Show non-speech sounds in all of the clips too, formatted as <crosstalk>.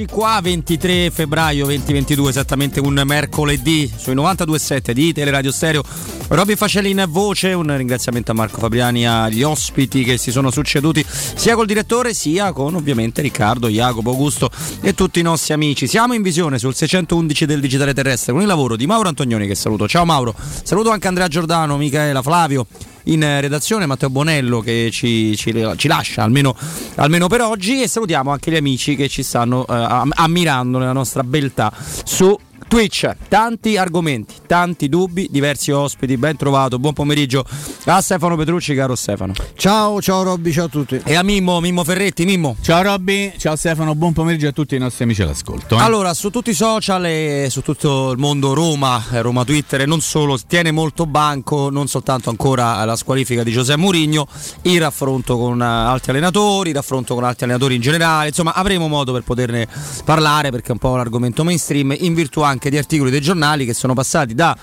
Eccoci qua, 23 febbraio 2022, esattamente un mercoledì sui 92.7 di Teleradio Stereo. Robby Facelli in voce, un ringraziamento a Marco Fabriani, agli ospiti che si sono succeduti sia col direttore sia con ovviamente Riccardo, Jacopo, Augusto e tutti i nostri amici. Siamo in visione sul 611 del Digitale Terrestre con il lavoro di Mauro Antonioni che saluto. Ciao Mauro, saluto anche Andrea Giordano, Michaela, Flavio in redazione, Matteo Bonello che ci, ci, ci lascia almeno, almeno, per oggi e salutiamo anche gli amici che ci stanno eh, ammirando nella nostra beltà su Twitch, tanti argomenti, tanti dubbi, diversi ospiti, ben trovato, buon pomeriggio a Stefano Petrucci, caro Stefano. Ciao, ciao Robby, ciao a tutti. E a Mimmo, Mimmo Ferretti, Mimmo. Ciao Robby, ciao Stefano, buon pomeriggio a tutti i nostri amici all'ascolto. Eh? Allora, su tutti i social e su tutto il mondo Roma, eh, Roma Twitter e non solo, tiene molto banco non soltanto ancora la squalifica di Giuseppe Mourinho, il raffronto con altri allenatori, il raffronto con altri allenatori in generale, insomma avremo modo per poterne parlare perché è un po' un argomento mainstream in virtù anche anche di articoli dei giornali che sono passati da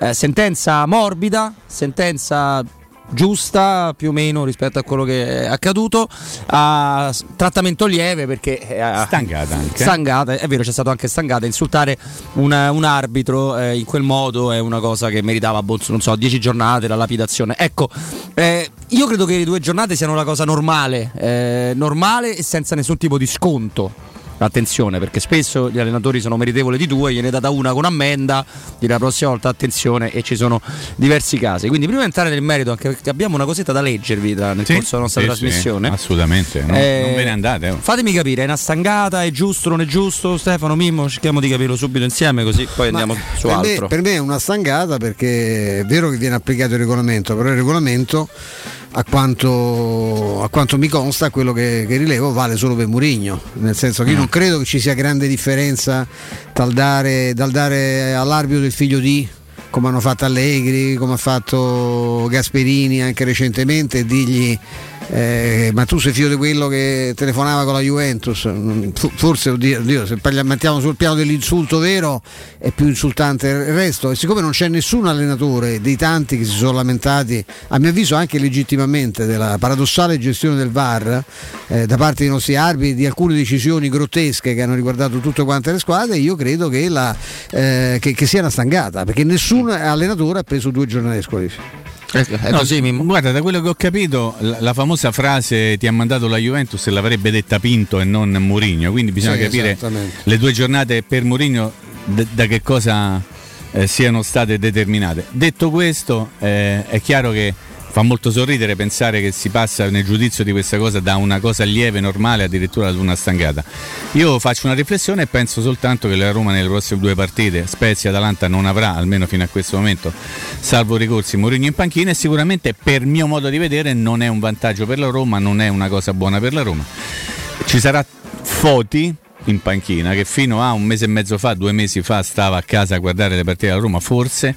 eh, sentenza morbida, sentenza giusta più o meno rispetto a quello che è accaduto a trattamento lieve perché eh, stangata anche. stangata è vero c'è stato anche stangata. Insultare una, un arbitro eh, in quel modo è una cosa che meritava non so 10 giornate la lapidazione. Ecco eh, io credo che le due giornate siano la cosa normale eh, normale e senza nessun tipo di sconto attenzione perché spesso gli allenatori sono meritevoli di due, gliene è data una con ammenda, di la prossima volta attenzione e ci sono diversi casi. Quindi prima di entrare nel merito, anche perché abbiamo una cosetta da leggervi da, nel sì, corso della nostra sì, trasmissione. Sì, assolutamente, no, eh, non ve ne andate. Oh. Fatemi capire, è una stangata, è giusto, non è giusto? Stefano Mimmo, cerchiamo di capirlo subito insieme così poi Ma andiamo su per altro. Me, per me è una stangata perché è vero che viene applicato il regolamento, però il regolamento a quanto, a quanto, mi consta quello che, che, rilevo vale solo per Murigno nel senso che io non mm. credo che ci sia grande differenza dal dare, dal dare all'arbitro del figlio di come hanno fatto Allegri, come ha fatto Gasperini anche recentemente e dirgli eh, ma tu sei figlio di quello che telefonava con la Juventus? Forse oddio, oddio, se mettiamo sul piano dell'insulto vero è più insultante il resto. E siccome non c'è nessun allenatore dei tanti che si sono lamentati a mio avviso anche legittimamente della paradossale gestione del VAR eh, da parte dei nostri arbitri di alcune decisioni grottesche che hanno riguardato tutte quante le squadre io credo che, la, eh, che, che sia una stangata perché nessun allenatore ha preso due giornate di squalifica no, così, Mimmo? Guarda, da quello che ho capito, la, la, famosa frase ti ha mandato la Juventus l'avrebbe detta Pinto e non Mourinho, quindi bisogna sì, capire le due giornate per Mourinho da, da che cosa eh, siano state determinate. Detto questo, eh, è chiaro che fa molto sorridere pensare che si passa nel giudizio di questa cosa da una cosa lieve, normale, addirittura ad una stangata. Io faccio una riflessione e penso soltanto che la Roma nelle prossime due partite, Spezia e Atalanta, non avrà, almeno fino a questo momento, salvo ricorsi, Mourinho in panchina e sicuramente per mio modo di vedere non è un vantaggio per la Roma, non è una cosa buona per la Roma. Ci sarà Foti, in panchina che fino a un mese e mezzo fa, due mesi fa stava a casa a guardare le partite della Roma, forse,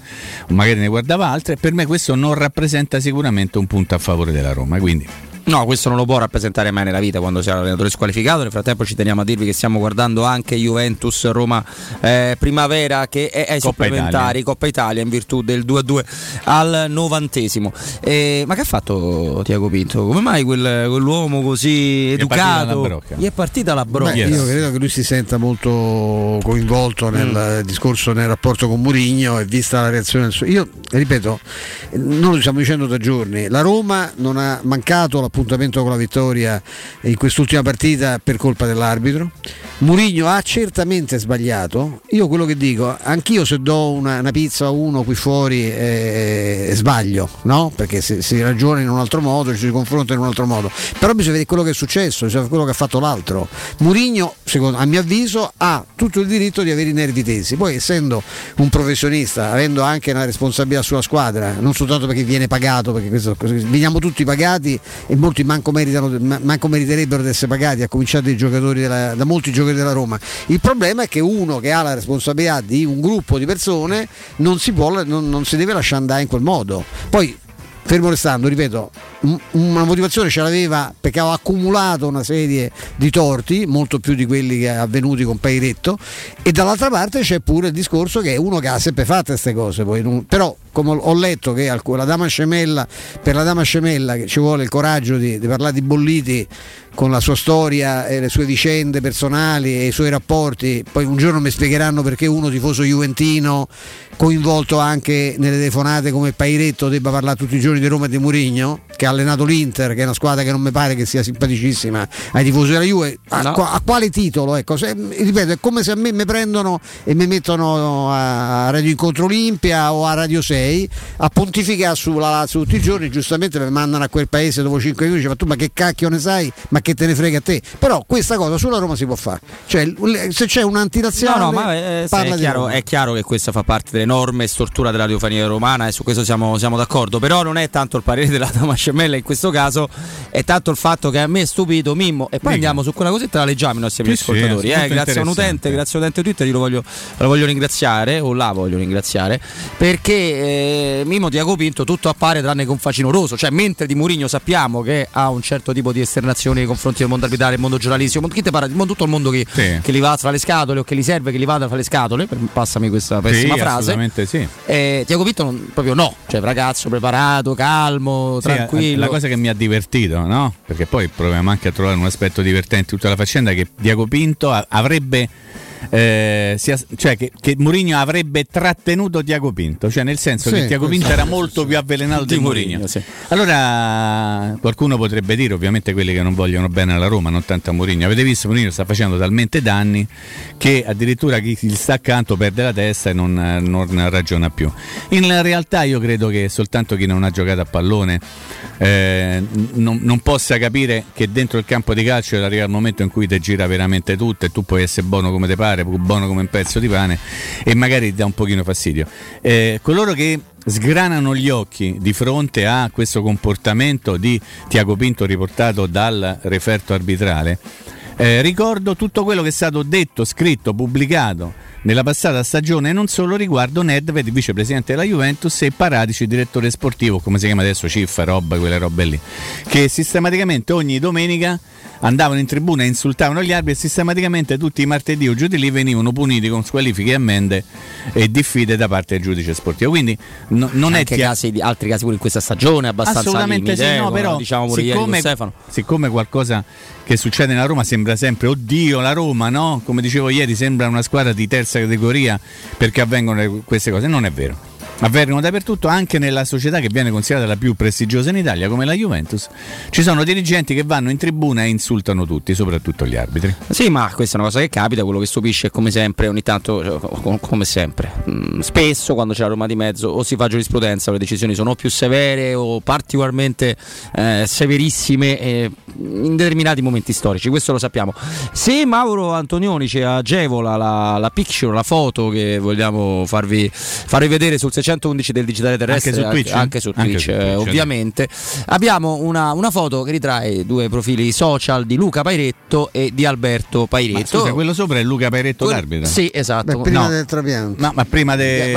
magari ne guardava altre, per me questo non rappresenta sicuramente un punto a favore della Roma. Quindi No, questo non lo può rappresentare mai nella vita quando sia l'allenatore squalificato. Nel frattempo ci teniamo a dirvi che stiamo guardando anche Juventus Roma eh, Primavera che è ai Coppa supplementari, Italia. Coppa Italia in virtù del 2-2 al novantesimo. Eh, ma che ha fatto Tiago Pinto? Come mai quel, quell'uomo così educato? Gli è partita la brocca. Yes. Io credo che lui si senta molto coinvolto nel mm. discorso, nel rapporto con Murigno e vista la reazione del suo. Io ripeto, noi lo stiamo dicendo da giorni, la Roma non ha mancato la appuntamento con la vittoria in quest'ultima partita per colpa dell'arbitro. Murigno ha certamente sbagliato. Io quello che dico, anch'io se do una, una pizza a uno qui fuori eh, sbaglio, no? Perché si, si, ragiona in un altro modo, ci si confronta in un altro modo. Però bisogna vedere quello che è successo, bisogna quello che ha fatto l'altro. Murigno, a mio avviso, ha tutto il diritto di avere i nervi tesi. Poi essendo un professionista, avendo anche una responsabilità sulla squadra, non soltanto perché viene pagato, perché questo, veniamo tutti pagati e molti manco, meritano, manco meriterebbero di essere pagati, a cominciare della, da molti giocatori della Roma. Il problema è che uno che ha la responsabilità di un gruppo di persone non si, può, non, non si deve lasciare andare in quel modo. Poi fermo restando, ripeto, una motivazione ce l'aveva perché aveva accumulato una serie di torti, molto più di quelli che avvenuti con Pairetto, e dall'altra parte c'è pure il discorso che è uno che ha sempre fatto queste cose, poi, però come ho letto che la dama scemella, per la dama scemella che ci vuole il coraggio di, di parlare di bolliti con la sua storia e le sue vicende personali e i suoi rapporti, poi un giorno mi spiegheranno perché uno tifoso juventino coinvolto anche nelle telefonate come Pairetto debba parlare tutti i giorni di Roma e di Murigno, che ha allenato l'Inter, che è una squadra che non mi pare che sia simpaticissima ai tifosi della Juve. A, no. a quale titolo? Ecco, se, ripeto, è come se a me mi prendono e mi mettono a Radio Incontro Olimpia o a Radio 6 a pontificare sulla Lazio tutti i giorni, giustamente mi mandano a quel paese dopo 5 minuti, ma tu ma che cacchio ne sai? Ma che te ne frega a te? Però questa cosa sulla Roma si può fare. Cioè, se c'è un'antinazione... No, no, ma eh, è, chiaro, è chiaro che questa fa parte delle enorme stortura della radiofonia romana e su questo siamo, siamo, d'accordo, però non è tanto il parere della Damascemella in questo caso, è tanto il fatto che a me è stupito Mimmo e poi Dico. andiamo su quella cosetta la leggiamo i nostri sì, ascoltatori. Sì, eh, grazie a un utente, grazie a un utente Twitter, lo voglio, lo voglio ringraziare, o la voglio ringraziare, perché eh, Mimmo Tiago Pinto tutto appare tranne che un facinoroso, cioè mentre di Murigno sappiamo che ha un certo tipo di esternazioni nei confronti del mondo arbitrale, del mondo giornalistico, chi te parla, tutto il mondo che, sì. che, li va tra le scatole o che gli serve che li vada fra le scatole, passami questa pessima frase. Assolutamente sì. Eh, Tiago Pinto non, proprio no, cioè ragazzo preparato, calmo, sì, tranquillo. La cosa che mi ha divertito, no? Perché poi proviamo anche a trovare un aspetto divertente tutta la faccenda che Diago Pinto avrebbe eh, sia, cioè che, che Mourinho avrebbe trattenuto Tiago Pinto, cioè nel senso sì, che Tiago Pinto era molto più avvelenato di, di Mourinho. Sì. Allora qualcuno potrebbe dire, ovviamente quelli che non vogliono bene alla Roma, non tanto a Mourinho, avete visto Mourinho sta facendo talmente danni che addirittura chi gli sta accanto perde la testa e non, non ragiona più. In realtà io credo che soltanto chi non ha giocato a pallone eh, non, non, possa capire che dentro il campo di calcio arriva il momento in cui ti gira veramente tutto e tu puoi essere buono come te pare mangiare, buono come un pezzo di pane e magari dà un pochino fastidio. Eh, coloro che sgranano gli occhi di fronte a questo comportamento di Tiago Pinto riportato dal referto arbitrale, eh, ricordo tutto quello che è stato detto, scritto, pubblicato nella passata stagione non solo riguardo Nedved, vicepresidente della Juventus, e Paradici, direttore sportivo, come si chiama adesso, Ciffa, roba, quelle robe lì, che sistematicamente ogni domenica andavano in tribuna e insultavano gli arbitri e sistematicamente tutti i martedì o giù di lì venivano puniti con squalifiche e ammende e diffide da parte del giudice sportivo. Quindi no, non C'è è tia- casi, altri casi pure in questa stagione abbastanza Assolutamente limite, sì, no, però diciamo siccome, siccome qualcosa che succede nella Roma sembra sempre oddio la Roma, no? Come dicevo ieri, sembra una squadra di terza categoria perché avvengono queste cose. Non è vero avvengono dappertutto, anche nella società che viene considerata la più prestigiosa in Italia, come la Juventus. Ci sono dirigenti che vanno in tribuna e insultano tutti, soprattutto gli arbitri. Sì, ma questa è una cosa che capita, quello che stupisce è come sempre, ogni tanto, cioè, come sempre, mm, spesso quando c'è la Roma di mezzo o si fa giurisprudenza, le decisioni sono più severe o particolarmente eh, severissime eh, in determinati momenti storici, questo lo sappiamo. Se Mauro Antonioni ci agevola la, la picture, la foto che vogliamo farvi, farvi vedere sul 600 111 del digitale terrestre anche su Twitch, anche su Twitch, anche su Twitch ovviamente. Abbiamo una, una, foto che ritrae due profili social di Luca Pairetto e di Alberto Pairetto. Ma scusa, quello sopra è Luca Pairetto que- l'arbitro? Sì, esatto. Beh, prima no. del trapianto. No, ma prima del.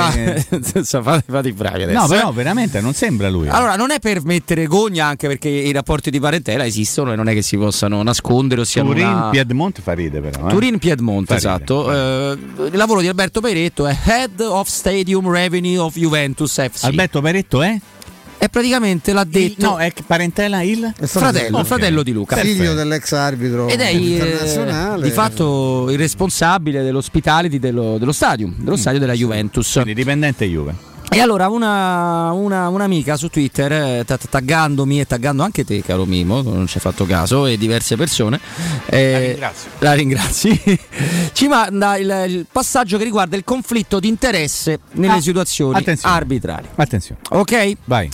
De... <laughs> fate, fate i bravi adesso. No, però eh. veramente non sembra lui. Allora, non è per mettere gogna, anche perché i rapporti di parentela esistono e non è che si possano nascondere o siano Turin una... Piedmont fa ride però. Eh? Turin Piedmont, esatto. Eh, il lavoro di Alberto Pairetto è Head of Stadium Revenue of Juventus FC. Alberto Peretto è? E praticamente l'ha detto. Il, no, è parentela il? fratello, okay. fratello di Luca. Figlio dell'ex arbitro Ed è internazionale. di fatto il responsabile dell'ospitality dello, dello stadium, dello mm. stadio della Juventus. Quindi dipendente Juve. E allora una, una, un'amica su Twitter, eh, taggandomi e taggando anche te, caro Mimo, non ci hai fatto caso, e diverse persone, eh, la ringrazio. La ringrazi. <laughs> ci manda il, il, passaggio che riguarda il conflitto di interesse nelle ah, situazioni attenzione. arbitrali. Attenzione. Ok? Vai.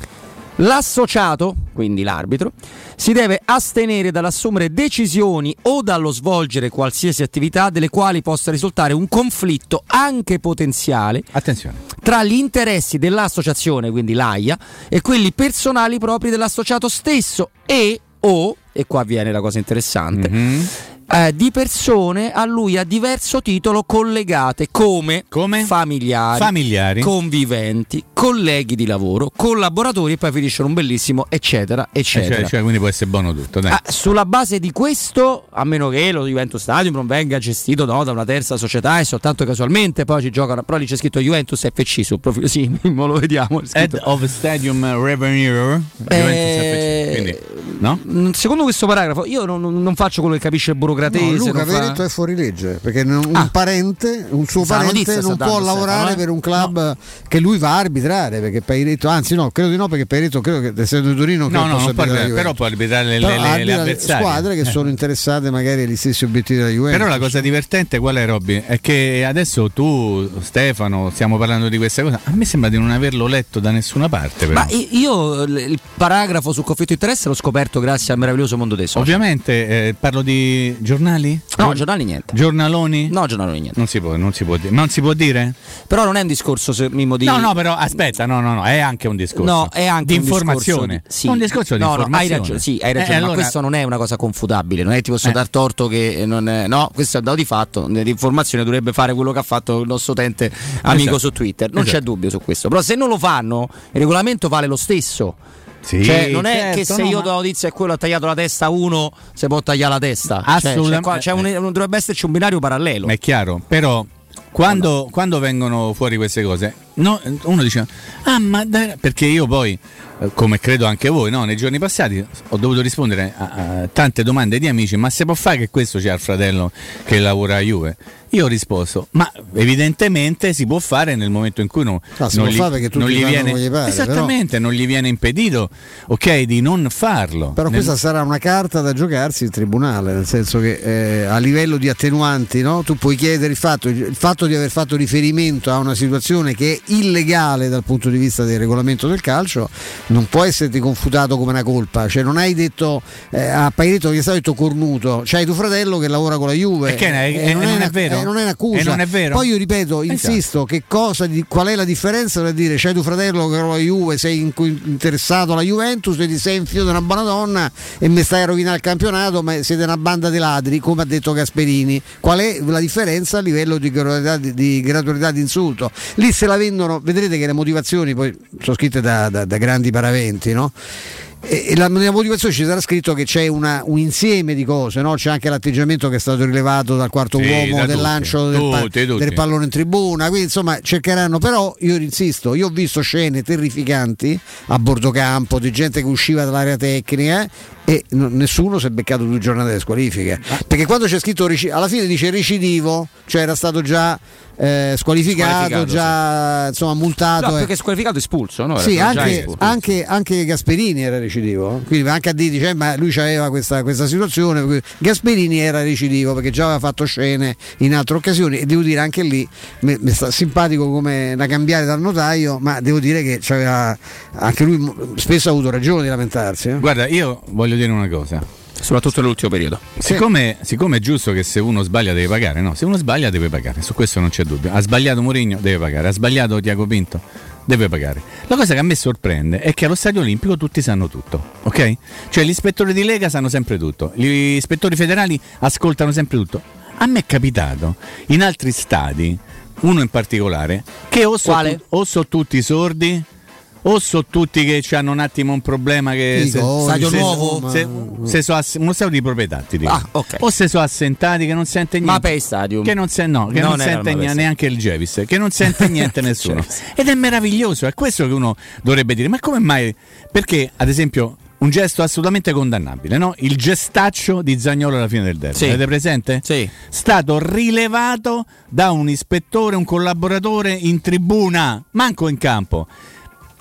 L'associato, quindi l'arbitro, si deve astenere dall'assumere decisioni o dallo svolgere qualsiasi attività delle quali possa risultare un conflitto anche potenziale Attenzione. tra gli interessi dell'associazione, quindi l'AIA, e quelli personali propri dell'associato stesso e o, e qua viene la cosa interessante, mm-hmm eh, di persone a lui a diverso titolo collegate come, come? Familiari, familiari, conviventi, colleghi di lavoro, collaboratori e poi finiscono un bellissimo eccetera eh, eccetera. cioè, cioè, quindi può essere buono tutto. Ah, sulla base di questo, a meno che lo Juventus Stadium non venga gestito no, da una terza società e soltanto casualmente poi ci giocano, però lì c'è scritto Juventus FC sul profilo, sì, lo vediamo. Head of Stadium Revenue. Eh, quindi, no? Mm, secondo questo paragrafo io non, non faccio quello che capisce il burocratese. No, Luca Veretto fa... è fuori legge perché un ah. parente, un suo parente non può lavorare per un club no. che lui va a arbitrare perché Pairetto, anzi no, credo di no perché Pairetto credo che essendo di Torino no, no, non può, però può arbitrare le, le, le, le squadre che eh. sono interessate magari agli stessi obiettivi della Juventus. Però la cosa divertente qual è Robby? È che adesso tu Stefano stiamo parlando di questa cosa, a me sembra di non averlo letto da nessuna parte. Però. Ma io il paragrafo sul conflitto di interesse l'ho scoperto grazie al meraviglioso mondo dei social. Ovviamente eh, parlo di giornali? No, giornali niente. Giornaloni? No, giornaloni niente. Non si può, non si può, dire. non si può dire? Però non è un discorso se, Mimmo di No, no, però aspetta, no, no, no, è anche un discorso. No, è anche di un informazione. Di, sì. Un discorso di no, informazione. No, hai ragione, sì, hai ragione, eh, ma allora... questo non è una cosa confutabile, non è ti posso eh. dar torto che non è, no, questo è dato di fatto, l'informazione dovrebbe fare quello che ha fatto il nostro utente amico esatto. su Twitter, non esatto. c'è dubbio su questo. Però se non lo fanno, il regolamento vale lo stesso. Sì, cioè, non è certo, che se no, io do la notizia e quello ha tagliato la testa a uno, si può tagliare la testa. Assolutamente. Cioè, c'è, c'è un, dovrebbe esserci un binario parallelo. Ma è chiaro, però quando, quando vengono fuori queste cose, no, uno dice: Ah, ma dai, perché io poi eh, come credo anche voi, no? nei giorni passati ho dovuto rispondere a, a, tante domande di amici, ma se può fare che questo c'è il fratello che lavora a Juve? Io ho risposto, ma evidentemente si può fare nel momento in cui no, no, non, gli, non, gli, viene, gli pare, esattamente, però, non gli viene impedito ok, di non farlo. Però nel... questa sarà una carta da giocarsi in tribunale, nel senso che eh, a livello di attenuanti no? tu puoi chiedere il fatto, il fatto di aver fatto riferimento a una situazione che è illegale dal punto di vista del regolamento del calcio non può esserti confutato come una colpa, cioè non hai detto eh, a Pairetto che è stato detto cornuto, c'hai tuo fratello che lavora con la Juve. È, eh, non, non, è, è vero. Non è un'accusa. E non è vero. Poi io ripeto, esatto. insisto, che cosa, di, qual è la differenza tra dire c'hai tuo fratello che lavora con la Juve, sei in, interessato alla Juventus e ti sei in filo di una buona donna e mi stai a rovinare il campionato, ma siete una banda di ladri, come ha detto Gasperini. Qual è la differenza a livello di gratuità di, di, gratuità di insulto? Lì se la vendono, vedrete che le motivazioni poi sono scritte da, da, da grandi paraventi, no? E la, nella motivazione ci sarà scritto che c'è una, un insieme di cose, no? c'è anche l'atteggiamento che è stato rilevato dal quarto sì, uomo da del tutti, lancio del, tutti, tutti. del, pallone in tribuna, quindi insomma cercheranno, però io insisto, io ho visto scene terrificanti a bordo campo di gente che usciva dall'area tecnica e n- nessuno si è beccato due giornate di squalifiche, ah. perché quando c'è scritto alla fine dice recidivo, cioè era stato già eh, squalificato, squalificato, già sì. insomma multato. No, perché squalificato espulso, no? Sì, anche, anche, anche, Gasperini era recidivo, quindi anche a dire dice, ma lui aveva questa, questa situazione, Gasperini era recidivo perché già aveva fatto scene in altre occasioni e devo dire anche lì mi, mi sta simpatico come da cambiare dal notaio, ma devo dire che anche lui spesso ha avuto ragione di lamentarsi. Eh? Guarda, io voglio dire una cosa soprattutto nell'ultimo periodo. Siccome, siccome, è giusto che se uno sbaglia deve pagare, no, se uno sbaglia deve pagare, su questo non c'è dubbio. Ha sbagliato Mourinho, deve pagare, ha sbagliato Tiago Pinto, deve pagare. La cosa che a me sorprende è che allo stadio olimpico tutti sanno tutto, ok? Cioè gli ispettori di Lega sanno sempre tutto, gli ispettori federali ascoltano sempre tutto. A me è capitato in altri stadi, uno in particolare, che o sono o so tutti sordi o sono tutti che hanno un attimo un problema che Dico, se, stadio se, nuovo se, se so ass- uno stadio di proprietà ti dico. Ah, okay. o se sono assentati che non sente niente Mapei Stadium che non, se, no, che non, non sente niente, neanche il Jevis che non sente <laughs> niente nessuno ed è meraviglioso è questo che uno dovrebbe dire ma come mai perché ad esempio un gesto assolutamente condannabile, no? Il gestaccio di Zagnolo alla fine del derby. Sì. Avete presente? Sì. Stato rilevato da un ispettore, un collaboratore in tribuna, manco in campo.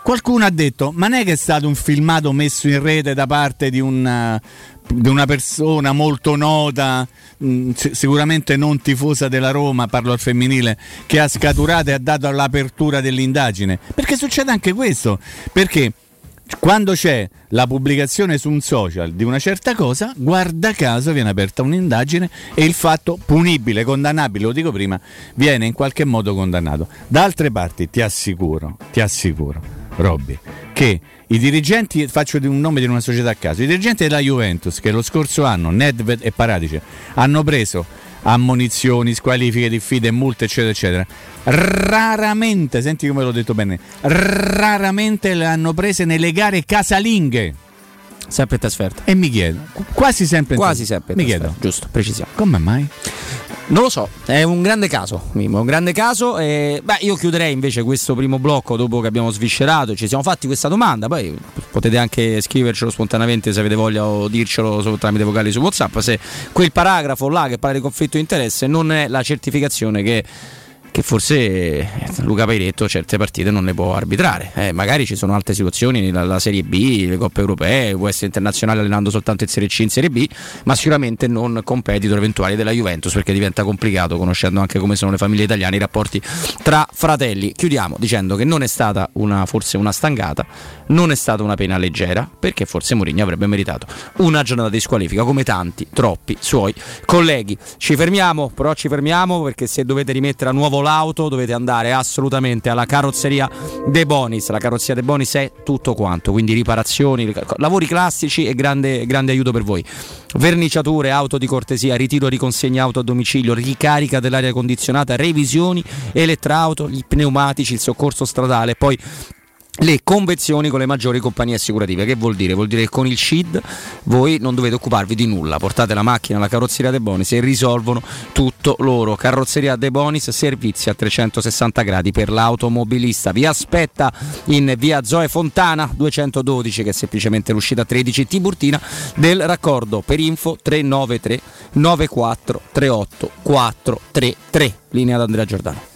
Qualcuno ha detto, ma non è che è stato un filmato messo in rete da parte di una, di una persona molto nota, mh, mm, sicuramente non tifosa della Roma, parlo al femminile, che ha scaturato e ha dato l'apertura dell'indagine? Perché succede anche questo, perché quando c'è la pubblicazione su un social di una certa cosa, guarda caso viene aperta un'indagine e il fatto punibile, condannabile, lo dico prima, viene in qualche modo condannato. Da altre parti ti assicuro, ti assicuro Robby, che i dirigenti, faccio un nome di una società a caso, i dirigenti della Juventus che lo scorso anno, Nedved e Paradice, hanno preso ammonizioni, squalifiche, diffide, multe, eccetera, eccetera. Raramente, senti come l'ho detto bene, raramente le hanno prese nelle gare casalinghe. Sempre in trasferta. E mi chiedo, quasi sempre in Quasi sempre. Mi chiedo, giusto, precisiamo. Come mai? Non lo so, è un grande caso, Mimo, un grande caso. E, beh, io chiuderei invece questo primo blocco dopo che abbiamo sviscerato, ci siamo fatti questa domanda, poi potete anche scrivercelo spontaneamente se avete voglia o dircelo tramite vocali su WhatsApp, se quel paragrafo là che parla di conflitto di interesse non è la certificazione che che forse eh, Luca Pairetto certe partite non le può arbitrare. Eh, magari ci sono altre situazioni, la, Serie B, le coppe europee, può essere internazionale allenando soltanto in Serie C, in Serie B, ma sicuramente non competitor eventuali della Juventus perché diventa complicato conoscendo anche come sono le famiglie italiane i rapporti tra fratelli. Chiudiamo dicendo che non è stata una, forse una stangata, non è stata una pena leggera perché forse Mourinho avrebbe meritato una giornata di squalifica come tanti, troppi suoi colleghi. Ci fermiamo, però ci fermiamo perché se dovete rimettere a nuovo l'auto dovete andare assolutamente alla carrozzeria De Bonis. La carrozzeria De Bonis è tutto quanto, quindi riparazioni, lavori classici e grande, grande aiuto per voi. Verniciature, auto di cortesia, ritiro riconsegna auto a domicilio, ricarica dell'aria condizionata, revisioni, elettrauto, gli pneumatici, il soccorso stradale, poi le convenzioni con le maggiori compagnie assicurative. Che vuol dire? Vuol dire che con il CID voi non dovete occuparvi di nulla, portate la macchina alla carrozzeria De Bonis e risolvono tutto loro. Carrozzeria De Bonis, servizi a 360 gradi per l'automobilista. Vi aspetta in via Zoe Fontana 212, che è semplicemente l'uscita 13 Tiburtina del raccordo per info 393 94 38 433. Linea d'Andrea Giordano.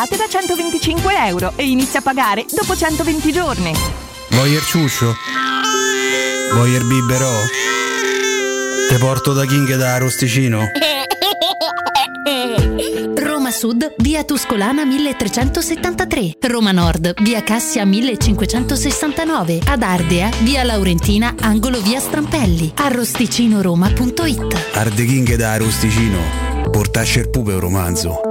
rate da 125 euro e inizia a pagare dopo 120 giorni. Voyer ciuscio? Voyer biberò? Te porto da King da Rosticino? <laughs> Roma Sud, via Tuscolana 1373. Roma Nord, via Cassia 1569. Ad Ardea, via Laurentina, angolo via Strampelli. Arrosticinoroma.it Arde King da Rosticino. Portasce il pupe un romanzo.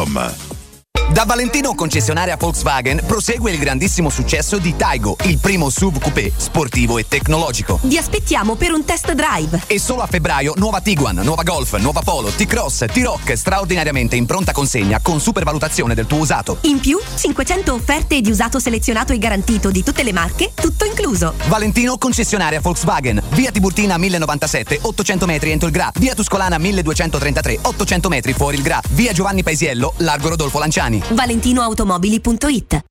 Roma. Da Valentino concessionaria Volkswagen prosegue il grandissimo successo di Taigo, il primo SUV coupé sportivo e tecnologico. Vi aspettiamo per un test drive. E solo a febbraio nuova Tiguan, nuova Golf, nuova Polo, T-Cross, T-Rock straordinariamente in pronta consegna con supervalutazione del tuo usato. In più, 500 offerte di usato selezionato e garantito di tutte le marche, tutto incluso. Valentino concessionaria Volkswagen, via Tiburtina 1097, 800 metri entro il Gra, via Tuscolana 1233, 800 metri fuori il Gra, via Giovanni Paesiello, largo Rodolfo Lanciani. ValentinoAutomobili.it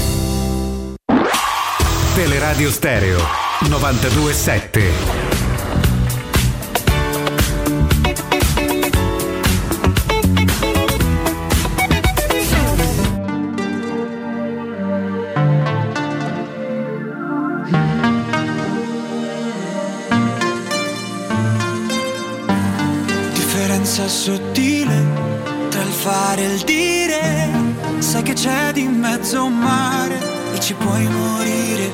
Teleradio Stereo 927. Differenza sottile tra il fare e il dire. Sai che c'è di mezzo un mare ci puoi morire.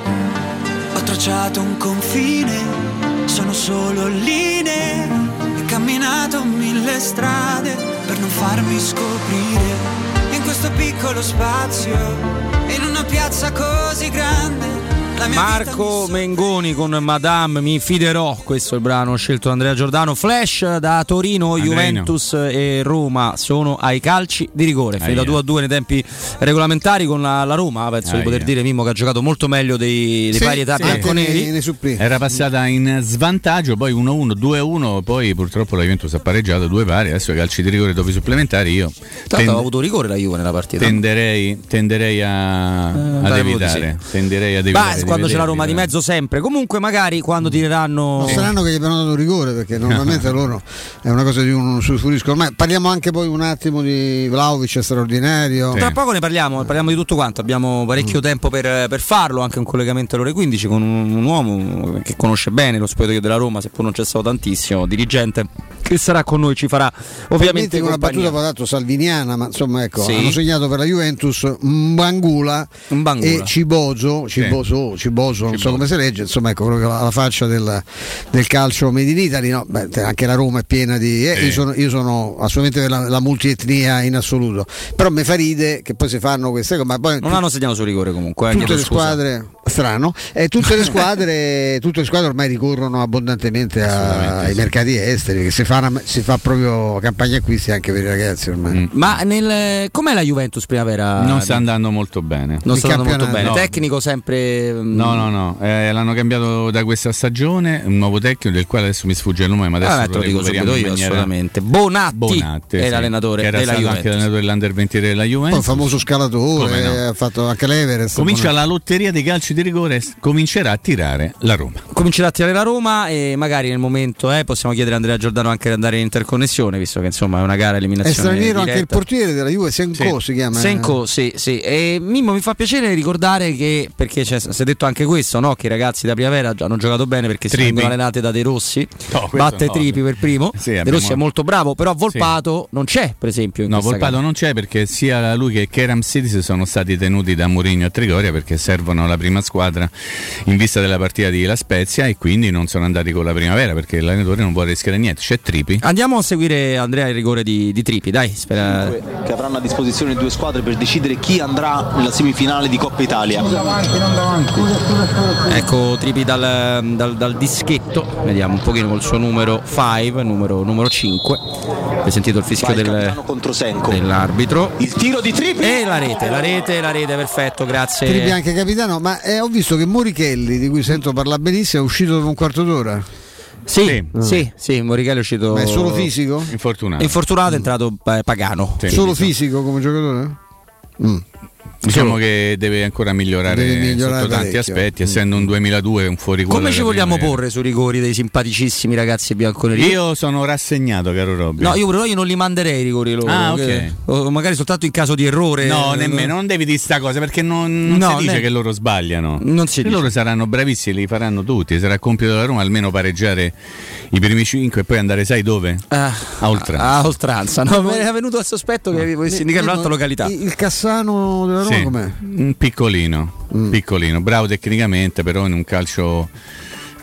Ho tracciato un confine, sono solo linee. E camminato mille strade per non farmi scoprire. In questo piccolo spazio, in una piazza così grande. Marco Mengoni con Madame Mi fiderò, questo è il brano scelto da Andrea Giordano. Flash da Torino, Andreino. Juventus e Roma sono ai calci di rigore. Finita Aia. 2 a 2 nei tempi regolamentari con la, la Roma. Penso di Aia. poter dire Mimmo che ha giocato molto meglio dei, dei Sì, vari età sì. bianconeri. Era passata in svantaggio, poi 1-1, 2-1, poi purtroppo la Juventus ha pareggiato due pari, adesso i calci di rigore dopo i supplementari io l'altro tend- ha avuto rigore la Juve nella partita. tenderei, tenderei a, ad pare evitare. Tenderei ad evitare. di quando c'è la Roma di mezzo sempre. Comunque magari quando tireranno... Non saranno che gli abbiano dato rigore perché <laughs> normalmente loro è una cosa di un sulfurisco. Ormai parliamo anche poi un attimo di Vlaovic straordinario. Tra poco ne parliamo, parliamo di tutto quanto, abbiamo Mm. parecchio tempo per, per farlo, anche un collegamento alle ore 15 con un, un uomo che conosce bene lo spogliatoio della Roma, seppur non c'è stato tantissimo, dirigente che sarà con noi, ci farà ovviamente Ovviamente una compagnia. battuta dato salviniana, ma insomma ecco, Sì. hanno segnato per la Juventus Mbangula, Mbangula. e Ciboso, Ciboso, Ciboso, non so come si legge, insomma ecco proprio la, la faccia del, del calcio made in Italy, no? Beh, anche la Roma è piena di... eh, io, sono, io sono assolutamente per la, la multietnia in assoluto, però mi fa ride che poi si fanno queste cose, ma poi Non hanno segnato su rigore comunque, eh, tutte le scusa. squadre strano e tutte le squadre <laughs> tutte le squadre ormai ricorrono abbondantemente a- ai mercati esteri perché si fa, una- si fa proprio campagna acquisti anche per i ragazzi ormai Ma nel, com'è la Juventus primavera? Non sta andando molto bene. Non sta andando molto bene. No. Tecnico sempre. Mm, No, no, no, eh, l'hanno cambiato da questa stagione, un nuovo tecnico del quale adesso mi sfugge il nome, ma adesso Ah, te lo dico subito io, maniera- assolutamente. Bonatti, Bonatti, è sì, l'allenatore che era della stato Juventus. anche l'allenatore dell'Under 23 della poi Juventus. un famoso scalatore no? ha fatto anche l'Everest Comincia la lotteria dei calci di rigore, comincerà a tirare la Roma. Comincerà a tirare la Roma e magari nel momento eh, possiamo chiedere a Andrea Giordano anche di andare in interconnessione, visto che insomma è una gara a è eliminazione. straniero anche il diretta. portiere della Juve Senko si chiama Senko, sì, sì. E Mimmo mi fa piacere ricordare che, perché c'è- si è detto anche questo, no? che i ragazzi da Primavera già hanno giocato bene perché Tripi. si vengono allenati da De Rossi. No, Batte no. Tripi per primo. Sì, De Rossi è molto bravo, però Volpato non c'è, per esempio. In No, Volpato gara. non c'è perché sia lui che Kerem Sidis sono stati tenuti da Mourinho a Trigoria perché servono la prima squadra in vista della partita di La Spezia e quindi non sono andati con la primavera perché l'allenatore non vuole rischiare niente. C'è Tripi. Andiamo a seguire Andrea il rigore di, di Tripi, dai. Spera... Che avranno a disposizione due squadre per decidere chi andrà nella semifinale di Coppa Italia. Ecco Tripi dal, dal, dal dischetto, vediamo un pochino col suo numero 5, numero, numero 5. Hai sentito il fischio Vai, del, dell'arbitro. Il tiro di Tripi. E la rete, la rete, la rete, perfetto, grazie. Tripi anche capitano, ma eh, ho visto che Morichelli, di cui sento parlare benissimo, è uscito dopo un quarto d'ora. Sì, sì, sì, Morichelli è uscito. Ma è solo fisico? Infortunato. Infortunato, è entrato eh, Pagano. Solo fisico come giocatore? Mm. Diciamo che deve ancora migliorare, Deve migliorare sotto tanti parecchio. aspetti, essendo un 2002 un fuori Come ci vogliamo porre sui rigori dei simpaticissimi ragazzi bianconeri? Io sono rassegnato, caro Robby. No, io no, io non li manderei i rigori loro. Ah, ok. che- o magari soltanto in caso di errore. No, nemmeno, non devi dire sta cosa perché non, non No, si dice ne- che loro sbagliano. Non si E loro saranno bravissimi, li faranno tutti. Sarà compito della Roma almeno pareggiare i primi 5 e poi andare, sai dove? Ah, a oltranza. A oltranza, no, mi era venuto il sospetto che volessi indicare un'altra località. Il, il Cassano della Roma Sì, com'è? un piccolino, Mm. piccolino, bravo tecnicamente, però in un calcio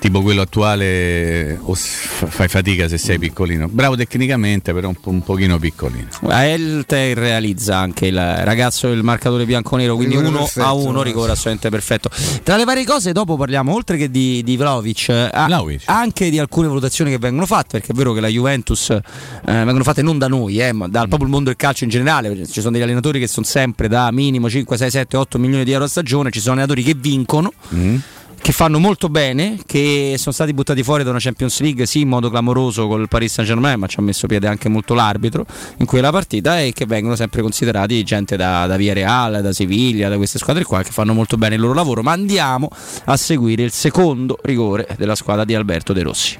tipo quello attuale o fai fatica se sei piccolino. Bravo tecnicamente, però un, po- un pochino piccolino. Elter realizza anche il ragazzo del marcatore bianco-nero, quindi Rigore 1 perfetto, a 1, eh. rigore assolutamente perfetto. Tra le varie cose, dopo parliamo oltre che di, di Vlaovic, eh, anche di alcune valutazioni che vengono fatte, perché è vero che la Juventus eh, vengono fatte non da noi, eh, ma dal proprio il mondo del calcio in generale. Ci sono degli allenatori che sono sempre da minimo 5, 6, 7, 8 milioni di euro a stagione, ci sono allenatori che vincono Mm. Che fanno molto bene, che sono stati buttati fuori da una Champions League, sì, in modo clamoroso col Paris Saint Germain, ma ci ha messo piede anche molto l'arbitro in quella partita e che vengono sempre considerati gente da, da Via Real, da Siviglia, da queste squadre qua che fanno molto bene il loro lavoro. Ma andiamo a seguire il secondo rigore della squadra di Alberto De Rossi.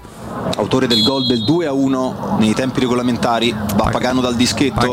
Autore del gol del 2 a 1 nei tempi regolamentari, va Pagano dal dischetto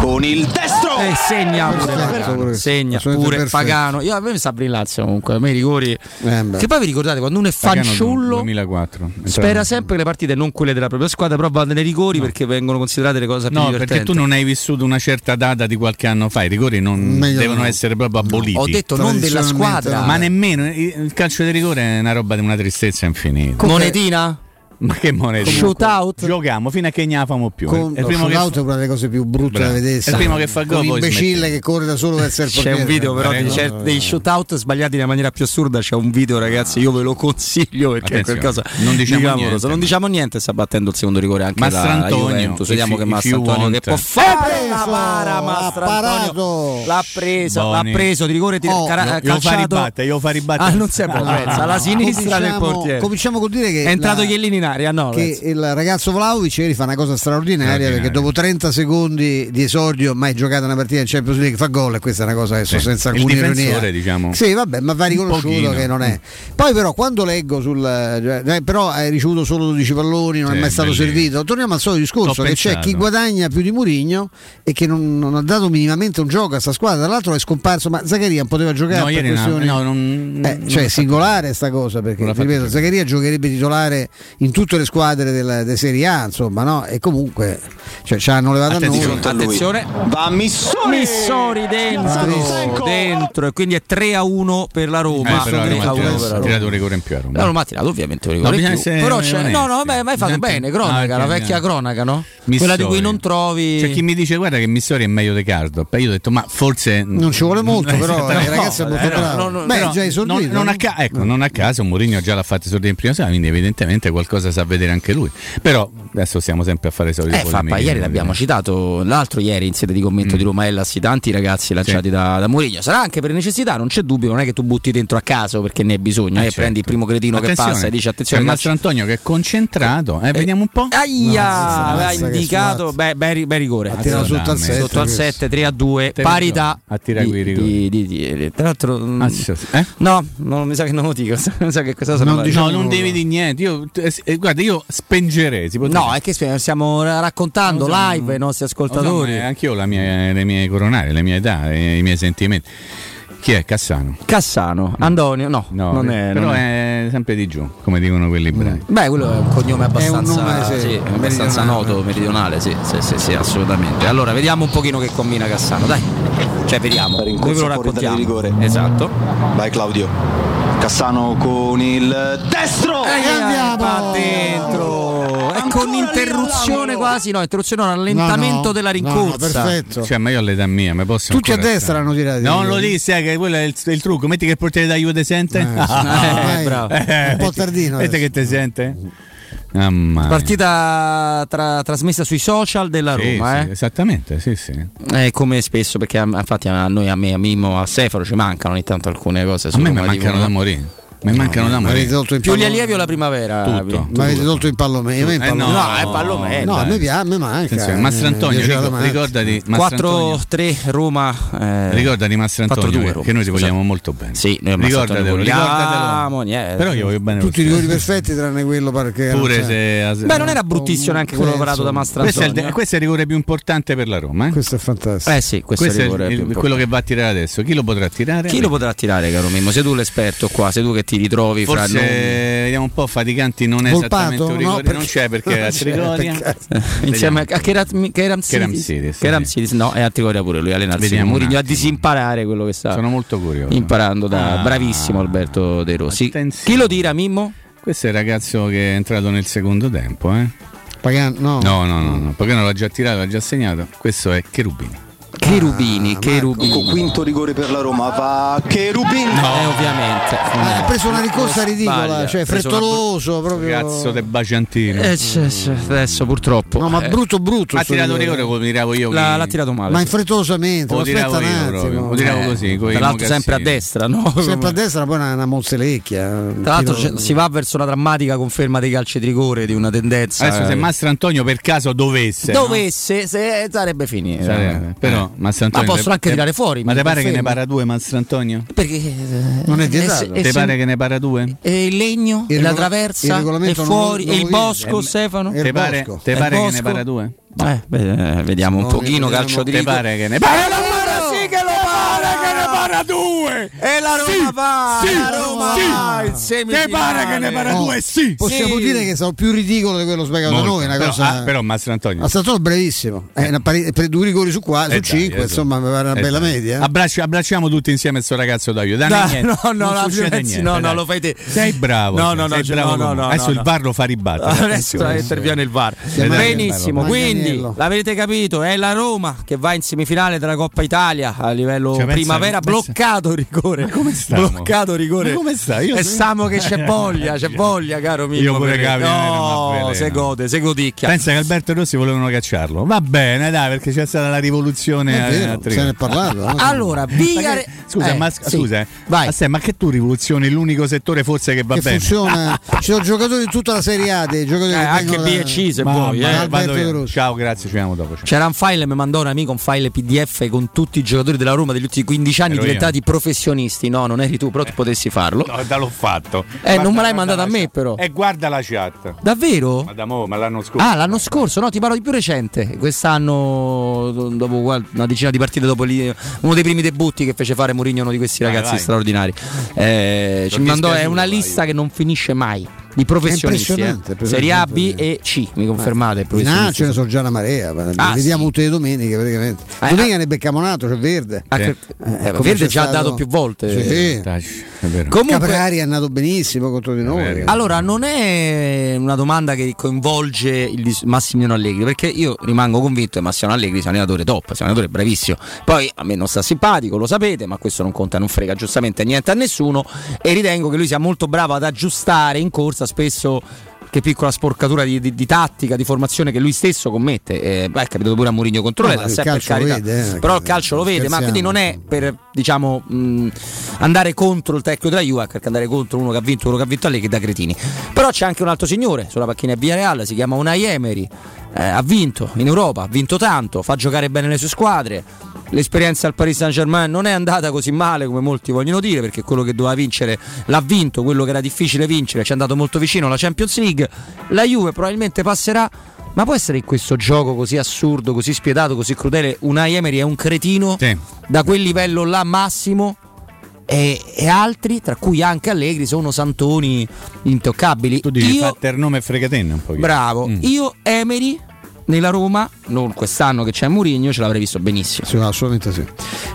con il destro. E segna pure, pure. segna pure. Pagano. Io, a me mi sta brillazio comunque, a me i rigori. Beh. che poi vi ricordate quando uno è fanciullo 2004. Spera sempre che le partite non quelle della propria squadra, però vanno nei rigori perché vengono considerate le cose più No, divertenti. perché tu non hai vissuto una certa data di qualche anno fa, i rigori non Meglio devono no. essere proprio aboliti. Ho detto non della squadra. Ma nemmeno il calcio di rigore è una roba di una tristezza infinita. Monetina? Ma che moneta? Shootout? Giochiamo fino a che ne la famo più. Con, è il primo shootout è una delle cose più brutte da vedere. È il primo che fa gol, Un poi imbecille smette. che corre da solo verso il C'è portiere. un video però di Prego. cer- dei shootout sbagliati nella maniera più assurda. C'è un video, ragazzi. Io ve lo consiglio perché è qualcosa non diciamo niente. Non diciamo niente. Sta battendo il secondo rigore anche la, la Mastrantonio, Juventus. Vediamo che Mastrantonio che può fare la para. Mastrantonio l'ha preso, l'ha preso di rigore. Oh, cara- io- io fa ribattere, io fa ribattere. Ah, non si può pensa, alla sinistra del portiere. Cominciamo col dire che È entrato Chiellini in aria, no? che penso. il ragazzo Vlaovic ieri fa una cosa straordinaria Straordinaria. perché dopo 30 secondi di esordio mai giocata una partita in Champions League fa gol e questa è una cosa che Sì. senza alcuna ironia diciamo. sì vabbè ma va riconosciuto che non è poi però quando leggo sul eh, però hai ricevuto solo 12 palloni non Sì, è mai stato bellissimo. servito torniamo al solito discorso L'ho che c'è chi guadagna più di Murigno e che non, non ha dato minimamente un gioco a sta squadra tra l'altro è scomparso ma Zaccaria non poteva giocare No, per questioni no, non- eh, non cioè l'ha singolare sta cosa perché ripeto Zaccaria giocherebbe titolare in tutte le squadre della, della Serie A insomma no e comunque cioè, ci hanno levato a noi Attenzione. Va Missori. Missori dentro, dentro e quindi è 3 a 1 per la Eh, Roma. però 3 Roma a ha 1 tirato- per la Roma. tirato un rigore in più a Roma. La Roma ha tirato ovviamente un No, rigore in bisogna più. Però c'è, no, no, beh, ma hai fatto bene, cronaca, Ah, la vecchia cronaca, no? Missori. Quella di cui non trovi C'è chi mi dice guarda che Missori è meglio di Cardop. E io ho detto ma forse non ci vuole molto però il No, ragazzo è molto <laughs> eh, no, bravo no, no, beh però già esordito non, non a ca- ecco, non a caso Mourinho già l'ha fatto esordire in prima sera quindi evidentemente qualcosa sa vedere anche lui però adesso stiamo sempre a fare i soliti Eh, Fappa, ieri l'abbiamo citato, l'altro ieri in sede di commento Mm. di Roma Hellas, tanti ragazzi lanciati da, da Mourinho. Sarà anche per necessità, non c'è dubbio, non è che tu butti dentro a caso perché ne hai bisogno, eh, certo. prendi il primo cretino che passa e dici attenzione. c'è calcio- Mastro Antonio che è concentrato eh, vediamo un po' Aia, No, che indicato, beh, bel, bel rigore. Ha tirato sotto al Sotto 7, al questo. 7, 3 a 2, Te parità. a tirare di- quei rigori. di- di- di- Tra l'altro, mm, Ah, sì, sì. Eh? no, non mi sa che non lo dico. <laughs> mi sa che questa cosa no, non la- non devi dire niente io, eh, eh, guarda io spengerei No, è che stiamo raccontando so, live ai nostri ascoltatori. ma anch'io ho la mia- le mie coronarie le mie età i miei sentimenti chi è Cassano? Cassano, Antonio, no, No, non è. però non è- è sempre di giù come dicono quelli bravi Beh, quello è un cognome abbastanza, nome, sì, sì, abbastanza noto, meridionale, sì, sì, sì, sì, assolutamente. Allora, vediamo un pochino che combina Cassano, dai. Cioè, vediamo, noi ve lo raccontiamo. rigore. Esatto. Vai Claudio. Cassano con il destro! Eh, va dentro. E con interruzione quasi, no, interruzione, no, rallentamento No, no, della no, rincorsa. perfetto. Cioè, ma io all'età mia, mi posso Tutti a destra stare. hanno tirato. Non lo disse, eh, che quello è il, il trucco. Metti che il portiere da Juve te sente. Eh, <laughs> bravo. Un po' tardino Metti adesso. che te sente. Mia. Partita tra- trasmessa sui social della Sì, Roma, sì, eh. Esattamente, sì, sì. Eh, come spesso, perché infatti a noi, a me, a Mimmo, a Sefaro ci mancano ogni tanto alcune cose. A me Roma, mancano da morire. Mi mancano da Ma avete morire. Più gli pallo- allievi o la primavera? Tutto. Ma avete tolto in pallomeno? Eh, no, No, è pallomeno. No, a me piace, a me manca. Attenzione, eh, Mastrantonio, mi piaceva ric- da matti. ricordati Mastrantonio. 4-3 Roma. Eh, Ricordati Mastrantonio 4-2 che- Roma, che noi ti scusa. vogliamo molto bene. Sì, noi Ricordatelo, ricordatelo. niente. Però io voglio bene Tutti i rigori perfetti tranne quello perché Pure c'è. se Beh, non era bruttissimo neanche quello Sì, parato da insomma. questo è, il, Mastrantonio. questo è il rigore più importante per la Roma. Eh? Questo è fantastico. Eh sì, questo, Questo è quello che va a tirare adesso. Chi lo potrà tirare? Chi lo potrà tirare, caro Mimmo? Sei tu l'esperto qua, sei tu che ti ritrovi fra Forse noi. vediamo un po' faticanti, non è Volpato? esattamente un No, rigore, perché- non c'è perché <laughs> è Trigoria. peccato. Insieme a Keram Keram Sidis. Keram. Sidis, no, è a Trigoria pure lui, allenarsi. Vediamo un Mourinho a disimparare quello che sta Sono molto curioso. imparando da Ah. bravissimo Alberto De Rossi. Attenzione. Chi lo tira, Mimmo? Questo è il ragazzo che è entrato nel secondo tempo, eh? Pagan- no. No, no, no, no, perché non l'ha già tirato, l'ha già segnato. Questo è Cherubini. Cherubini, Ecco, Cherubini. quinto rigore per la Roma, va Cherubin! Eh, ovviamente. Ah, ha preso una ricorsa ridicola, Sbaglia. cioè preso una frettoloso proprio. Cazzo de baciantino. Eh, c'è- c'è- adesso purtroppo. No, ma Eh, brutto brutto. ha tirato un rigore. come tiravo io. l'ha, chi- l'ha tirato male. Ma sì. infrettolosamente, Lo aspetta un attimo. Lo tiravo Eh, così. Tra l'altro sempre a destra, no? Sempre a destra, poi una, una mozzelecchia. Tra l'altro c'è- si va verso una drammatica conferma dei calci di rigore, di una tendenza. Adesso se eh, Mastro Antonio per caso dovesse. no? dovesse, se- sarebbe. Sarebbe. Però Mastro Antonio. Ma possono anche te- tirare fuori, Ma te pare che ne para due Mastro Antonio? Perché eh, Non è e vietato. e Te se- pare che ne para due? e il legno, Il e la il traversa, e non fuori, e non il bosco, dice. Stefano? Il Te pare, te Il pare che ne Bosco? para due? Eh, beh, vediamo un No, pochino calcio di Te pare che ne para? sì che lo para, che ne para due! E la Roma va, la Roma va in semifinale. Te pare che ne para No, due? Sì. Possiamo Sì. dire che sono più ridicolo di quello spiegato da noi. Una però, cosa... ah, però Mastro Antonio. Ma Santoro è bravissimo. È una pari- per due rigori su, qua, su Eh dai, cinque, eh, insomma, mi pare una eh bella dai. media. eh. Abbracci- abbracciamo tutti insieme questo ragazzo. Dai, Dai, <laughs> niente. no, no, non la succede niente, no, no, lo fai te. Sei bravo. No, no, no, bravo no, no, no, Adesso no, il no. VAR lo fa ribattere. Adesso interviene il VAR. Benissimo, quindi l'avete capito, è la Roma che va in semifinale della Coppa Italia a livello Cioè, primavera, pensa- bloccato il rigore. come stiamo? Bloccato rigore. Ma come stai? Io e stiamo che c'è voglia, c'è voglia, caro mio. Io pure capi, non No, se gode, se godicchia. Pensa che Alberto Rossi volevano cacciarlo. Va bene, dai, perché c'è stata la rivoluzione. Vero, se ne è parlato. no? <laughs> Allora, Ma Vigare... che- Scusa, eh, ma, sì. scusa, eh. Vai. Ma, sai, ma che tu rivoluzioni l'unico settore forse che va che bene? funziona. <laughs> Ci sono giocatori in tutta la Serie A, dei giocatori Eh, che anche B e C se Ma- vuoi. ma- eh. Via. Ciao, grazie, ci vediamo dopo. ciao. C'era un file, mi mandò un amico un file PDF con tutti i giocatori della Roma degli ultimi 15 anni Ero io. diventati professionisti. No, non eri tu, però tu potessi farlo. No, l'ho fatto. Eh, non me l'hai guarda mandato la a me, però. E guarda la chat. Davvero? Ma da mo, ma l'anno scorso. Ah, l'anno scorso, no, ti parlo di più recente. Quest'anno, do- dopo una decina di partite, dopo lì, uno dei primi debutti che fece fare Mourinho, uno di questi Vai, ragazzi vai. straordinari. Eh, ci mandò, è una vai. lista che non finisce mai. Di professionisti, impressionante, eh. Serie A, B impressionante. e C, mi confermate? In A professionisti? ce ne sono già una marea, Ah, vediamo sì. tutte le domeniche praticamente. Eh, Domenica ne beccamo un altro, c'è Verde. Ah, Sì. Eh, eh, Verde già ha stato- dato più volte. Sì. Vero. Comunque, Caprari è andato benissimo contro di noi. allora non è una domanda che coinvolge il dis- Massimiliano Allegri, perché io rimango convinto che Massimiliano Allegri sia un allenatore top, sia un allenatore bravissimo. Poi a me non sta simpatico, lo sapete, ma questo non conta, non frega giustamente niente a nessuno e ritengo che lui sia molto bravo ad aggiustare in corsa spesso che piccola sporcatura di, di- di tattica, di formazione che lui stesso commette. Eh, beh, è capitato pure a Mourinho contro No, il per carità. vede, eh, Però il calcio lo vede, ma quindi non è per diciamo mh, andare contro il tecnico della Juve, perché andare contro uno che ha vinto uno che ha vinto a lei che da cretini. Però c'è anche un altro signore sulla panchina Via Real, si chiama Unai Emery. eh, ha vinto in Europa, ha vinto tanto, fa giocare bene le sue squadre. L'esperienza al Paris Saint Germain non è andata così male come molti vogliono dire, perché quello che doveva vincere l'ha vinto, quello che era difficile vincere ci è andato molto vicino alla Champions League. La Juve probabilmente passerà. Ma può essere in questo gioco così assurdo, così spietato, così crudele, Unai Emery è un cretino Sì. da quel livello là massimo e, e altri, tra cui anche Allegri, sono santoni intoccabili. Tu dici Io, fatte il nome e fregatenne un pochino. bravo, Mm. io Emery nella Roma non quest'anno che c'è Mourinho, ce l'avrei visto benissimo. Sì, assolutamente sì.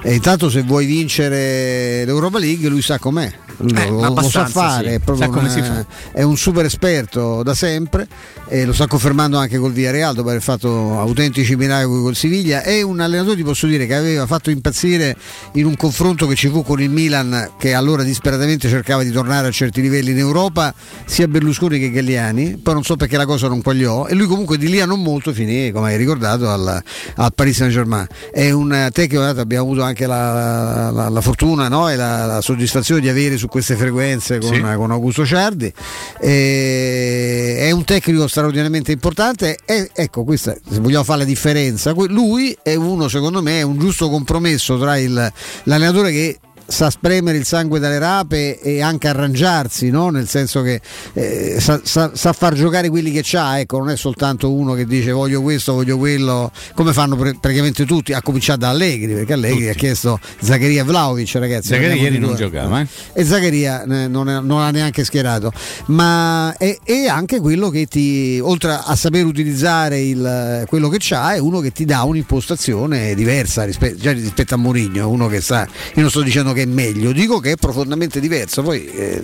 E intanto se vuoi vincere l'Europa League, lui sa com'è. Eh, lo, lo sa fare, sì. è, proprio Sa una- fa. è un super esperto da sempre e lo sta confermando anche col Villarreal dopo aver fatto autentici miracoli col Siviglia. È un allenatore, ti posso dire, che aveva fatto impazzire in un confronto che ci fu con il Milan, che allora disperatamente cercava di tornare a certi livelli in Europa, sia Berlusconi che Galliani. Poi non so perché la cosa non quagliò. E lui comunque di lì a non molto finì, come hai ricordato, al, al Paris Saint Germain. È un eh, tecnico, abbiamo avuto anche la, la- la fortuna no? e la, la soddisfazione di avere su queste frequenze con, Sì. con Augusto Ciardi. E- è un tecnico straordinariamente importante. E ecco, questa, se vogliamo fare la differenza, lui è uno, secondo me, è un giusto compromesso tra il- l'allenatore che sa spremere il sangue dalle rape e anche arrangiarsi, no? nel senso che eh, sa, sa- sa far giocare quelli che c'ha, ecco, non è soltanto uno che dice voglio questo, voglio quello, come fanno pre- praticamente tutti, a cominciare da Allegri, perché Allegri ha chiesto Zaccaria Vlaovic, ragazzi. Zaccaria ieri non giocava, eh? E Zaccaria eh, non, è- non ha neanche schierato, ma è, è anche quello che ti, oltre a saper utilizzare il- quello che c'ha, è uno che ti dà un'impostazione diversa rispe- già rispetto a Mourinho, uno che sa, io non sto dicendo che è meglio, dico che è profondamente diverso, poi eh,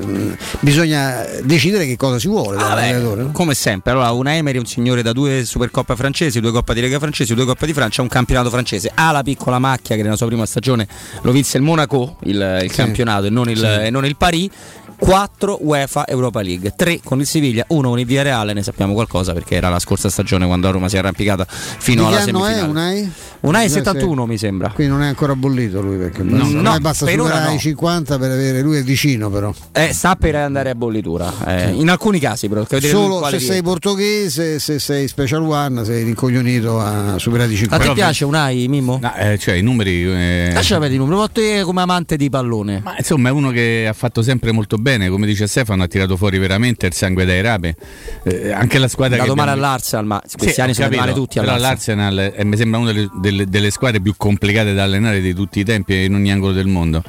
bisogna decidere che cosa si vuole Ah, beh, no? come sempre, allora una Emery è un signore da due Supercoppa francesi, due Coppa di Lega francesi, due Coppa di Francia, un campionato francese. Ha la piccola macchia che nella sua prima stagione lo vinse il Monaco, il, il Sì. campionato, e non il, Sì. e non il Paris. 4 UEFA Europa League, 3 con il Siviglia, 1 con il Villarreal, ne sappiamo qualcosa perché era la scorsa stagione quando la Roma si è arrampicata fino che alla anno è semifinale. Unai? Unai Già 71 se- mi sembra. Quindi non è ancora bollito lui perché No, basta, no, basta per superare no. i 50 per avere lui è vicino però. Eh, sta per andare a bollitura. eh, in alcuni casi, però. Solo se sei portoghese, se sei special one, sei rincoglionito a superare i A 50. te piace Unai, Mimmo? No, eh, cioè i numeri. eh, Lascia vedere i numeri, ma te come amante di pallone. Ma insomma è uno che ha fatto sempre molto bene, come dice Stefano, ha tirato fuori veramente il sangue dai rape. Eh, anche la È squadra andato che male abbiamo- all'Arsenal, ma questi Sì, anni sono andati male capito, tutti però all'Arsenal. l'Arsenal eh, mi sembra una delle, delle- delle squadre più complicate da allenare di tutti i tempi in ogni angolo del mondo.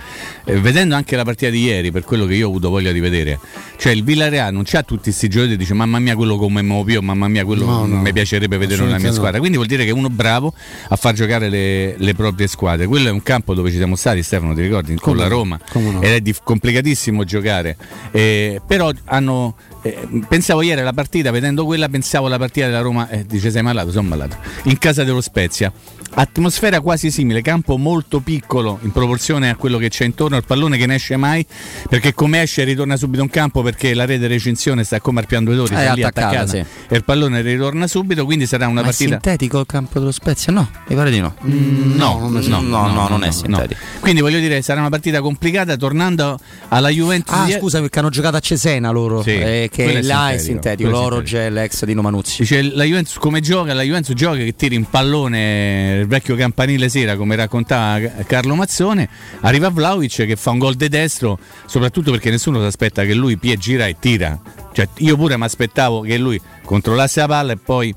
Eh, vedendo anche la partita di ieri, per quello che io ho avuto voglia di vedere, cioè il Villarreal non c'ha tutti questi giochi e dice mamma mia quello come muovo mamma mia quello No, no, mi piacerebbe vedere nella mia no. squadra. Quindi vuol dire che è uno bravo a far giocare le, le proprie squadre. Quello è un campo dove ci siamo stati, Stefano, ti ricordi? Con Come la Roma. Ed è dif- complicatissimo giocare. Eh, però hanno. Eh, pensavo ieri alla partita, vedendo quella, pensavo alla partita della Roma. Eh, dice sei malato, sono malato. In casa dello Spezia. Atmosfera quasi simile, campo molto piccolo in proporzione a quello che c'è intorno, il pallone che ne esce mai, perché come esce ritorna subito in campo perché la rete recinzione sta come al piano due tori, È sta lì attaccata, sì. e il pallone ritorna subito, quindi sarà una Ma è partita. sintetico il campo dello Spezia? No, mi pare di no. Mm, No, no, no, no, non è sintetico. Quindi voglio dire, sarà una partita complicata. Tornando alla Juventus, Ah, di- scusa, perché hanno giocato a Cesena loro, Sì, eh, è là è sintetico, l'oro gel ex di Nomanuzzi. Dice la Juventus come gioca? La Juventus gioca che tira in pallone il vecchio campanile sera, come raccontava Carlo Mazzone. Arriva Vlaovic che fa un gol di destro, soprattutto perché nessuno si aspetta che lui pie gira e tira. Cioè, io pure mi aspettavo che lui controllasse la palla e poi.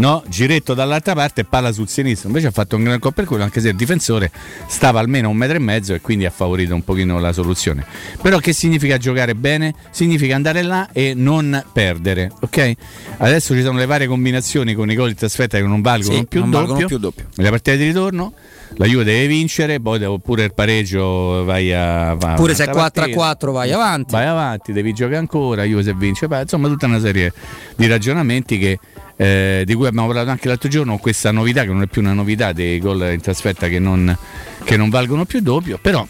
No, giretto dall'altra parte e palla sul sinistro. Invece ha fatto un gran gol per quello, anche se il difensore stava almeno un metro e mezzo e quindi ha favorito un pochino la soluzione. Però che significa giocare bene? Significa andare là e non perdere, ok? Adesso ci sono le varie combinazioni con i gol di trasferta che non valgono, Sì, più, non doppio. valgono più doppio. Nella partita di ritorno la Juve deve vincere, poi dopo pure il pareggio vai a... va- Pure se è un'altra 4 a partita. 4 vai avanti. Vai avanti, devi giocare ancora, Juve se vince, insomma tutta una serie di ragionamenti che, eh, di cui abbiamo parlato anche l'altro giorno, questa novità che non è più una novità dei gol in trasferta che non, che non valgono più doppio, però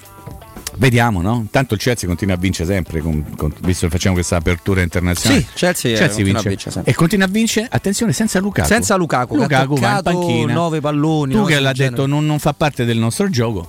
vediamo, no? Tanto il Chelsea continua a vincere sempre, con- con- visto che facciamo questa apertura internazionale. Sì, Chelsea, eh, continua a vince. vincere sempre. e continua a vincere, attenzione, senza Lukaku. Senza Lukaku, Lukaku va in panchina. nove palloni, Tu che l'ha genere. detto non, non fa parte del nostro gioco,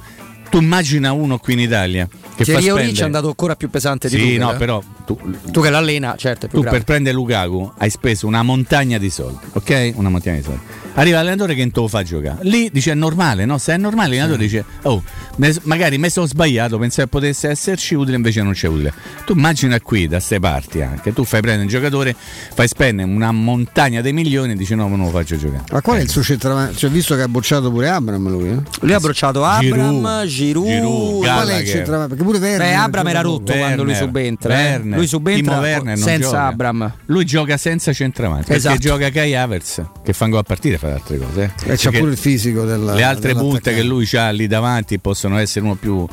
tu immagina uno qui in Italia che fa Thierry Henry spendere... è andato ancora più pesante di Sì, Tuchel, no, eh. però tu, Tu che l'allena, certo, è più tu grave. per prendere Lukaku hai speso una montagna di soldi, ok? Una montagna di soldi. Arriva l'allenatore che non te lo fa giocare. Lì dice è normale, no? Se è normale, l'allenatore dice oh, me- magari mi sono sbagliato, pensavo che potesse esserci utile, invece non c'è utile. Tu immagina qui, da ste parti anche, tu fai prendere un giocatore, fai spendere una montagna di milioni e dici no, ma non lo faccio giocare. Ma qual è il suo centravanti? Cioè, visto che ha bocciato pure Abram lui, eh? Lui ha brocciato Abram, Giroud. Giroud, Giroud, Qual è il centravanti? Perché pure Werner Beh, Abram era rotto quando lui Werner, subentra. eh. Werner, Lui subentra Timo Werner non senza gioca. Abram. Lui gioca senza centravanti Esatto. perché gioca Kai Havertz che fa un gol a partire fa altre cose. eh. E c'ha Perché pure il fisico del le altre punte che lui ha lì davanti possono essere uno più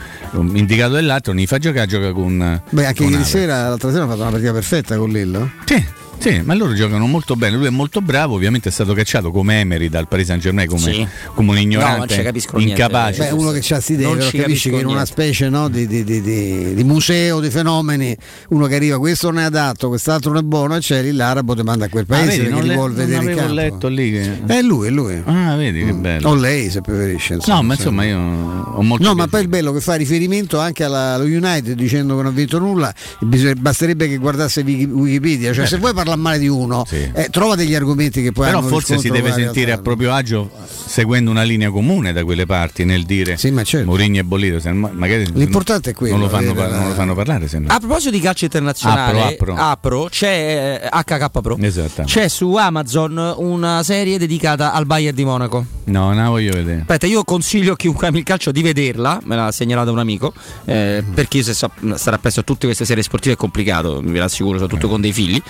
indicato dell'altro, non li fa giocare, gioca con Beh, anche con ieri Havertz. sera, l'altra sera ha fatto una partita perfetta con Lillo. Sì, sì, ma loro giocano molto bene. Lui è molto bravo. Ovviamente è stato cacciato come Emery dal Paris Saint Germain, come, Sì. come un No, non ignorante, niente. incapace. Beh, uno che ha queste idee, Non però ci capisci capisco che in una specie no, di, di- di- di- di museo di fenomeni, uno che arriva, questo non è adatto, quest'altro non è buono, e c'è lì l'arabo ti manda a quel Ah, paese vedi, perché non, li le- non avevo campo. letto lì. Che... È lui, è lui. Ah, vedi che bello. O lei se preferisce. No, ma insomma io ho molto No, ma poi il bello che fa riferimento anche alla- allo United dicendo che non ha vinto nulla, basterebbe che guardasse Wiki- Wikipedia, cioè Eh. se vuoi parlare male di uno, eh, trova degli argomenti che poi Però hanno forse si deve sentire a proprio agio seguendo una linea comune da quelle parti nel dire Mourinho e Bolito, se ma- magari certo. L'importante è quello, non lo fanno, par- non lo fanno parlare se no. A proposito di calcio internazionale, Apro, apro. c'è eh, HK Pro. Esatto. C'è su Amazon una serie dedicata al Bayern di Monaco. No, non la voglio vedere. Aspetta, io consiglio a chiunque ami il calcio di vederla, me l'ha segnalata un amico, eh, perché se sa- stare appresso a tutte queste serie sportive è complicato, vi rassicuro, soprattutto con dei figli.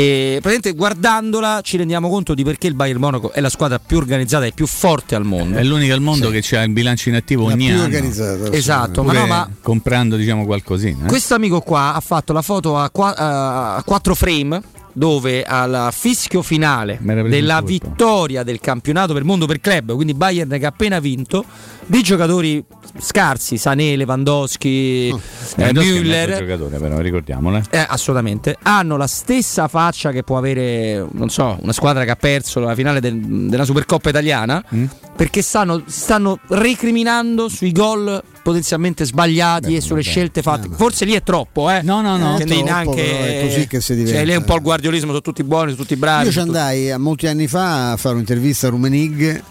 E praticamente guardandola ci rendiamo conto di perché il Bayern Monaco è la squadra più organizzata e più forte al mondo. È l'unica al mondo che ha il bilancio in attivo ogni più anno. organizzata, Esatto, ma no, ma- comprando diciamo qualcosina. eh. Questo amico qua ha fatto la foto a, qua- a quattro frame dove al fischio finale della vittoria del campionato del mondo per club, quindi Bayern che ha appena vinto, dei giocatori scarsi, Sané, Lewandowski, eh, è un Müller, giocatore, però ricordiamolo. eh. eh, assolutamente. Hanno la stessa faccia che può avere, non so, una squadra che ha perso la finale del- della Supercoppa italiana. Mm? Perché stanno, stanno recriminando sui gol potenzialmente sbagliati e sulle scelte fatte. Forse lì è troppo, eh? No, no, no. Che troppo, neanche, è così che si diventa. Cioè, lì è un po' il guardiolismo, sono tutti buoni, sono tutti bravi. Io ci andai a molti anni fa a fare un'intervista a Rumenig.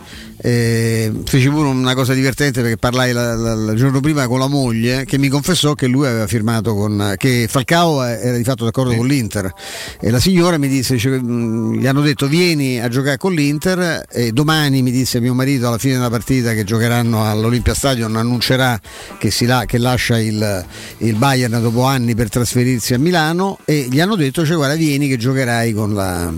eh, feci pure una cosa divertente perché parlai la- la- il giorno prima con la moglie che mi confessò che lui aveva firmato con che Falcao era di fatto d'accordo con l'Inter e la signora mi disse "Mm, gli hanno detto vieni a giocare con l'Inter e domani mi disse mio marito alla fine della partita che giocheranno all'Olympia Stadium annuncerà che, la- che lascia il, il Bayern dopo anni per trasferirsi a Milano e gli hanno detto cioè guarda vieni che giocherai con, la,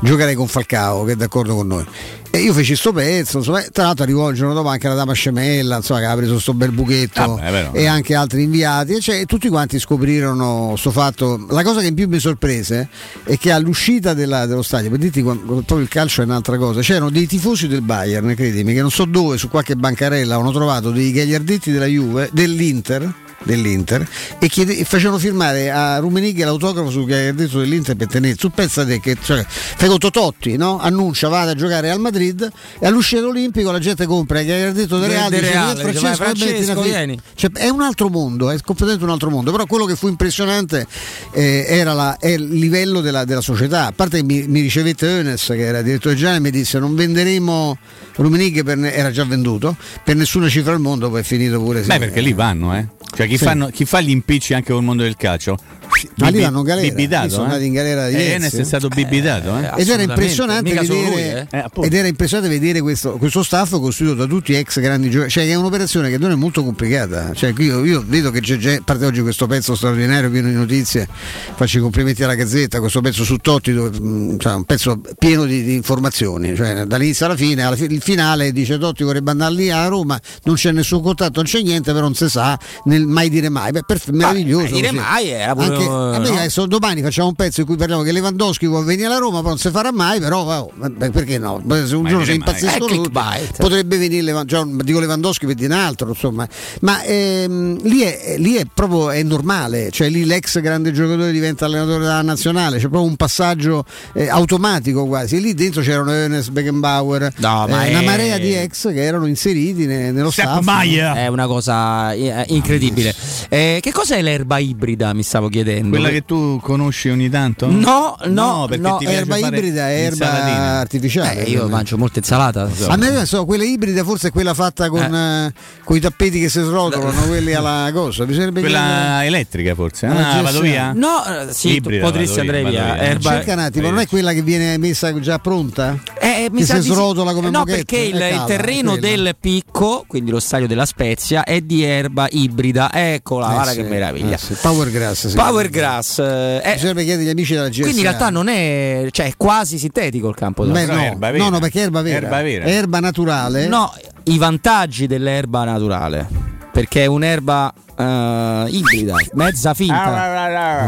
giocherai con Falcao che è d'accordo con noi e io feci sto pezzo insomma, tra l'altro arrivò il giorno dopo anche la dama Scemella insomma, che aveva preso sto bel buchetto Vabbè, però, e anche altri inviati e cioè, e tutti quanti scoprirono sto fatto. La cosa che in più mi sorprese è che all'uscita della- dello stadio per dirti proprio il calcio è un'altra cosa c'erano dei tifosi del Bayern credimi che non so dove su qualche bancarella hanno trovato dei gagliardetti della Juve dell'Inter dell'Inter e, chiede- e facevano firmare a Rumenig l'autografo sul gagliardetto dell'Inter per tenere su pensa te che cioè, fai conto Totti no? annuncia vada a giocare al Madrid e all'uscita olimpico la gente compra il gagliardetto del Del- Real del dice, Real, "Eh, Francesco, Francesco, metti una fi-". vieni. Cioè, è un altro mondo, è completamente un altro mondo. Però quello che fu impressionante eh, era la- è il livello della, della società. A parte che mi, mi ricevette Enes, che era direttore generale, e mi disse: Non venderemo Rumenig, per ne- era già venduto per nessuna cifra al mondo. Poi è finito pure. sì. Beh, perché lì vanno, eh. Cioè, chi, Sì. fanno- chi fa gli impicci anche col mondo del calcio? In galera, Bibitato, sono eh. andati in galera di Eh, Enes è stato bibitato, eh. Ed era impressionante mica solo lui, vedere, eh. ed era impressionante vedere questo, questo staff costituito da tutti ex grandi giocatori, cioè è un'operazione che non è molto complicata. Cioè, io, io vedo che c'è, già- a parte oggi questo pezzo straordinario pieno di notizie, faccio i complimenti alla Gazzetta, questo pezzo su Totti, dove, mh, cioè, un pezzo pieno di, di informazioni, cioè, dall'inizio alla fine, alla fi- il finale dice Totti vorrebbe andare lì a Roma, non c'è nessun contatto, non c'è niente, però non si sa, nel mai dire mai. Beh, perf- meraviglioso. mai dire mai era pure- Anche- vabbè, no? adesso domani facciamo un pezzo in cui parliamo che Lewandowski può venire alla Roma, però non si farà mai, però oh, perché no? Se un Mai giorno si impazziscono Eh, tutti, potrebbe venire Levan- cioè, dico Lewandowski per dire un altro, insomma. Ma ehm, lì, è, lì è proprio è normale, cioè lì l'ex grande giocatore diventa allenatore della nazionale, c'è proprio un passaggio eh, automatico quasi. E lì dentro c'erano Ernest Beckenbauer, No, ma eh, è- una marea di ex che erano inseriti ne- nello staff. È una cosa eh, incredibile. Eh, che cos'è l'erba ibrida? Mi stavo chiedendo. Quella che tu conosci ogni tanto? No, no, perché no, ti piace erba ibrida è erba insalatine. artificiale. Eh, io mangio molta insalata. A me so, quella ibrida forse è quella fatta con, eh, con i tappeti che si srotolano, <laughs> quelli alla cosa. Bisognerebbe Quella chiedere- elettrica forse. Ah, GSA. vado via? No, eh, sì, Ibrida, potresti andare via. Erba- Cerca un attimo, non è quella che viene messa già pronta? Eh, mi che sa si srotola come No, moquette? perché il, Eh, il terreno del picco, quindi lo stadio della Spezia, è di erba ibrida. Eccola, Eh, guarda che meraviglia. eh. Power grass. Power grass. eh, è- Bisognerebbe chiedere agli amici della GSA. quindi in realtà non è, cioè, è quasi sintetico il campo. Beh, no, no, no, perché è erba vera. Erba vera. Erba naturale. No, i vantaggi dell'erba naturale. Perché è un'erba eh, ibrida, mezza finta.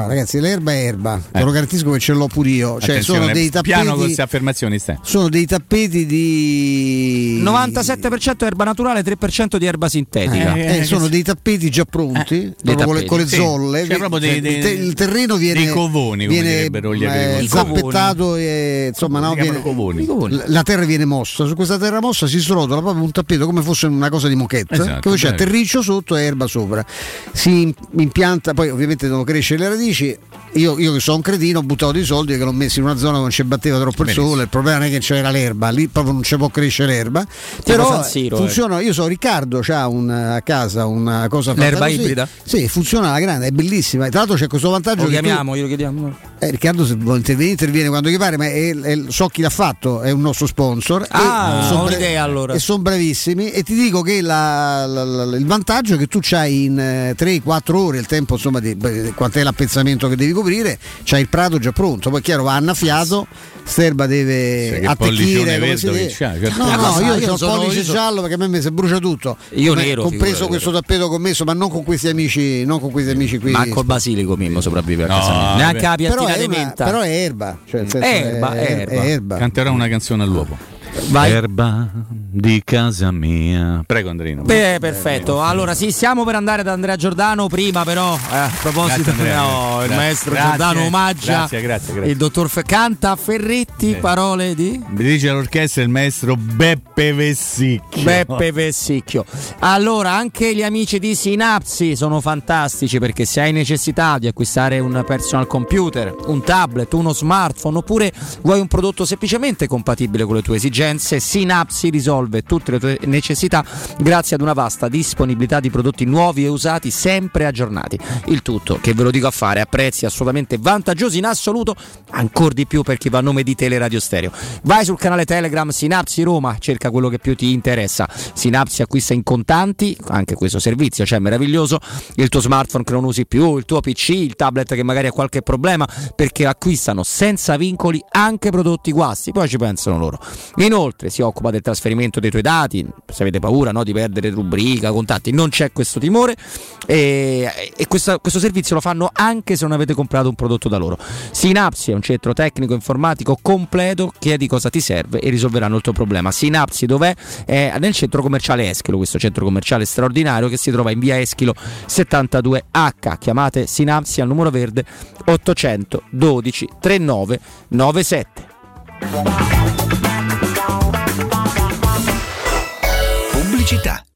No, ragazzi, l'erba è erba, te lo garantisco che ce l'ho pure io. Cioè, Attenzione, sono dei piano con tappeti. queste affermazioni, stai. Sono dei tappeti di. 97% erba naturale, 3% di erba sintetica. Eh, sono dei tappeti già pronti, con, le, tappeti, con le sì. zolle. Cioè, proprio dei- Cioè, dei- il, te- il terreno viene, dei covoni, viene eh, agricoltori. zappettato e insomma no, viene- covoni. la terra viene mossa. Su questa terra mossa si srotola proprio un tappeto come fosse una cosa di moquette, Esatto, che poi c'è terriccio sotto e erba sopra. Si im- impianta, poi ovviamente devono crescere le radici. Io, io che sono un cretino ho buttato dei soldi che l'ho messo in una zona dove non ci batteva troppo il Benissimo. sole. Il problema non è che c'era l'erba, lì proprio non ci può crescere l'erba. Però San Siro, funziona, io so Riccardo ha a casa una cosa L'erba ibrida? Sì, funziona alla grande, è bellissima. Tra l'altro c'è questo vantaggio Lo che tu- chiamiamo, glielo chiediamo. Eh, Riccardo se vuole intervenire interviene quando gli pare, ma è- è- so chi l'ha fatto, è un nostro sponsor. Ah, e son ho un'idea, allora. E sono bravissimi e ti dico che la- la- la- il vantaggio è che tu c'hai in 3-4 ore il tempo, insomma, di, quant'è l'appezzamento che devi coprire, c'hai il prato già pronto, poi chiaro va annafiato, sterba deve Cioè, che attecchire. come si verde deve- che certo. No, Eh, no, ma io, io ho il sono- pollice io giallo perché a me mi si brucia tutto. Io Come- nero, Compreso questo tappeto commesso, ma non con questi amici, non con questi amici qui. Manco il basilico Mimmo sopravvive a No, casa mia. Neanche beh. la è, di una- menta. però è erba, cioè nel senso Erba, è, erba. è erba. Canterò una canzone all'uopo. Vai. Erba di casa mia. Prego Andrino. Beh, perfetto. Allora, sì, stiamo per andare da Andrea Giordano. Prima, però, eh, a proposito, no, il maestro Grazie. Giordano omaggia Grazie, grazie, grazie. il dottor canta Ferretti. Parole di Mi dice l'orchestra il maestro Beppe Vessicchio. Beppe Vessicchio. Allora, anche gli amici di Synapsi sono fantastici perché se hai necessità di acquistare un personal computer, un tablet, uno smartphone oppure vuoi un prodotto semplicemente compatibile con le tue esigenze, Synapsi risolve tutte le tue necessità grazie ad una vasta disponibilità di prodotti nuovi e usati sempre aggiornati. Il tutto, che ve lo dico a fare, a prezzi assolutamente vantaggiosi in assoluto, ancora di più per chi va a nome di Teleradio Stereo. Vai sul canale Telegram Sinapsi Roma, cerca quello che più ti interessa. Sinapsi acquista in contanti, anche questo servizio, cioè meraviglioso, il tuo smartphone che non usi più, il tuo PC, il tablet che magari ha qualche problema, perché acquistano senza vincoli anche prodotti guasti, poi ci pensano loro. Inoltre si occupa del trasferimento dei tuoi dati, se avete paura no, di perdere rubrica, contatti, non c'è questo timore e, e questo, questo servizio lo fanno anche se non avete comprato un prodotto da loro. Synapsi è un centro tecnico informatico completo, chiedi cosa ti serve e risolveranno il tuo problema. Synapsi dov'è? È nel centro commerciale Eschilo, questo centro commerciale straordinario che si trova in via Eschilo 72H. Chiamate Synapsi al numero verde 812 39 Pubblicità.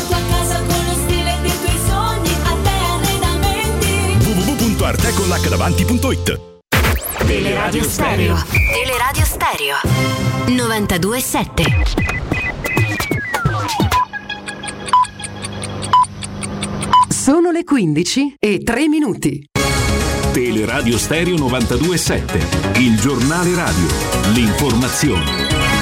www.arteconlacdavanti.it Teleradio Stereo. Teleradio Stereo. 927. Sono le 15 e 3 minuti. Teleradio Stereo 927, il giornale radio, l'informazione.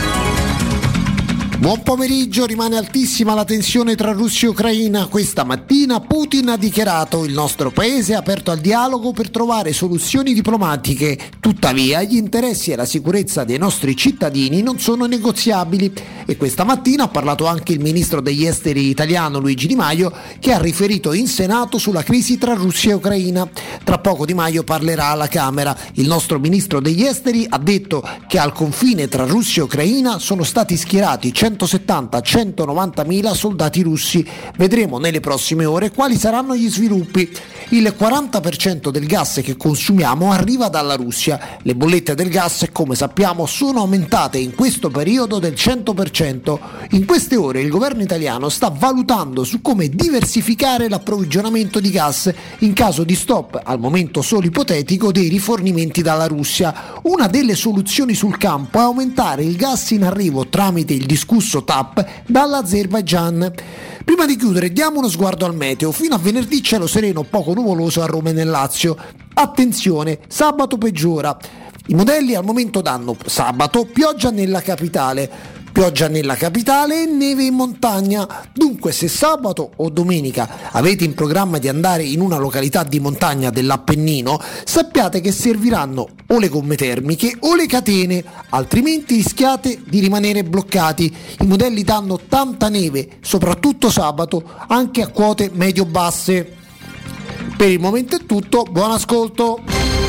Buon pomeriggio, rimane altissima la tensione tra Russia e Ucraina. Questa mattina Putin ha dichiarato il nostro paese è aperto al dialogo per trovare soluzioni diplomatiche. Tuttavia gli interessi e la sicurezza dei nostri cittadini non sono negoziabili e questa mattina ha parlato anche il ministro degli esteri italiano Luigi Di Maio che ha riferito in Senato sulla crisi tra Russia e Ucraina. Tra poco Di Maio parlerà alla Camera. Il nostro ministro degli esteri ha detto che al confine tra Russia e Ucraina sono stati schierati 100 170-190.000 soldati russi. Vedremo nelle prossime ore quali saranno gli sviluppi. Il 40% del gas che consumiamo arriva dalla Russia. Le bollette del gas, come sappiamo, sono aumentate in questo periodo del 100%. In queste ore il governo italiano sta valutando su come diversificare l'approvvigionamento di gas in caso di stop, al momento solo ipotetico, dei rifornimenti dalla Russia. Una delle soluzioni sul campo è aumentare il gas in arrivo tramite il discorso discusso TAP dall'Azerbaijan. Prima di chiudere diamo uno sguardo al meteo, fino a venerdì cielo sereno poco nuvoloso a Roma e nel Lazio. Attenzione, sabato peggiora. I modelli al momento danno sabato pioggia nella capitale. Pioggia nella capitale e neve in montagna. Dunque se sabato o domenica avete in programma di andare in una località di montagna dell'Appennino, sappiate che serviranno o le gomme termiche o le catene, altrimenti rischiate di rimanere bloccati. I modelli danno tanta neve, soprattutto sabato, anche a quote medio-basse. Per il momento è tutto, buon ascolto!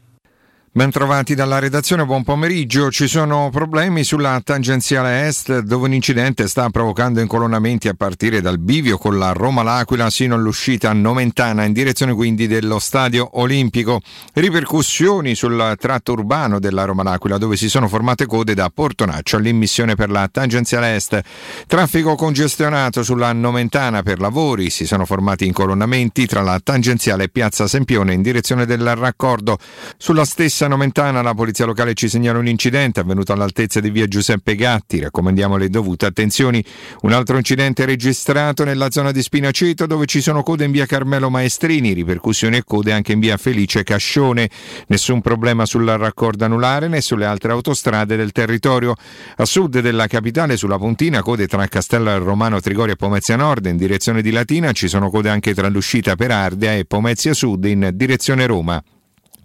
Bentrovati dalla redazione, buon pomeriggio. Ci sono problemi sulla tangenziale est dove un incidente sta provocando incolonnamenti a partire dal bivio con la Roma-L'Aquila sino all'uscita nomentana in direzione quindi dello stadio olimpico. Ripercussioni sul tratto urbano della Roma-L'Aquila dove si sono formate code da Portonaccio all'immissione per la tangenziale est. Traffico congestionato sulla nomentana per lavori, si sono formati incolonnamenti tra la tangenziale e Piazza Sempione in direzione del raccordo. Sulla stessa Stessa Nomentana la polizia locale ci segnala un incidente avvenuto all'altezza di via Giuseppe Gatti, raccomandiamo le dovute attenzioni. Un altro incidente registrato nella zona di Spinaceto dove ci sono code in via Carmelo Maestrini, ripercussioni e code anche in via Felice Cascione. Nessun problema sul raccordo anulare né sulle altre autostrade del territorio. A sud della capitale sulla Pontina code tra Castello Romano Trigoria e Pomezia Nord in direzione di Latina, ci sono code anche tra l'uscita per Ardea e Pomezia Sud in direzione Roma.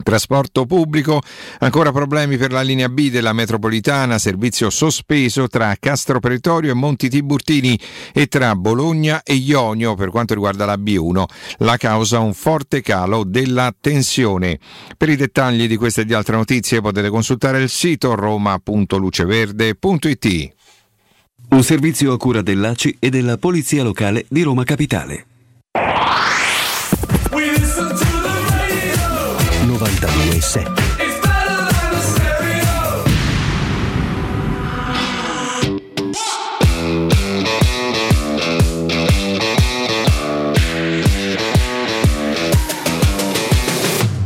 Trasporto pubblico, ancora problemi per la linea B della metropolitana, servizio sospeso tra Castro Pretorio e Monti Tiburtini e tra Bologna e Ionio per quanto riguarda la B1. La causa un forte calo della tensione. Per i dettagli di queste e di altre notizie potete consultare il sito roma.luceverde.it. Un servizio a cura dell'ACI e della Polizia Locale di Roma Capitale. 92.7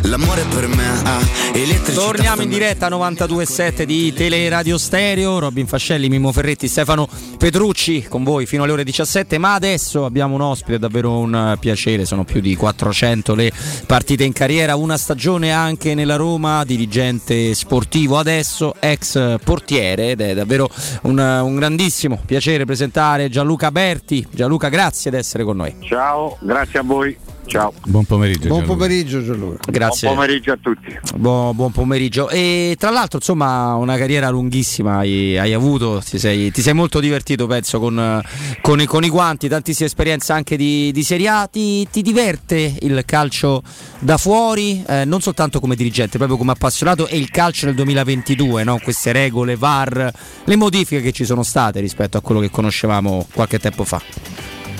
L'amore per me ha elettricità. Torniamo in diretta a 92.7 di Teleradio Stereo. Robin Fascelli, Mimmo Ferretti, Stefano Petrucci con voi fino alle ore 17. Ma adesso abbiamo un ospite, davvero un piacere. Sono più di 400 le partite in carriera. Una stagione anche nella Roma, dirigente sportivo adesso, ex portiere. Ed è davvero un, un grandissimo piacere presentare Gianluca Berti. Gianluca, grazie di essere con noi. Ciao, grazie a voi. Ciao. Buon pomeriggio. Buon pomeriggio Gianluca. Grazie. Buon pomeriggio a tutti. Buon, buon pomeriggio. E tra l'altro, insomma, una carriera lunghissima hai, hai avuto. Ti sei, ti sei, molto divertito, penso, con, con, i, con, i guanti, tantissime esperienze anche di, di Serie A. Ti, ti, diverte il calcio da fuori, eh, non soltanto come dirigente, proprio come appassionato, e il calcio nel 2022, no? queste regole, VAR, le modifiche che ci sono state rispetto a quello che conoscevamo qualche tempo fa.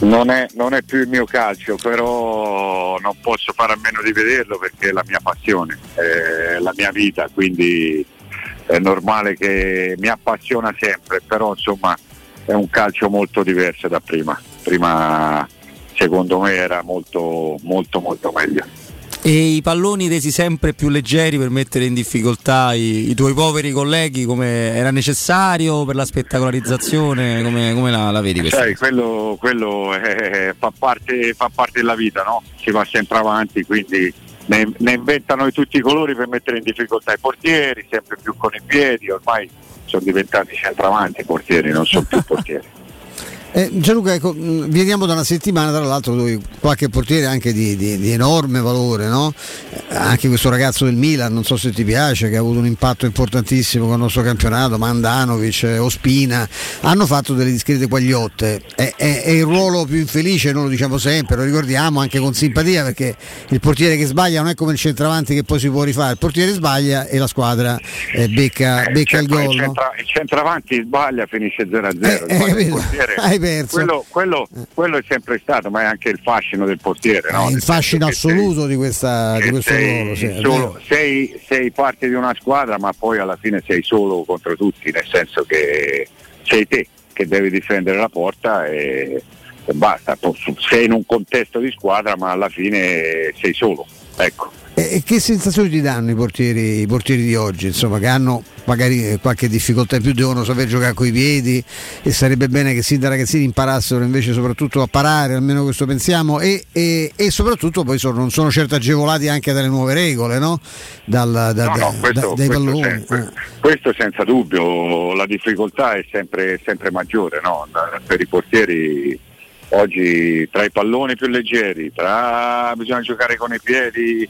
Non è, non è, più il mio calcio, però non posso fare a meno di vederlo perché è la mia passione, è la mia vita, quindi è normale che mi appassiona sempre, però insomma è un calcio molto diverso da prima. Prima secondo me era molto molto molto meglio. E i palloni resi sempre più leggeri per mettere in difficoltà i, i tuoi poveri colleghi come era necessario per la spettacolarizzazione? Come, come la, la, vedi questa? Sai, quello, quello è, fa, parte, fa, parte, della vita, no? Si va sempre avanti, quindi ne, ne, inventano di tutti i colori per mettere in difficoltà i portieri, sempre più con i piedi, ormai sono diventati centravanti i portieri, non sono più <laughs> portieri. Eh, Gianluca, ecco, veniamo da una settimana tra l'altro dove qualche portiere anche di, di, di enorme valore, no? anche questo ragazzo del Milan, non so se ti piace, che ha avuto un impatto importantissimo con il nostro campionato, Mandanovic, Ospina, hanno fatto delle discrete quagliotte. È, è, è, il ruolo più infelice, noi lo diciamo sempre, lo ricordiamo anche con simpatia perché il portiere che sbaglia non è come il centravanti che poi si può rifare, il portiere sbaglia e la squadra eh, becca, becca il, il gol. Il, centra, il centravanti sbaglia finisce 0-0. Eh, il portiere perso. Quello, quello, quello, è sempre stato, ma è anche il fascino del portiere. No? È il fascino assoluto sei, di, questa, di questo sei, ruolo. Sì, solo, sei, sei, parte di una squadra, ma poi alla fine sei solo contro tutti, nel senso che sei te che devi difendere la porta e, e basta. Sei in un contesto di squadra, ma alla fine sei solo. Ecco. E che sensazioni ti danno i portieri, i portieri di oggi, insomma, che hanno magari qualche difficoltà in più, devono saper giocare coi piedi e sarebbe bene che sin da ragazzini imparassero invece soprattutto a parare, almeno questo pensiamo, e, e, e soprattutto poi sono, non sono certo agevolati anche dalle nuove regole, no? Dal, da, no, no, questo, da, dai questo palloni. Eh. questo senza dubbio, la difficoltà è sempre, sempre maggiore no? per i portieri oggi tra i palloni più leggeri, tra bisogna giocare con i piedi,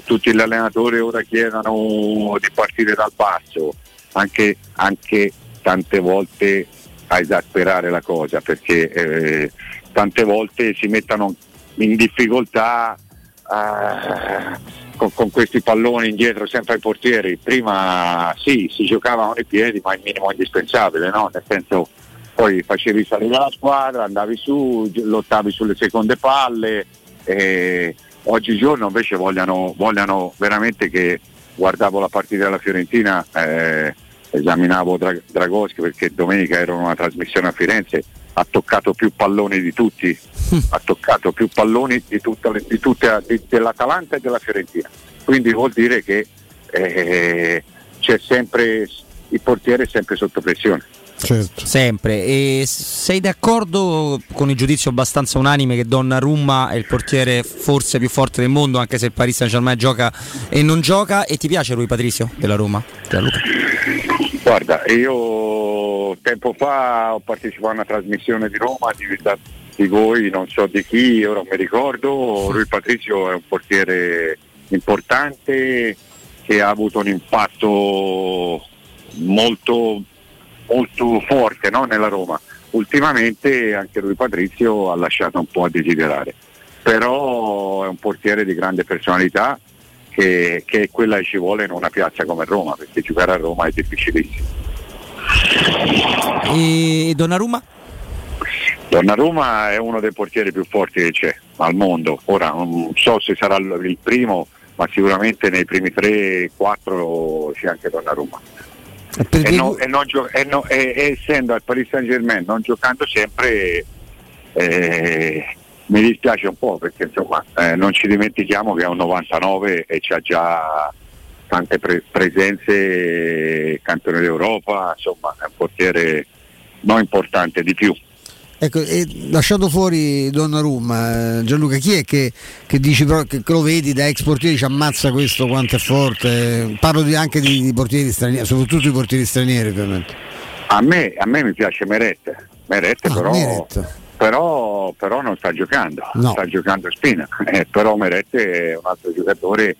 tutti gli allenatori ora chiedono di partire dal basso, anche, anche tante volte a esasperare la cosa, perché eh, tante volte si mettono in difficoltà eh, con, con questi palloni indietro sempre ai portieri. Prima sì, si giocava con i piedi, ma il minimo indispensabile, no? nel senso poi facevi salire la squadra, andavi su, lottavi sulle seconde palle. E oggigiorno invece vogliano, vogliano veramente che guardavo la partita della Fiorentina, eh, esaminavo Dra- Dragoschi perché domenica ero in una trasmissione a Firenze, ha toccato più palloni di tutti, <laughs> ha toccato più palloni di, tutta, di tutte, di, dell'Atalanta e della Fiorentina. Quindi vuol dire che eh, c'è sempre il portiere è sempre sotto pressione. Certo. Sempre. E sei d'accordo con il giudizio abbastanza unanime che Donnarumma è il portiere forse più forte del mondo, anche se il Paris Saint Germain gioca e non gioca? E ti piace lui Patrizio della Roma? Gianluca? Guarda, io tempo fa ho partecipato a una trasmissione di Roma di, di voi, non so di chi, ora non mi ricordo. Lui Patrizio è un portiere importante che ha avuto un impatto molto molto forte no? nella Roma. Ultimamente anche lui Patrizio ha lasciato un po' a desiderare, però è un portiere di grande personalità che, che è quella che ci vuole in una piazza come Roma, perché giocare a Roma è difficilissimo. E Donnarumma? Donnarumma è uno dei portieri più forti che c'è al mondo, ora non so se sarà il primo, ma sicuramente nei primi 3-4 c'è anche Donnarumma. E, no, e, non gio- e, no, e, essendo al Paris Saint Germain non giocando sempre eh, mi dispiace un po' perché insomma eh, non ci dimentichiamo che è un 99 e c'ha già tante pre- presenze campione d'Europa, insomma è un portiere non importante di più. Ecco, e lasciando fuori Donnarumma, eh, Gianluca, chi è che, che dici però, che, lo vedi da ex portiere dice ammazza questo quanto è forte? Parlo di, anche di, di, portieri stranieri, soprattutto di portieri stranieri ovviamente. A me, a me mi piace Merette, Merette ah, però, però, però, non sta giocando, no. sta giocando Spina, <laughs> eh, però Merette è un altro giocatore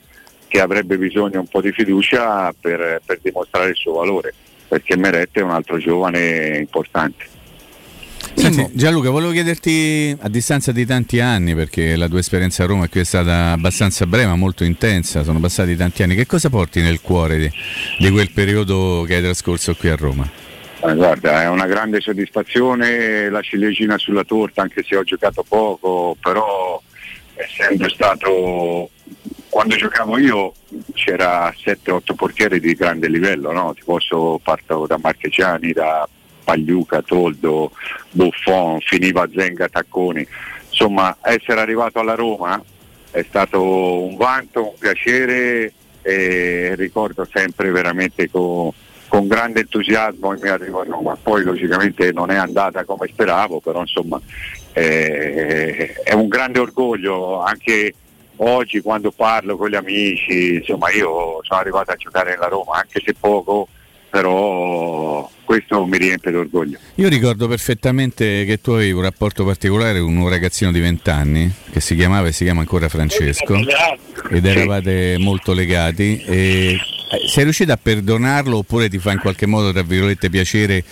che avrebbe bisogno un po' di fiducia per, per dimostrare il suo valore, perché Merette è un altro giovane importante. Senti, Gianluca, volevo chiederti a distanza di tanti anni, perché la tua esperienza a Roma qui è stata abbastanza breve, ma molto intensa, sono passati tanti anni, che cosa porti nel cuore di, di quel periodo che hai trascorso qui a Roma? Eh, guarda, è una grande soddisfazione, la ciliegina sulla torta, anche se ho giocato poco, però è sempre stato quando giocavo io c'era 7-8 portieri di grande livello, no? Ti posso parto da Marchegiani, da Pagliuca, Toldo, Buffon, finiva Zenga, Tacconi. Insomma, essere arrivato alla Roma è stato un vanto, un piacere e ricordo sempre veramente con, con grande entusiasmo il mio arrivo a Roma. Poi logicamente non è andata come speravo, però insomma eh, è un grande orgoglio anche oggi quando parlo con gli amici, insomma io sono arrivato a giocare nella Roma, anche se poco, però questo mi riempie d'orgoglio. Io ricordo perfettamente che tu avevi un rapporto particolare con un ragazzino di 20 anni che si chiamava e si chiama ancora Francesco ed eravate molto legati e eh, sei riuscito a perdonarlo oppure ti fa in qualche modo tra virgolette piacere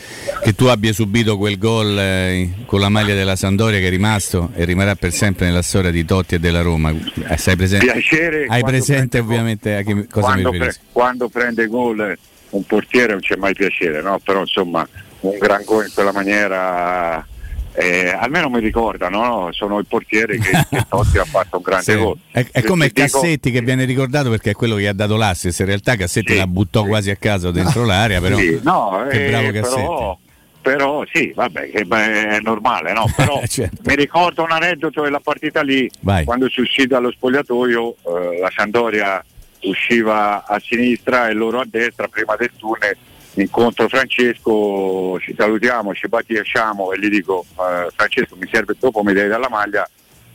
che tu abbia subito quel gol eh, con la maglia della Sandoria che è rimasto e rimarrà per sempre nella storia di Totti e della Roma eh, sei presente? Piacere hai presente ovviamente a che cosa mi riferisco? Pre- quando prende gol un portiere non c'è mai piacere, no? però insomma un gran gol in quella maniera eh, almeno mi ricordano, no? sono il portiere che, <laughs> che Totti ha fatto un grande sì. gol. È, è come dico, Cassetti che viene ricordato perché è quello che ha dato l'assist, in realtà Cassetti sì, la buttò sì. quasi a caso dentro l'area, però no, che eh, bravo Cassetti. Però, però sì, vabbè, è normale, no? Però <laughs> certo. mi ricordo un aneddoto della partita lì, Vai. quando si uscì dallo spogliatoio, eh, la Sandoria usciva a sinistra e loro a destra prima del tunnel. Incontro Francesco, ci salutiamo, ci baciamo e gli dico eh, Francesco mi serve dopo mi devi dare la maglia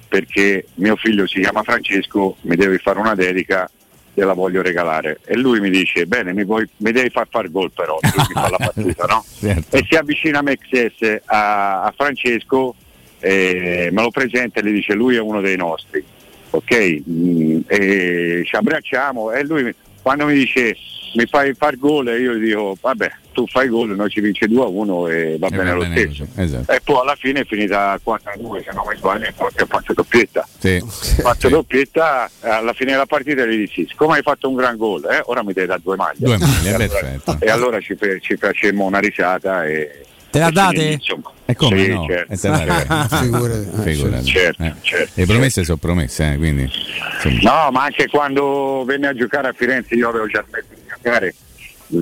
perché mio figlio si chiama Francesco, mi devi fare una dedica gliela voglio regalare e lui mi dice bene mi, vuoi- mi devi far fare gol però lui mi fa la battuta no? <laughs> Certo. e si avvicina Mexes a, a Francesco e me lo presenta e gli dice lui è uno dei nostri ok Mm, e ci abbracciamo e lui quando mi dice mi fai far gol? E io gli dico vabbè tu fai gol noi ci vince 2 a 1 e va Eh, bene lo stesso. esatto. e poi alla fine è finita 4 a 2 se non mi sbaglio ha fatto doppietta. Sì. fatto doppietta eh, alla fine della partita gli dissi siccome hai fatto un gran gol eh, ora mi devi dare due maglie. Due maglie, e, allora, e allora ci, ci facemmo una risata e Te la e date? insomma, E come sì, no? certo. E te la regalo. <laughs> Figurati. Figurati. Certo, Eh. certo, Le promesse sono promesse, eh, quindi insomma. No, ma anche quando venne a giocare a Firenze io avevo già smesso di giocare,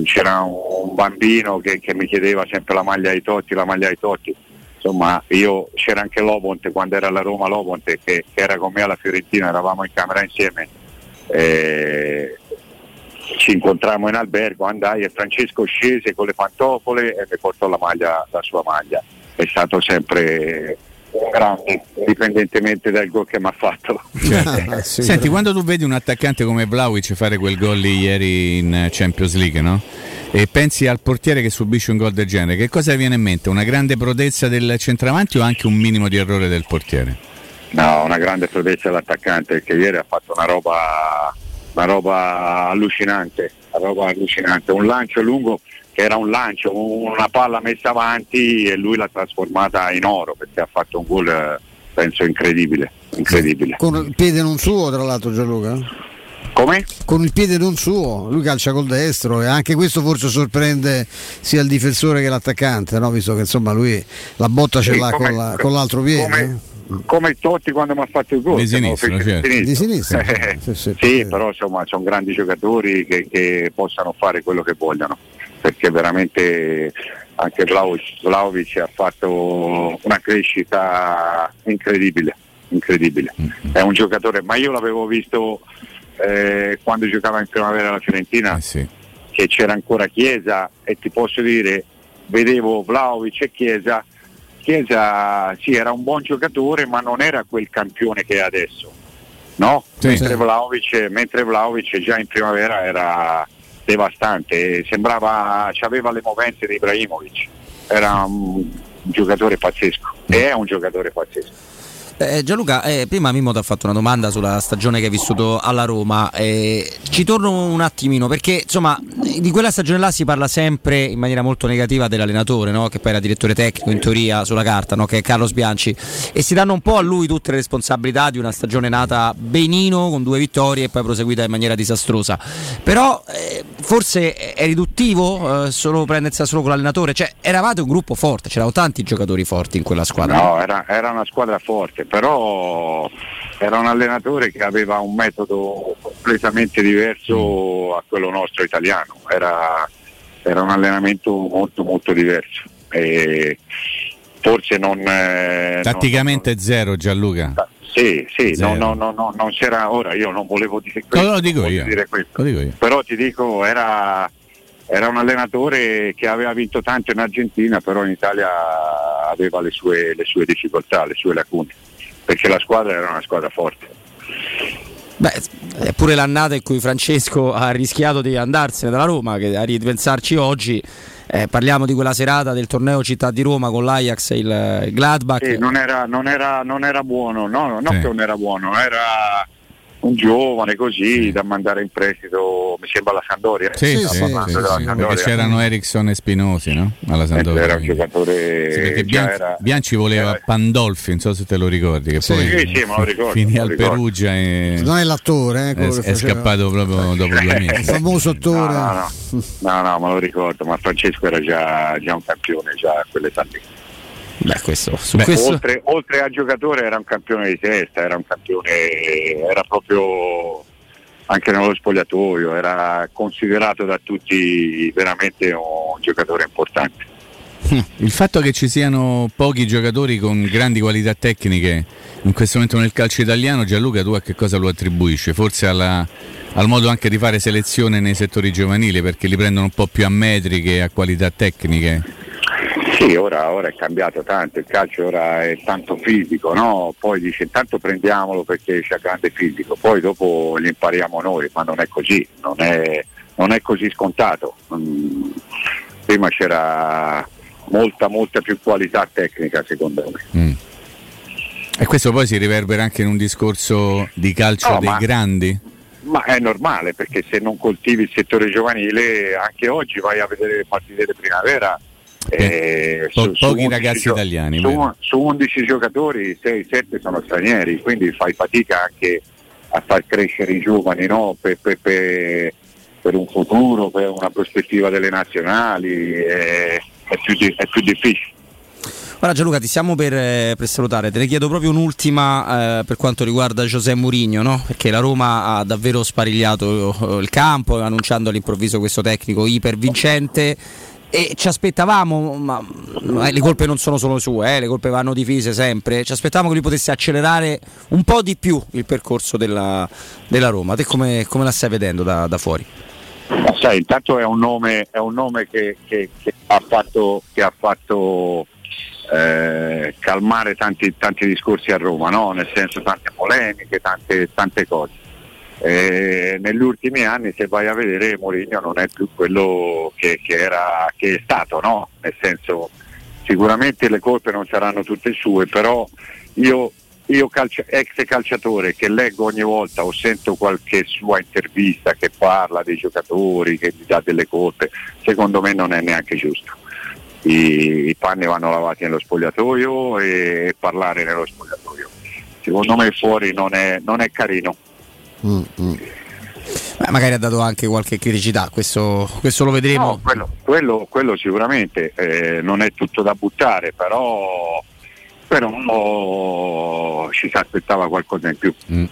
c'era un bambino che, che mi chiedeva sempre la maglia ai Totti, la maglia ai Totti. Insomma, io c'era anche Lobonte quando era alla Roma Lobonte che, che era con me alla Fiorentina, eravamo in camera insieme. eh, ci incontrammo in albergo, andai e Francesco scese con le pantofole e mi portò la maglia, la sua maglia. È stato sempre un grande, indipendentemente dal gol che mi ha fatto. Certo. Senti, quando tu vedi un attaccante come Vlaovic fare quel gol lì ieri in Champions League, no? E pensi al portiere che subisce un gol del genere, che cosa viene in mente? Una grande prodezza del centravanti o anche un minimo di errore del portiere? No, una grande prodezza dell'attaccante che ieri ha fatto una roba, una roba allucinante, una roba allucinante, un lancio lungo che era un lancio, una palla messa avanti e lui l'ha trasformata in oro perché ha fatto un gol eh, penso incredibile, incredibile. Con il piede non suo, tra l'altro, Gianluca? Come? Con il piede non suo, lui calcia col destro e anche questo forse sorprende sia il difensore che l'attaccante, no? visto che insomma lui la botta ce Sì, l'ha con, la- con l'altro piede. come- Come Totti quando mi ha fatto il gol. Di me lo sinistra, fece certo. Di sinistra. Eh, Sì, sì, sì, però insomma sono grandi giocatori che, che possano fare quello che vogliono, perché veramente anche Vlaovic, ha fatto una crescita incredibile, incredibile. Mm-hmm. È un giocatore, ma io l'avevo visto eh, quando giocava in primavera alla Fiorentina, che c'era ancora Chiesa e ti posso dire, vedevo Vlaovic e Chiesa, Chiesa sì era un buon giocatore ma non era quel campione che è adesso, no? Sì. mentre, Sì. Vlahovic, mentre Vlahovic già in primavera era devastante, sembrava, aveva le movenze di Ibrahimovic, era un giocatore pazzesco, e è un giocatore pazzesco. Eh, Gianluca, eh, prima Mimmo ti ha fatto una domanda sulla stagione che hai vissuto alla Roma. eh, ci torno un attimino perché insomma di quella stagione là si parla sempre in maniera molto negativa dell'allenatore, no? che poi era direttore tecnico in teoria sulla carta, no? che è Carlos Bianchi, e si danno un po' a lui tutte le responsabilità di una stagione nata benino con due vittorie e poi proseguita in maniera disastrosa. Però eh, forse è riduttivo eh, solo prendersi solo con l'allenatore, cioè eravate un gruppo forte, c'erano tanti giocatori forti in quella squadra. No, era, era una squadra forte, però era un allenatore che aveva un metodo completamente diverso a quello nostro italiano, era, era un allenamento molto molto diverso. E forse non... eh, Tatticamente zero Gianluca. non- sì, sì, no, no, no, no, non c'era ora, io non volevo dire No, questo, lo dico non io. dire questo. Lo dico io. però ti dico era, era un allenatore che aveva vinto tanto in Argentina però in Italia aveva le sue, le sue difficoltà, le sue lacune perché la squadra era una squadra forte Beh, è pure l'annata in cui Francesco ha rischiato di andarsene dalla Roma, che a ripensarci oggi, eh, parliamo di quella serata del torneo Città di Roma con l'Ajax e il, il Gladbach. Sì, non, era, non, era, non era buono, no, no, non Sì. che non era buono, era un giovane così da mandare in prestito, mi sembra la Sandoria. Sì, sì, sì, perché c'erano Ericsson e Spinosi no? alla Sampdoria. Era un giocatore Sì, perché già Bian- era- Bianchi voleva Pandolfi, non so se te lo ricordi, che Sì, poi sì, sì, me lo ricordo, finì al ricordo. Perugia e Non è l'attore, eh, è, è scappato proprio dopo due <laughs> Il mesi. famoso attore. No, no, no, no, me lo ricordo, ma Francesco era già, già un campione già a quell'età lì. Beh, questo, su Beh, questo... Oltre, oltre al giocatore era un campione di testa, era un campione, era proprio anche nello spogliatoio, era considerato da tutti veramente un giocatore importante. Il fatto che ci siano pochi giocatori con grandi qualità tecniche in questo momento nel calcio italiano, Gianluca, tu a che cosa lo attribuisci? Forse alla, al modo anche di fare selezione nei settori giovanili perché li prendono un po' più a metriche, a qualità tecniche? Sì, ora, ora, è cambiato tanto, il calcio ora è tanto fisico, no? poi dice intanto prendiamolo perché c'è grande fisico, poi dopo li impariamo noi, ma non è così, non è, non è così scontato. Mm, prima c'era molta molta più qualità tecnica secondo me. Mm. E questo poi si riverbera anche in un discorso di calcio no, dei ma, grandi? Ma è normale perché se non coltivi il settore giovanile anche oggi vai a vedere le partite di primavera eh, po- su, pochi su ragazzi gio- italiani. Su, su, 11 giocatori 6-7 sono stranieri, quindi fai fatica anche a far crescere i giovani no? per, per, per, per, un futuro, per una prospettiva delle nazionali, è, è, più, di- è più difficile. Ora Gianluca ti stiamo per, eh, per, salutare, te ne chiedo proprio un'ultima eh, per quanto riguarda José Mourinho, no? perché la Roma ha davvero sparigliato il campo annunciando all'improvviso questo tecnico ipervincente e ci aspettavamo, ma, ma le colpe non sono solo sue, eh, le colpe vanno divise sempre, ci aspettavamo che lui potesse accelerare un po' di più il percorso della, della Roma. Te come, come, la stai vedendo da, da fuori? Ma sai, intanto è un nome, è un nome che, che, che, ha fatto, che ha fatto eh, calmare tanti, tanti, discorsi a Roma, no? nel senso tante polemiche, tante, tante cose eh, negli ultimi anni se vai a vedere Mourinho non è più quello che, che, era, che è stato, no? nel senso sicuramente le colpe non saranno tutte sue, però io, io calcio, ex calciatore che leggo ogni volta o sento qualche sua intervista che parla dei giocatori, che gli dà delle colpe, secondo me non è neanche giusto. I, i panni vanno lavati nello spogliatoio e, e parlare nello spogliatoio. Secondo me fuori non è, non è carino. Mm, mm. Beh, magari ha dato anche qualche criticità, questo, questo lo vedremo. No, quello, quello, quello, sicuramente eh, non è tutto da buttare, però, però oh, ci si aspettava qualcosa in più. Mm.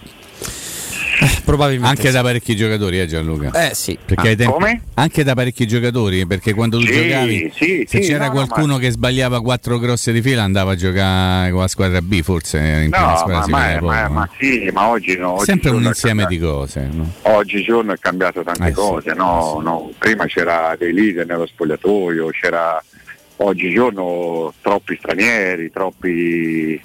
Eh, <laughs> probabilmente anche sì. da parecchi giocatori, eh Gianluca? Eh sì. Perché ah, tempi... Anche da parecchi giocatori, perché quando tu sì, giocavi, sì, se c'era no, qualcuno ma... che sbagliava quattro grosse di fila andava a giocare con la squadra B, forse in no, squadra ma, ma, poco, ma, ma, sì, ma oggi no. Oggi Sempre un insieme di cose. No? Oggi giorno è cambiato tante eh, cose, no, no. Prima c'era dei leader nello spogliatoio, c'era oggigiorno troppi stranieri, troppi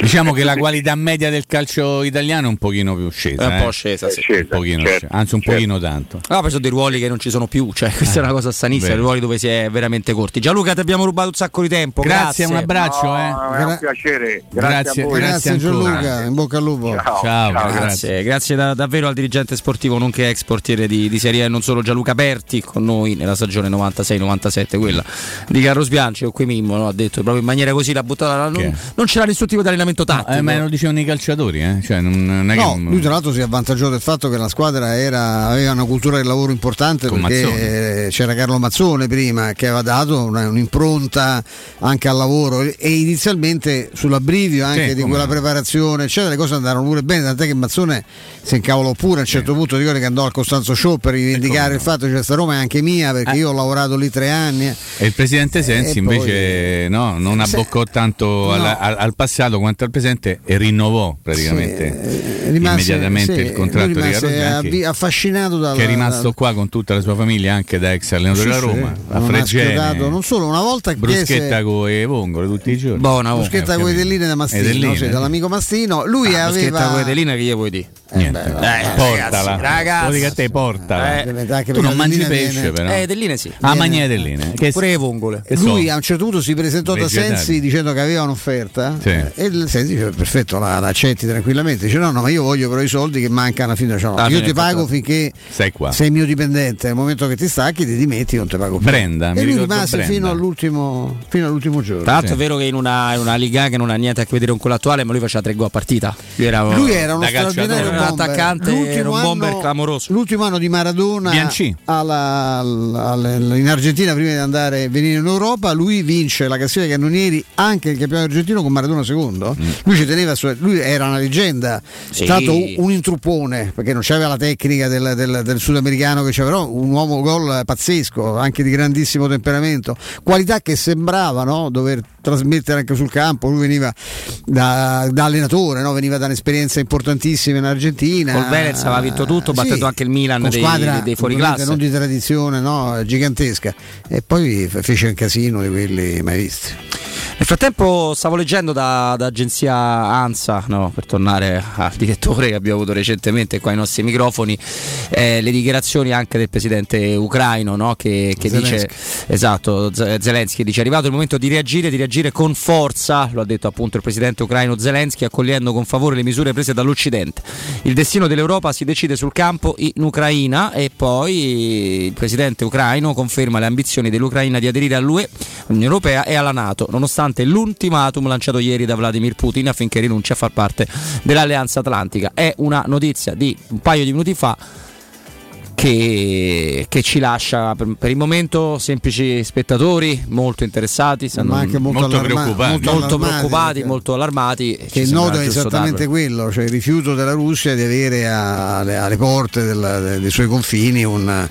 Diciamo che la qualità media del calcio italiano è un pochino più scesa. È un eh? po' scesa, sì. Scesa, un pochino certo, anzi un certo. pochino tanto. No, preso dei ruoli che non ci sono più, cioè questa eh, è una cosa sanissima, dei ruoli dove si è veramente corti. Gianluca ti abbiamo rubato un sacco di tempo. Grazie, grazie. un abbraccio. No, eh. È un piacere. Grazie, grazie, grazie, grazie Gianluca, in bocca al lupo. Ciao, Ciao, Ciao grazie. Grazie da, davvero al dirigente sportivo, nonché ex portiere di, di Serie A, non solo Gianluca Berti, con noi nella stagione 96-97, quella di Carlos Bianchi, o qui Mimmo no? ha detto proprio in maniera così la buttata. Non, non c'era nessun tipo di allenamento tattico. No, eh, ma lo dicevano i calciatori, eh? cioè, non, non no, che... lui tra l'altro si è avvantaggiato del fatto che la squadra era, aveva una cultura del lavoro importante Con perché Mazzone. c'era Carlo Mazzone prima che aveva dato una, un'impronta anche al lavoro e inizialmente sull'abbrivio anche sì, di quella no. preparazione, eccetera, le cose andarono pure bene, tant'è che Mazzone si incavolò pure a un certo sì. punto, ricordo che andò al Costanzo Show per rivendicare il fatto che questa Roma è anche mia perché eh. io ho lavorato lì tre anni. E il presidente Sensi invece poi, no, non abboccò tanto no. al, al passato quanto al presente e rinnovò praticamente sì, rimase, immediatamente sì, il contratto di Carlo Bianchi affascinato dalla, che è rimasto qua con tutta la sua famiglia anche da ex allenatore sì, della Roma a Fregene non solo una volta bruschetta con le vongole tutti i giorni. Buona bruschetta con le delline da Mastino sì, dall'amico Mastino. Lui ah, aveva bruschetta con le delline che gli vuoi dire? Eh, Niente. Eh, portala. ragazzi, Lo dico a te portala. Eh, tu non mangi pesce però. Eh delline sì. Ah mangi le delline che pure le vongole. Lui a un certo punto si presentò da Sensi dicendo che aveva un'offerta e il Sensi diceva perfetto la, la accetti tranquillamente. Dice: No, no, ma io voglio però i soldi che mancano alla fine. Cioè, no, ah, io ti pago fatto... finché sei, qua. sei mio dipendente. Nel momento che ti stacchi, ti dimetti, non ti pago più. Brenda, e lui rimase fino all'ultimo, fino all'ultimo, giorno. Tra l'altro, sì. è vero che in una, in una, Liga che non ha niente a che vedere con quella attuale, ma lui faceva tre gol a partita. Lui era, lui era uno straordinario bomber. attaccante, l'ultimo un bomber anno, clamoroso. L'ultimo anno di Maradona alla, alla, in Argentina, prima di andare venire in Europa, lui vince la classifica cannonieri anche il campionato argentino con Maradona secondo. Mm. Lui ci teneva, su, lui era una leggenda, sì. stato un intruppone perché non c'aveva la tecnica del, del, del sudamericano che c'aveva, un uomo gol pazzesco, anche di grandissimo temperamento, qualità che sembrava no, dover trasmettere anche sul campo. Lui veniva da, da allenatore, no? veniva da un'esperienza importantissima in Argentina. Col Venez aveva vinto tutto, battendo sì, anche il Milan dei, squadra, dei fuoriclasse. Non di tradizione no? gigantesca. E poi fece un casino di quelli mai visti. Nel frattempo stavo leggendo da, da agenzia ANSA, no, per tornare al direttore che abbiamo avuto recentemente qua ai nostri microfoni, eh, le dichiarazioni anche del presidente ucraino no, che, che dice, esatto, Zelensky dice è arrivato il momento di reagire, di reagire con forza, lo ha detto appunto il presidente ucraino Zelensky, accogliendo con favore le misure prese dall'Occidente. Il destino dell'Europa si decide sul campo in Ucraina e poi il presidente ucraino conferma le ambizioni dell'Ucraina di aderire all'UE, all'Unione Europea e alla Nato, nonostante nonostante l'ultimatum lanciato ieri da Vladimir Putin affinché rinunci a far parte dell'Alleanza Atlantica. È una notizia di un paio di minuti fa che, che, ci lascia per, per, il momento semplici spettatori molto interessati, stanno ma anche molto, molto preoccupati, molto, molto preoccupati, molto allarmati. Che il nodo è esattamente darlo. quello, cioè il rifiuto della Russia di avere alle, alle porte del, dei suoi confini un,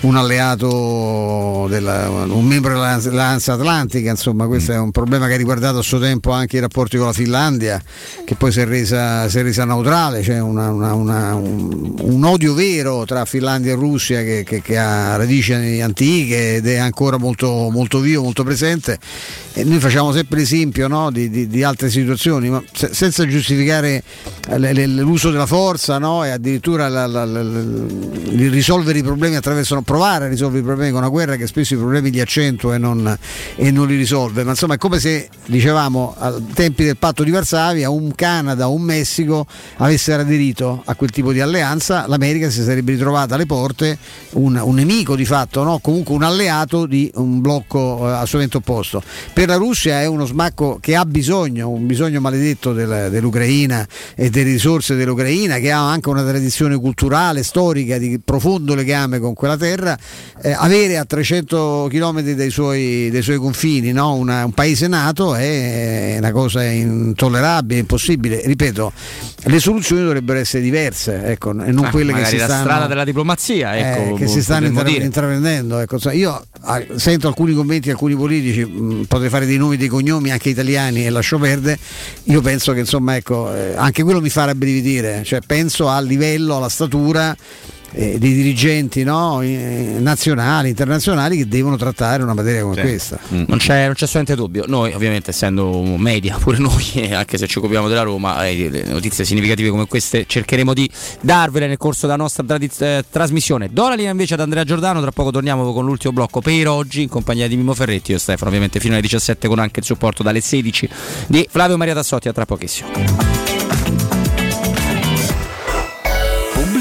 un alleato, della, un membro dell'Alleanza Atlantica, insomma questo mm. è un problema che ha riguardato a suo tempo anche i rapporti con la Finlandia, che poi si è resa, si è resa neutrale, c'è cioè una, una, una, un, un odio vero tra Finlandia e Russia che, che, che, ha radici antiche ed è ancora molto, molto vivo, molto presente. E noi facciamo sempre l'esempio no, di, di, di, altre situazioni, ma se, senza giustificare l'uso della forza no, e addirittura la, la, la, il risolvere i problemi attraverso provare a risolvere i problemi con una guerra che spesso i problemi li accentua e non, e non li risolve. Ma insomma è come se, dicevamo, ai tempi del patto di Varsavia, un Canada, un Messico avessero aderito a quel tipo di alleanza, l'America si sarebbe ritrovata alle porte porte un, un nemico di fatto, no? comunque un alleato di un blocco eh, assolutamente opposto. Per la Russia è uno smacco che ha bisogno, un bisogno maledetto del, dell'Ucraina e delle risorse dell'Ucraina, che ha anche una tradizione culturale, storica di profondo legame con quella terra, eh, avere a 300 km dei suoi, dei suoi confini no? una, un paese nato è una cosa intollerabile, impossibile. Ripeto, le soluzioni dovrebbero essere diverse ecco, e non ah, quelle che si stanno... la strada della diplomazia democrazia ecco, eh, che si stanno intra- intraprendendo. Ecco. Io ah, sento alcuni commenti di alcuni politici, mh, mm, potrei fare dei nomi, dei cognomi anche italiani e lascio perdere. Io penso che insomma ecco, eh, anche quello mi fa rabbrividire, cioè penso al livello, alla statura eh, dei dirigenti no? eh, nazionali, internazionali che devono trattare una materia come sì. questa. Mm. Non, c'è, non c'è assolutamente dubbio. Noi, ovviamente, essendo media, pure noi, <laughs> anche se ci occupiamo della Roma, eh, notizie significative come queste cercheremo di darvele nel corso della nostra tradiz- eh, trasmissione. Do la linea invece ad Andrea Giordano. Tra poco torniamo con l'ultimo blocco per oggi in compagnia di Mimo Ferretti. Io e Stefano, ovviamente, fino alle 17 con anche il supporto dalle 16 di Flavio Maria Tassotti. A tra pochissimo.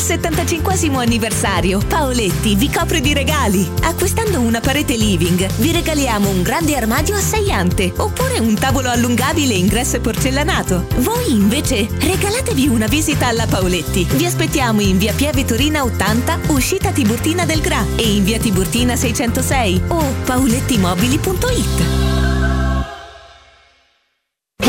il 75 anniversario, Paoletti vi copre di regali. Acquistando una parete living, vi regaliamo un grande armadio a oppure un tavolo allungabile ingresso e porcellanato. Voi invece regalatevi una visita alla Paoletti. Vi aspettiamo in via Pieve Torina 80, uscita Tiburtina del Gra e in via Tiburtina 606 o paolettimobili.it.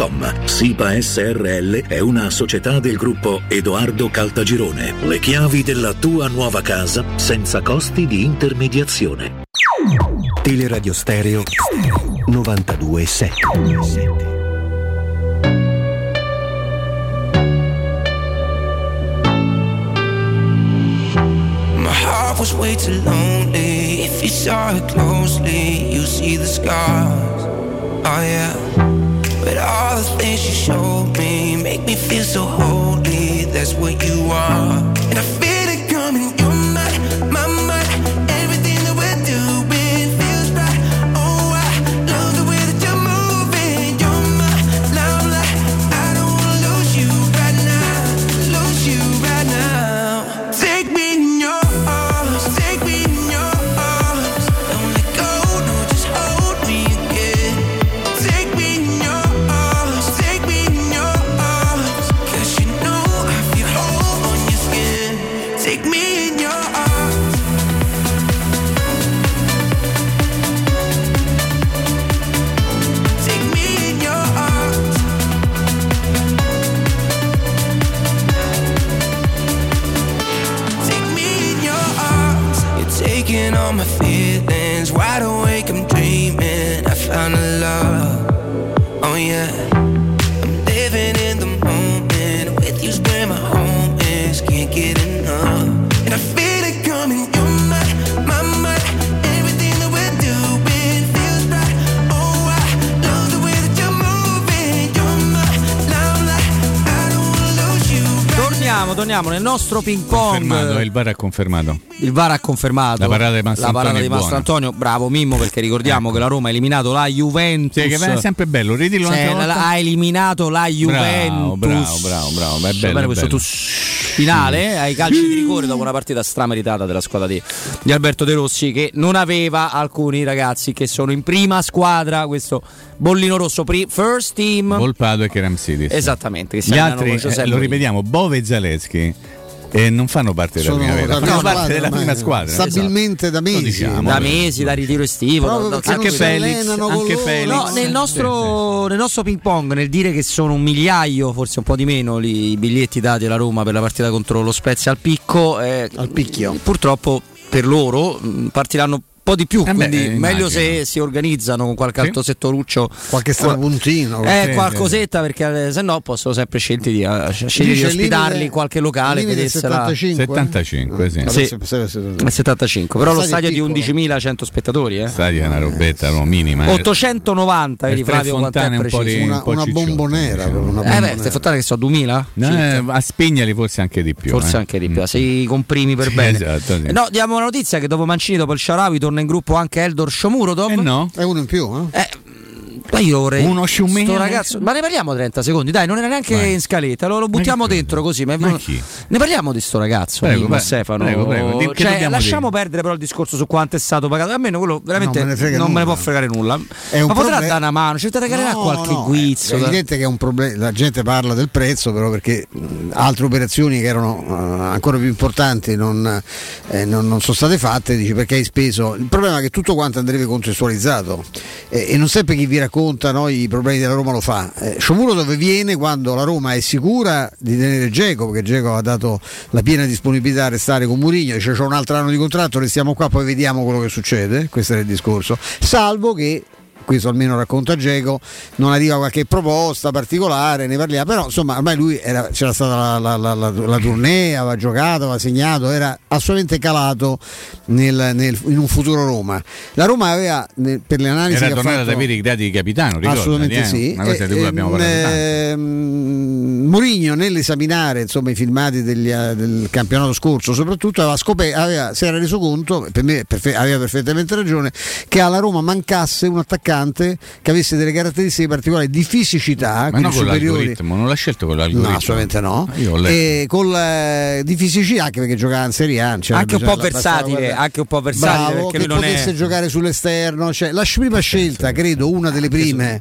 www.keicalt.com. SIPA SRL è una società del gruppo Edoardo Caltagirone. Le chiavi della tua nuova casa senza costi di intermediazione. Teleradio Stereo 927. My heart was way too lonely. If you saw it closely, you see the scars. Oh yeah. But all the things you showed me make me feel so holy. That's what you are. Torniamo, nel nostro ping pong. Confermato, il VAR ha confermato. Il VAR ha confermato La parata di Mastro la parata Antonio di è Mastro buona. Antonio. Bravo Mimmo, perché ricordiamo che la Roma ha eliminato la Juventus. Sì, che è sempre bello, ridillo Cioè, ha eliminato la Juventus. bravo, bravo, bravo, ma è bello, è bello. tu- finale ai calci di rigore dopo una partita strameritata della squadra di, di Alberto De Rossi che non aveva alcuni ragazzi che sono in prima squadra questo bollino rosso pri- first team Volpato e Keramsidis. esattamente che Gli altri, eh, lo ripetiamo, Bove e Zaleschi. E non fanno parte della Sono primavera, la fanno prima parte squadra della prima squadra. esatto. stabilmente da mesi. diciamo. da mesi da ritiro estivo anche Felix, anche. Felix. No, nel nostro, nel nostro ping pong, nel dire che sono un migliaio, forse un po' di meno, li- i biglietti dati alla Roma per la partita contro lo Spezia al picco, eh, Al picchio. purtroppo per loro partiranno po' di più, Eh beh, quindi eh, meglio se si organizzano con qualche altro settoruccio. Qualche strapuntino. Eh, Sì, qualcosetta perché eh, se no possono sempre di, eh, scegliere di Dice il ospitarli limite- in qualche locale. vedessela- 75? 75, sì. Sì, è 75, però lo stadio Stadio di 11.100 spettatori. Eh. Stadio è una robetta no, minima. eh. 890 vedi Flavio quanto è fontane un po' preciso. di- un po' una bombonera. diciamo. una Eh bombonera. beh, ste fontane che so 2000? No, eh, a Spignali forse anche di più. Forse eh. anche di più, se i comprimi per Sì, bene. esatto, sì. Eh, No, diamo una notizia che dopo Mancini, dopo il Sharawi, torna in gruppo anche Eldor Shomurodov. Eh no. È uno in più, eh? Ma io vorrei. Uno sciumino. sto ragazzo. Ma ne parliamo 30 secondi, dai, non era neanche Vai. in scaletta. Lo, lo buttiamo dentro così. Ma Ma chi? Ne parliamo di sto ragazzo, Prego, Mimmo, vai. Stefano. Prego, prego. Di- Cioè, lasciamo dire? perdere però il discorso su quanto è stato pagato. A me quello veramente Non me ne non me ne può fregare nulla. È un Ma potrà proble- dare una mano, ci regalerà No, qualche no, guizzo. È da- evidente che è un problema. La gente parla del prezzo, però perché altre operazioni che erano eh, ancora più importanti non, eh, non- non sono state fatte. Dici perché hai speso. Il problema è che tutto quanto andrebbe contestualizzato Eh, e non sempre chi vi racconta no, i problemi della Roma lo fa. Eh, Sciomuro dove viene quando la Roma è sicura di tenere Geco, perché Geco ha dato la piena disponibilità a restare con Murigno, dice c'è un altro anno di contratto, restiamo qua, poi vediamo quello che succede. Questo era il discorso. Salvo che questo almeno racconta Geco, non arriva qualche proposta particolare, ne parliamo, però insomma ormai lui era- c'era stata la, la, la, la, tournée, aveva giocato, aveva segnato, era assolutamente calato nel- nel- in un futuro Roma. La Roma aveva nel- per le analisi Era tornato ad avere i gradi di capitano, ricordati, Assolutamente eh? sì. Una cosa E- di cui abbiamo parlato tanto. ehm, Mourinho nell'esaminare insomma, i filmati degli, eh, del campionato scorso soprattutto aveva scop- aveva- si era reso conto, per me perfe- aveva perfettamente ragione, che alla Roma mancasse un attaccante che avesse delle caratteristiche particolari di fisicità, Ma quindi no con superiori. l'algoritmo, non l'ha scelto con l'algoritmo. No, assolutamente no. Letto. E con la- di fisicità, anche perché giocava in Serie A. c'era Anche un po' versatile, anche un po' versatile, Bravo, perché che lui non è- potesse giocare sull'esterno. Cioè, la prima scelta, credo, una delle prime,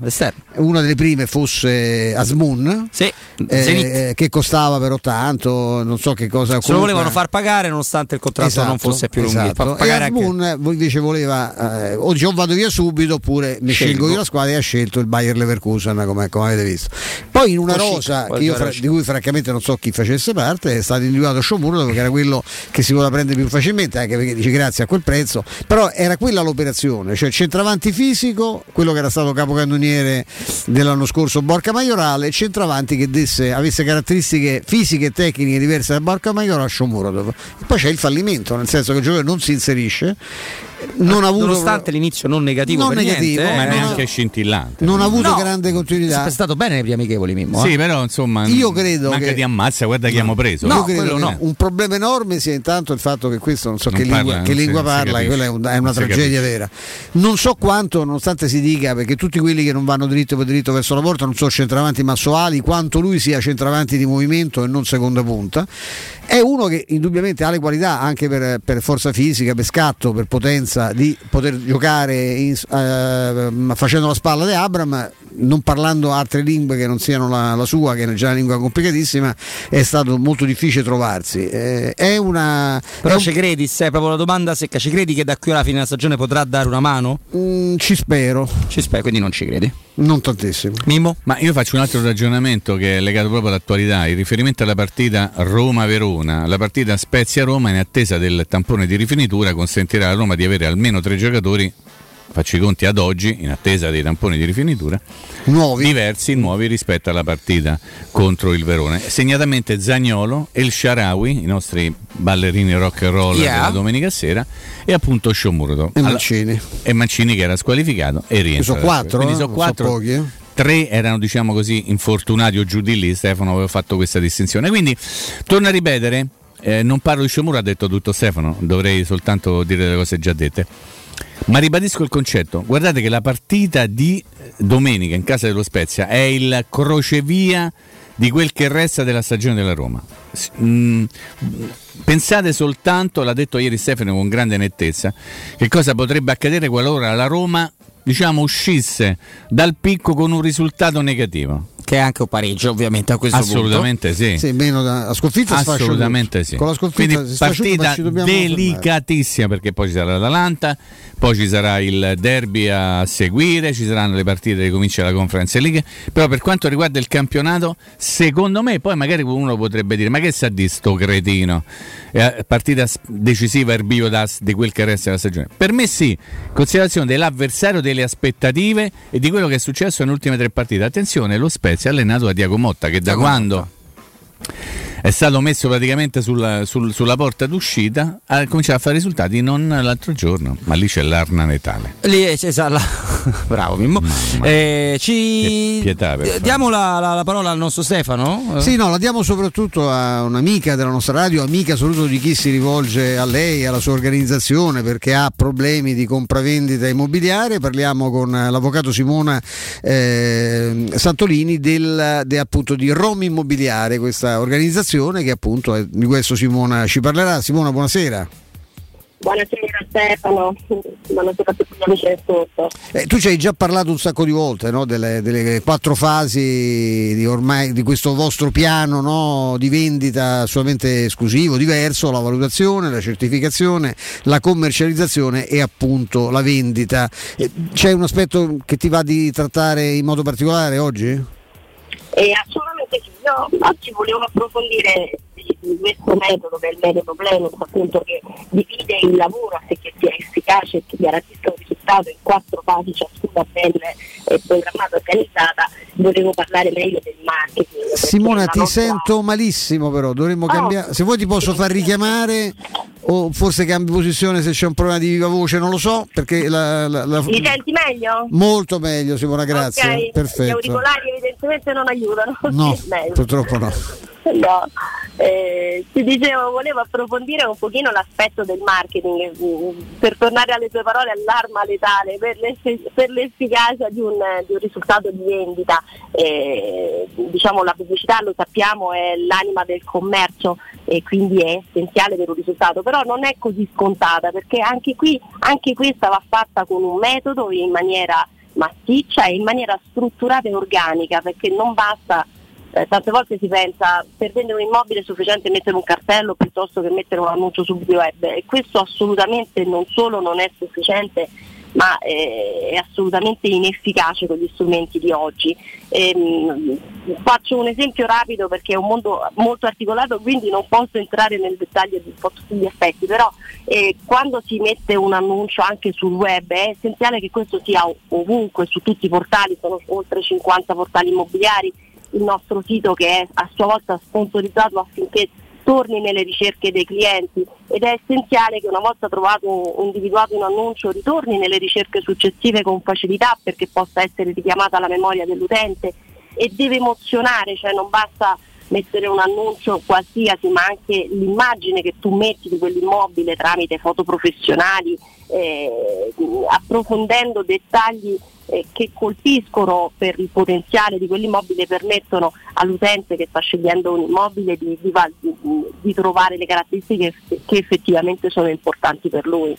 una delle prime fosse Asmun, Sì, eh, Zenit. che costava però tanto, non so che cosa. Se lo volevano far pagare nonostante il contratto Esatto, non fosse più lungo. esatto. E pagare anche- Asmun voi invece voleva eh, o dice o vado via subito oppure mi Scelgo. scelgo io. la squadra e ha scelto il Bayer Leverkusen come, come avete visto. Poi in una Poi rosa fra- di cui francamente non so chi facesse parte è stato individuato Sciomuro che era quello che si poteva prendere più facilmente anche perché dice grazie a quel prezzo. Però era quella l'operazione cioè centravanti fisico quello che era stato capocannoniere dell'anno scorso Borca Maiorale centravanti che desse, avesse caratteristiche fisiche e tecniche diverse da Borca Maiorale a Shomurodov e poi c'è il fallimento nel senso che il giocatore non si inserisce non ha avuto nonostante l'inizio non negativo Non per negativo, niente, ma eh, neanche scintillante. non ha avuto No, grande continuità è stato bene nei primi amichevoli Mimmo. Sì, eh. però insomma, Io credo manca che- di ammazza, guarda chi abbiamo preso. Io No, credo no. un problema enorme sia intanto il fatto che questo non so Non che, parla, lingua, non che si- lingua si parla, capisce. quella è, un- è una si tragedia vera. Non so quanto, nonostante si dica, perché tutti quelli che non vanno dritto per dritto verso la porta non sono centravanti massoali, quanto lui sia centravanti di movimento e non seconda punta. È uno che indubbiamente ha le qualità anche per, per forza fisica, per scatto, per potenza di poter giocare in- eh, facendo la spalla di Abram, non parlando altre lingue che non siano la, la sua, che è già una lingua complicatissima, è stato molto difficile trovarsi. Eh, è una. Però è un- ci credi, se è proprio la domanda secca, ci credi che da qui alla fine della stagione potrà dare una mano? Mm, ci spero, Ci spero, quindi non ci credi. non tantissimo. Mimmo? Ma io faccio un altro ragionamento che è legato proprio all'attualità, in riferimento alla partita Roma-Verona. La partita Spezia-Roma in attesa del tampone di rifinitura consentirà alla Roma di avere almeno tre giocatori, faccio i conti ad oggi, in attesa dei tamponi di rifinitura, Nuovi. diversi, nuovi rispetto alla partita contro il Verona. Segnatamente Zagnolo, El Sharawi, i nostri ballerini rock and roll Yeah. della domenica sera, e appunto Sciomurdo. E Mancini. E Mancini che era squalificato e rientra. sono quattro, Quindi eh? sono quattro. sono pochi, eh? Tre erano, diciamo così, infortunati o giù di lì. Stefano aveva fatto questa distinzione. Quindi, torno a ripetere, eh, non parlo di Sciomuro, ha detto tutto Stefano, dovrei soltanto dire le cose già dette. Ma ribadisco il concetto, guardate che la partita di domenica in casa dello Spezia è il crocevia di quel che resta della stagione della Roma. Mm, pensate soltanto, l'ha detto ieri Stefano con grande nettezza, che cosa potrebbe accadere qualora la Roma diciamo uscisse dal picco con un risultato negativo. Che è anche un pareggio ovviamente a questo Assolutamente punto. sì. sì meno da, la sconfitta Assolutamente sì. Con la sconfitta Quindi partita delicatissima perché poi ci sarà l'Atalanta, poi ci sarà il derby a seguire, ci saranno le partite che comincia la Conference League, però per quanto riguarda il campionato, secondo me poi magari uno potrebbe dire ma che sa di sto cretino? È partita decisiva erbivio di quel che resta della stagione. Per me sì, considerazione dell'avversario, delle aspettative e di quello che è successo nelle ultime tre partite. Attenzione, lo Spezia è allenato da Diaco Motta che da Diaco quando... Motta è stato messo praticamente sulla, sul, sulla porta d'uscita, ha cominciato a fare risultati non l'altro giorno, ma lì c'è l'arna letale. Lì c'è la... <laughs> Bravo Mimmo. Eh, ci... Pietà, diamo la, la, la, parola al nostro Stefano? Sì, no, la diamo soprattutto a un'amica della nostra radio, amica soprattutto di chi si rivolge a lei, alla sua organizzazione, perché ha problemi di compravendita immobiliare. Parliamo con l'avvocato Simona eh, Santolini del, de, appunto, di Roma Immobiliare, questa organizzazione che appunto è, di questo Simona ci parlerà. Simona, buonasera. Buonasera Stefano, buonasera a tutti gli amici del sotto. Eh, tu ci hai già parlato un sacco di volte no? delle, delle, quattro fasi di, ormai, di questo vostro piano no? di vendita assolutamente esclusivo, diverso, la valutazione, la certificazione, la commercializzazione e appunto la vendita. Eh, c'è un aspetto che ti va di trattare in modo particolare oggi? E assolutamente sì, io oggi volevo approfondire questo metodo che è il metodo Plenus appunto che divide il lavoro affinché sia efficace e che garantisca un risultato in quattro fasi ciascuna ben eh, programmata e organizzata volevo parlare meglio del marketing Simona ti nostra... sento malissimo però dovremmo oh. cambiare se vuoi ti posso far richiamare o forse cambi posizione se c'è un problema di viva voce, non lo so, perché la, la, la... Mi senti meglio? Molto meglio Simona, grazie. Okay. Perfetto. Gli auricolari evidentemente non aiutano. No, purtroppo no. <laughs> No, eh, ti dicevo, volevo approfondire un pochino l'aspetto del marketing, per tornare alle tue parole, all'arma letale, per, per l'efficacia di un, di un, risultato di vendita. Eh, diciamo la pubblicità, lo sappiamo, è l'anima del commercio e quindi è essenziale per un risultato, però non è così scontata perché anche qui, anche questa va fatta con un metodo in maniera massiccia e in maniera strutturata e organica, perché non basta eh, tante volte si pensa per vendere un immobile è sufficiente mettere un cartello piuttosto che mettere un annuncio sul web e questo assolutamente non solo non è sufficiente ma eh, è assolutamente inefficace con gli strumenti di oggi. Ehm, faccio un esempio rapido perché è un mondo molto articolato quindi non posso entrare nel dettaglio di tutti gli effetti, però eh, quando si mette un annuncio anche sul web è essenziale che questo sia ovunque, su tutti i portali, sono oltre 50 portali immobiliari il nostro sito che è a sua volta sponsorizzato affinché torni nelle ricerche dei clienti. Ed è essenziale che una volta trovato, individuato un annuncio ritorni nelle ricerche successive con facilità perché possa essere richiamata alla memoria dell'utente. E deve emozionare, cioè non basta mettere un annuncio qualsiasi ma anche l'immagine che tu metti di quell'immobile tramite foto professionali, eh, approfondendo dettagli eh, che colpiscono per il potenziale di quell'immobile permettono all'utente che sta scegliendo un immobile di, di, di trovare le caratteristiche che effettivamente sono importanti per lui.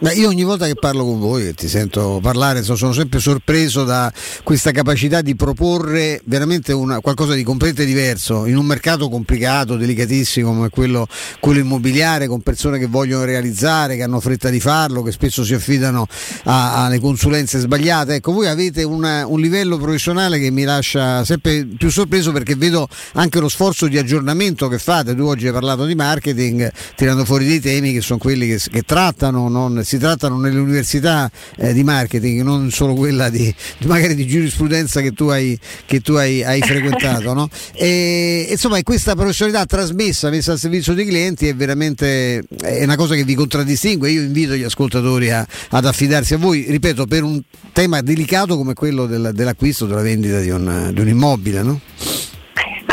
Beh, io ogni volta che parlo con voi e ti sento parlare sono sempre sorpreso da questa capacità di proporre veramente una, qualcosa di completamente diverso in un mercato complicato, delicatissimo come quello, quello, immobiliare, con persone che vogliono realizzare, che hanno fretta di farlo, che spesso si affidano alle consulenze sbagliate. Ecco, voi avete una, un livello professionale che mi lascia sempre più sorpreso perché vedo anche lo sforzo di aggiornamento che fate. Tu oggi hai parlato di marketing, tirando fuori dei temi che sono quelli che, che trattano, non si trattano nelle università eh, di marketing, non solo quella di, magari di giurisprudenza che tu hai, che tu hai, hai frequentato. No? <laughs> E, insomma, questa professionalità trasmessa, messa al servizio dei clienti è veramente è una cosa che vi contraddistingue. Io invito gli ascoltatori a, ad affidarsi a voi, ripeto, per un tema delicato come quello del, dell'acquisto, della vendita di un, di un immobile. No?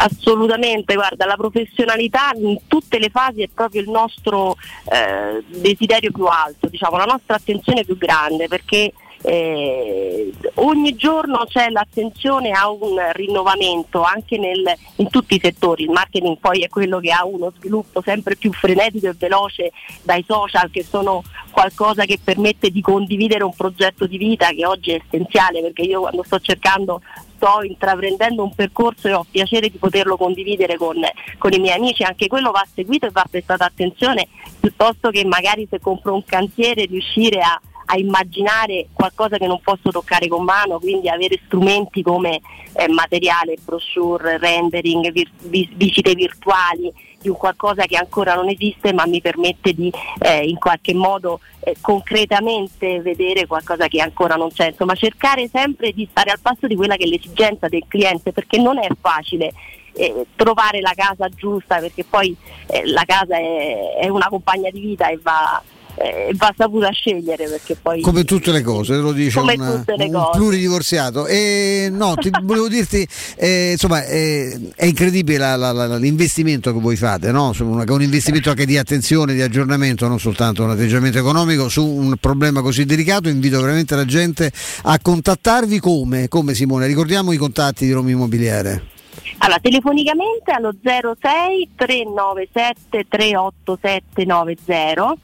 Assolutamente, guarda, la professionalità in tutte le fasi è proprio il nostro eh, desiderio più alto, diciamo, la nostra attenzione più grande perché eh, ogni giorno c'è l'attenzione a un rinnovamento anche nel, in tutti i settori, il marketing poi è quello che ha uno sviluppo sempre più frenetico e veloce dai social che sono qualcosa che permette di condividere un progetto di vita che oggi è essenziale perché io quando sto cercando sto intraprendendo un percorso e ho piacere di poterlo condividere con, con i miei amici, anche quello va seguito e va prestato attenzione piuttosto che magari se compro un cantiere riuscire a a immaginare qualcosa che non posso toccare con mano, quindi avere strumenti come eh, materiale, brochure, rendering, vir- visite virtuali un qualcosa che ancora non esiste ma mi permette di eh, in qualche modo eh, concretamente vedere qualcosa che ancora non c'è, insomma cercare sempre di stare al passo di quella che è l'esigenza del cliente perché non è facile eh, trovare la casa giusta perché poi eh, la casa è, è, una compagna di vita e va, eh, va saputa scegliere perché poi come tutte le cose lo dice come una, tutte le un cose. pluridivorziato e no ti <laughs> volevo dirti eh, insomma eh, è incredibile la, la, la, l'investimento che voi fate no? Una, un investimento anche di attenzione di aggiornamento non soltanto un atteggiamento economico su un problema così delicato invito veramente la gente a contattarvi come, come Simone ricordiamo i contatti di Roma Immobiliare allora, telefonicamente allo 06 397 387 90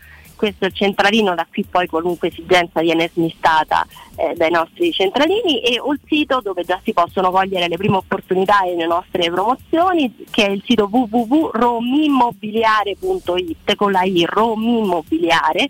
questo è il centralino, da qui poi qualunque esigenza viene smistata eh, dai nostri centralini e il sito dove già si possono cogliere le prime opportunità e le nostre promozioni che è il sito www.romimmobiliare.it con la I Romimmobiliare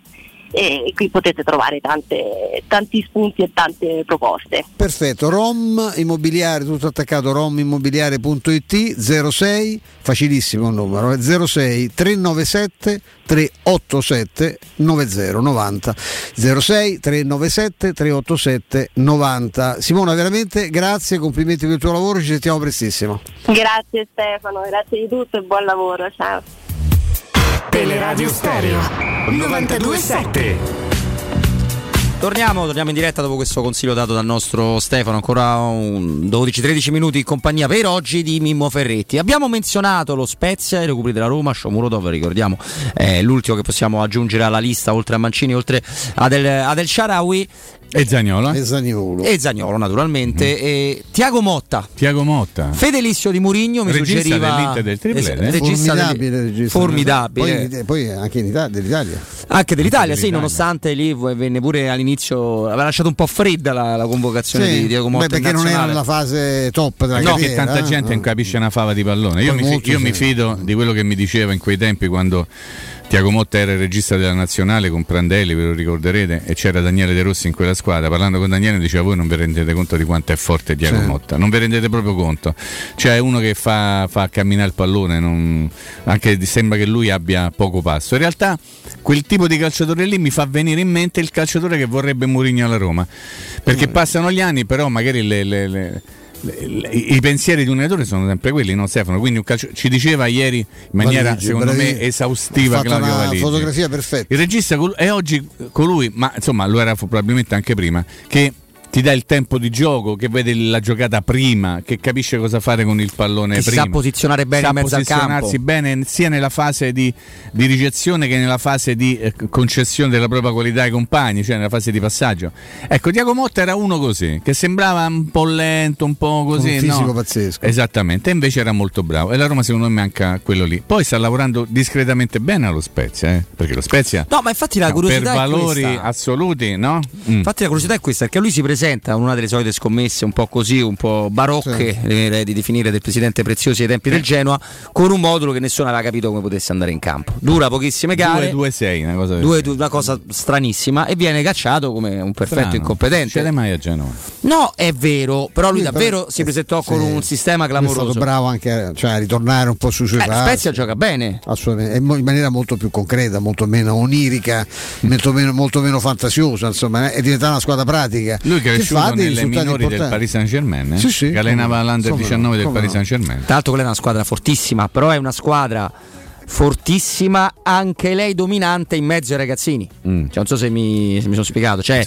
e qui potete trovare tante, tanti spunti e tante proposte. Perfetto, Rom Immobiliare, tutto attaccato, romimmobiliare.it 06, facilissimo il numero, 06 397 387 90 90 06 397 387 90 Simona veramente grazie, complimenti per il tuo lavoro, ci sentiamo prestissimo. Grazie Stefano, grazie di tutto e buon lavoro, ciao. Teleradio Stereo 927 Torniamo, torniamo, in diretta dopo questo consiglio dato dal nostro Stefano, ancora 12-13 minuti in compagnia per oggi di Mimmo Ferretti. Abbiamo menzionato lo Spezia, i recuperi della Roma, Shomurodov, ricordiamo, è l'ultimo che possiamo aggiungere alla lista, oltre a Mancini, oltre ad El, ad El Sharawi. E Zagnolo. E Zagnolo. E Zagnolo, naturalmente. Mm. E Tiago Motta. Tiago Motta. Fedelissimo di Murigno, mi regista suggeriva. Dell'Inter del triplete. Es- formidabile regista. Formidabile. Poi, poi, anche in Italia, dell'Italia. Anche dell'Italia, sì, nonostante lì venne pure all'inizio. aveva lasciato un po' fredda la, la convocazione sì. di Tiago Motta. Beh, perché non era nella fase top della no, carriera. che tanta eh? gente non capisce una fava di pallone. Io, mi, molto, io sì. mi fido di quello che mi diceva in quei tempi quando. Tiago Motta era il regista della nazionale con Prandelli, ve lo ricorderete, e c'era Daniele De Rossi in quella squadra. Parlando con Daniele diceva voi non vi rendete conto di quanto è forte Tiago Sì. Motta, non vi rendete proprio conto. Cioè è uno che fa, fa camminare il pallone, non- anche sembra che lui abbia poco passo. In realtà quel tipo di calciatore lì mi fa venire in mente il calciatore che vorrebbe Mourinho alla Roma. Perché Mm. passano gli anni, però magari le- le- le- i pensieri di un allenatore sono sempre quelli, no Stefano? Quindi un calcio- ci diceva ieri in maniera Valigi, secondo bravi- me esaustiva Claudio una Valigi. fotografia perfetta. Il regista è oggi colui, ma insomma lo era probabilmente anche prima, che ti dà il tempo di gioco, che vede la giocata prima, che capisce cosa fare con il pallone Che si prima. sa posizionare bene sa in mezzo al posizionarsi campo. bene sia nella fase di, di ricezione che nella fase di eh, concessione della propria qualità ai compagni, cioè nella fase di passaggio. Ecco, Tiago Motta era uno così, che sembrava un po' lento, un po' così. Un fisico no? pazzesco. Esattamente, e invece era molto bravo. E la Roma secondo me manca quello lì. Poi sta lavorando discretamente bene allo Spezia, eh? perché lo Spezia No, ma infatti la no, per curiosità è valori assoluti, no? Mm. Infatti la curiosità è questa, perché lui si presenta a una delle solite scommesse un po' così, un po' barocche, direi di definire del presidente Preziosi ai tempi del Genoa, con un modulo che nessuno aveva capito come potesse andare in campo. Dura pochissime gare. 2-6, una cosa Due- due- una cosa stranissima e viene cacciato come un perfetto Strano. incompetente. Succede mai a Genova? No, è vero, però lui Lui davvero però- si presentò con sì. un sistema Lui È stato clamoroso. bravo anche a, cioè, a ritornare un po' sui suoi Eh, passi. Spezia gioca bene. Assolutamente, in maniera molto più concreta, molto meno onirica, <laughs> molto meno, molto meno fantasiosa, insomma, è diventata una squadra pratica. Lui che cresciuto nelle minori del. Paris Saint Germain, eh? Sì, sì, che allenava l'Under come 19 no, del Paris. Saint Germain. Tra l'altro quella è una squadra fortissima, però è una squadra fortissima, anche lei dominante in mezzo ai ragazzini. Mm. Cioè, non so se mi, se mi sono spiegato. Cioè,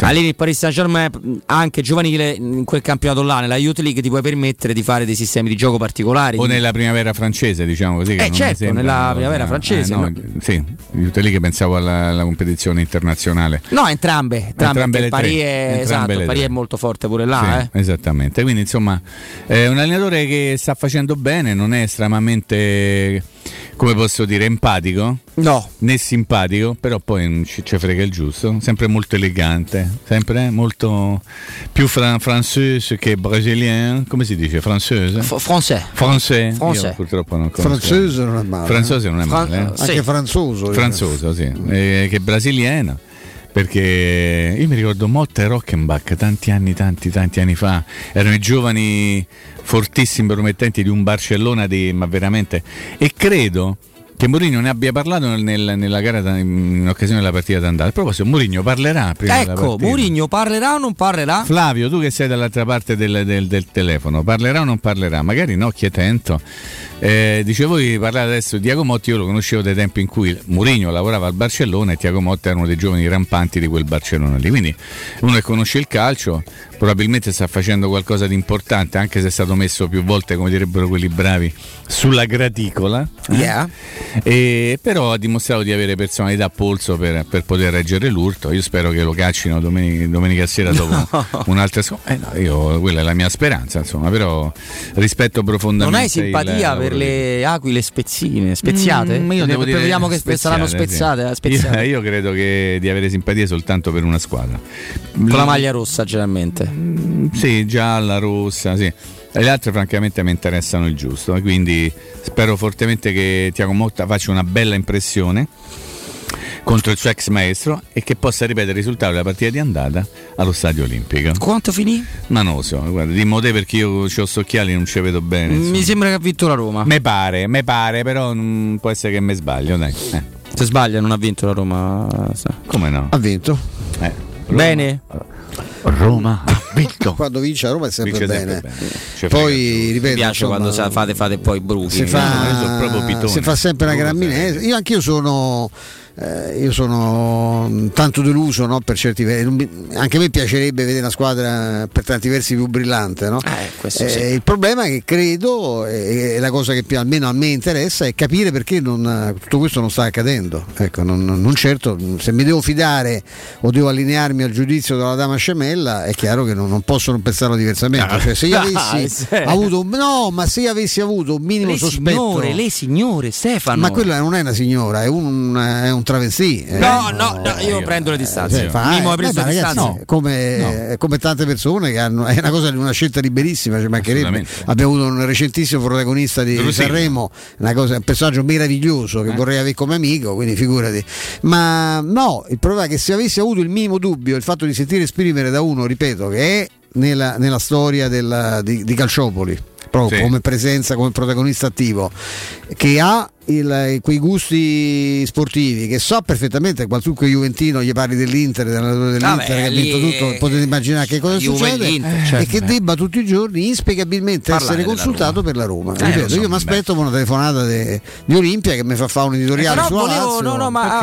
alleni il Paris Saint Germain, anche giovanile, in quel campionato là, nella Youth League, ti puoi permettere di fare dei sistemi di gioco particolari. O nella primavera francese, diciamo così. Eh, certo, sembra nella una cosa- primavera francese, Eh, no, Sì, tutte lì che pensavo alla, alla competizione internazionale. No, entrambe. Entrambe, Entrambe le Paris tre. è, Entrambe esatto, le Paris è molto forte pure là. Sì, eh. Esattamente, quindi insomma è un allenatore che sta facendo bene, non è estremamente come posso dire, empatico. No. Né simpatico, però poi non ci, ci frega il giusto. Sempre molto elegante, sempre molto più fran- francese che brasiliano. Come si dice? Francese? F- français. Francese. Français. Io purtroppo non conosco. Francese non è male. Francese non è Fran- male. eh. Anche franzoso. Franzoso, sì. Eh, che brasiliano. Perché io mi ricordo Motta e Rockenbach tanti anni, tanti, tanti anni fa. Erano i giovani fortissimi, promettenti di un Barcellona, di, ma veramente. E credo che Mourinho ne abbia parlato nel- nel- nella gara in occasione della partita d'andata. A proposito, Mourinho parlerà prima Ecco. Mourinho parlerà o non parlerà? Flavio, tu che sei dall'altra parte del, del- del telefono, parlerà o non parlerà? Magari no, chi è attento. Eh, dice voi parlate adesso di Tiago Motti, io lo conoscevo dai tempi in cui Mourinho lavorava al Barcellona e Tiago Motti era uno dei giovani rampanti di quel Barcellona lì. Quindi uno che conosce il calcio, probabilmente sta facendo qualcosa di importante, anche se è stato messo più volte, come direbbero quelli bravi, sulla graticola. eh? Yeah. E però ha dimostrato di avere personalità a polso per, per poter reggere l'urto. Io spero che lo caccino domenica, domenica sera dopo <laughs> un'altra squadra. Eh no, quella è la mia speranza, insomma, però rispetto profondamente. Non hai simpatia il per lavoro le aquile spezzine, speziate? Mm, io devo dire Prevediamo che saranno spezzate, sì. speziate. Io, io credo che di avere simpatia soltanto per una squadra. Con la maglia rossa generalmente. Sì, gialla, rossa, sì. E le altre francamente mi interessano il giusto, eh, quindi spero fortemente che Tiago Motta faccia una bella impressione contro il suo ex maestro e che possa ripetere il risultato della partita di andata allo stadio olimpico. Quanto finì? Ma non lo so, guarda, dimmo te perché io ho occhiali e non ci vedo bene. Mi sembra che ha vinto la Roma. Me pare, me pare, però mm, può essere che mi sbaglio, dai. Eh. Se sbaglia non ha vinto la Roma. Come no? Ha vinto. Eh. Bene. Roma ha vinto. <laughs> Quando vince a Roma è sempre Vince bene. sempre bene. Poi Mi ripeto, piace insomma, quando sa- fate, fate poi bruchi. si fa, si fa sempre una gran minesa. Io anch'io sono. Eh, io sono mm, tanto deluso no, per certi versi. Anche a me piacerebbe vedere una squadra per tanti versi più brillante. no? sì. Eh, Il problema è che credo, e la cosa che più, almeno a me interessa, è capire perché non- tutto questo non sta accadendo. Ecco, non, non certo, se mi devo fidare o devo allinearmi al giudizio della dama scemella, è chiaro che non, non posso non pensarlo diversamente. Ah, Cioè, se io dai, <laughs> avessi avuto un, no, ma se io avessi avuto un minimo Le sospetto. signore, le signore, Stefano. Ma quella non è una signora, è un, è un travestì. eh. No, no, no, io prendo le distanze. Cioè, fa- Mimo ha eh, preso beh, le ragazzi, distanze. come, come tante persone che hanno è una cosa di una scelta liberissima, ci mancherebbe. Abbiamo avuto un recentissimo protagonista di Drusilla. Sanremo, una cosa- un personaggio meraviglioso che Eh. vorrei avere come amico, quindi figurati. Ma no, il problema è che se avessi avuto il minimo dubbio, il fatto di sentire esprimere da uno, ripeto, che è nella, nella storia della- di, di Calciopoli. Proprio Sì. come presenza, come protagonista attivo, che ha il- quei gusti sportivi che so perfettamente qualunque Juventino gli parli dell'Inter, dell'allenatore dell'Inter Vabbè, che ha vinto tutto, potete immaginare che cosa Juve succede l'Inter, e certo. che debba tutti i giorni inspiegabilmente Parlare essere consultato Roma. per la Roma. Eh, Ripeto, so, io mi aspetto una telefonata de- di Olimpia che mi fa fare un editoriale Eh, sulla volevo- Lazio, no, no, ma no?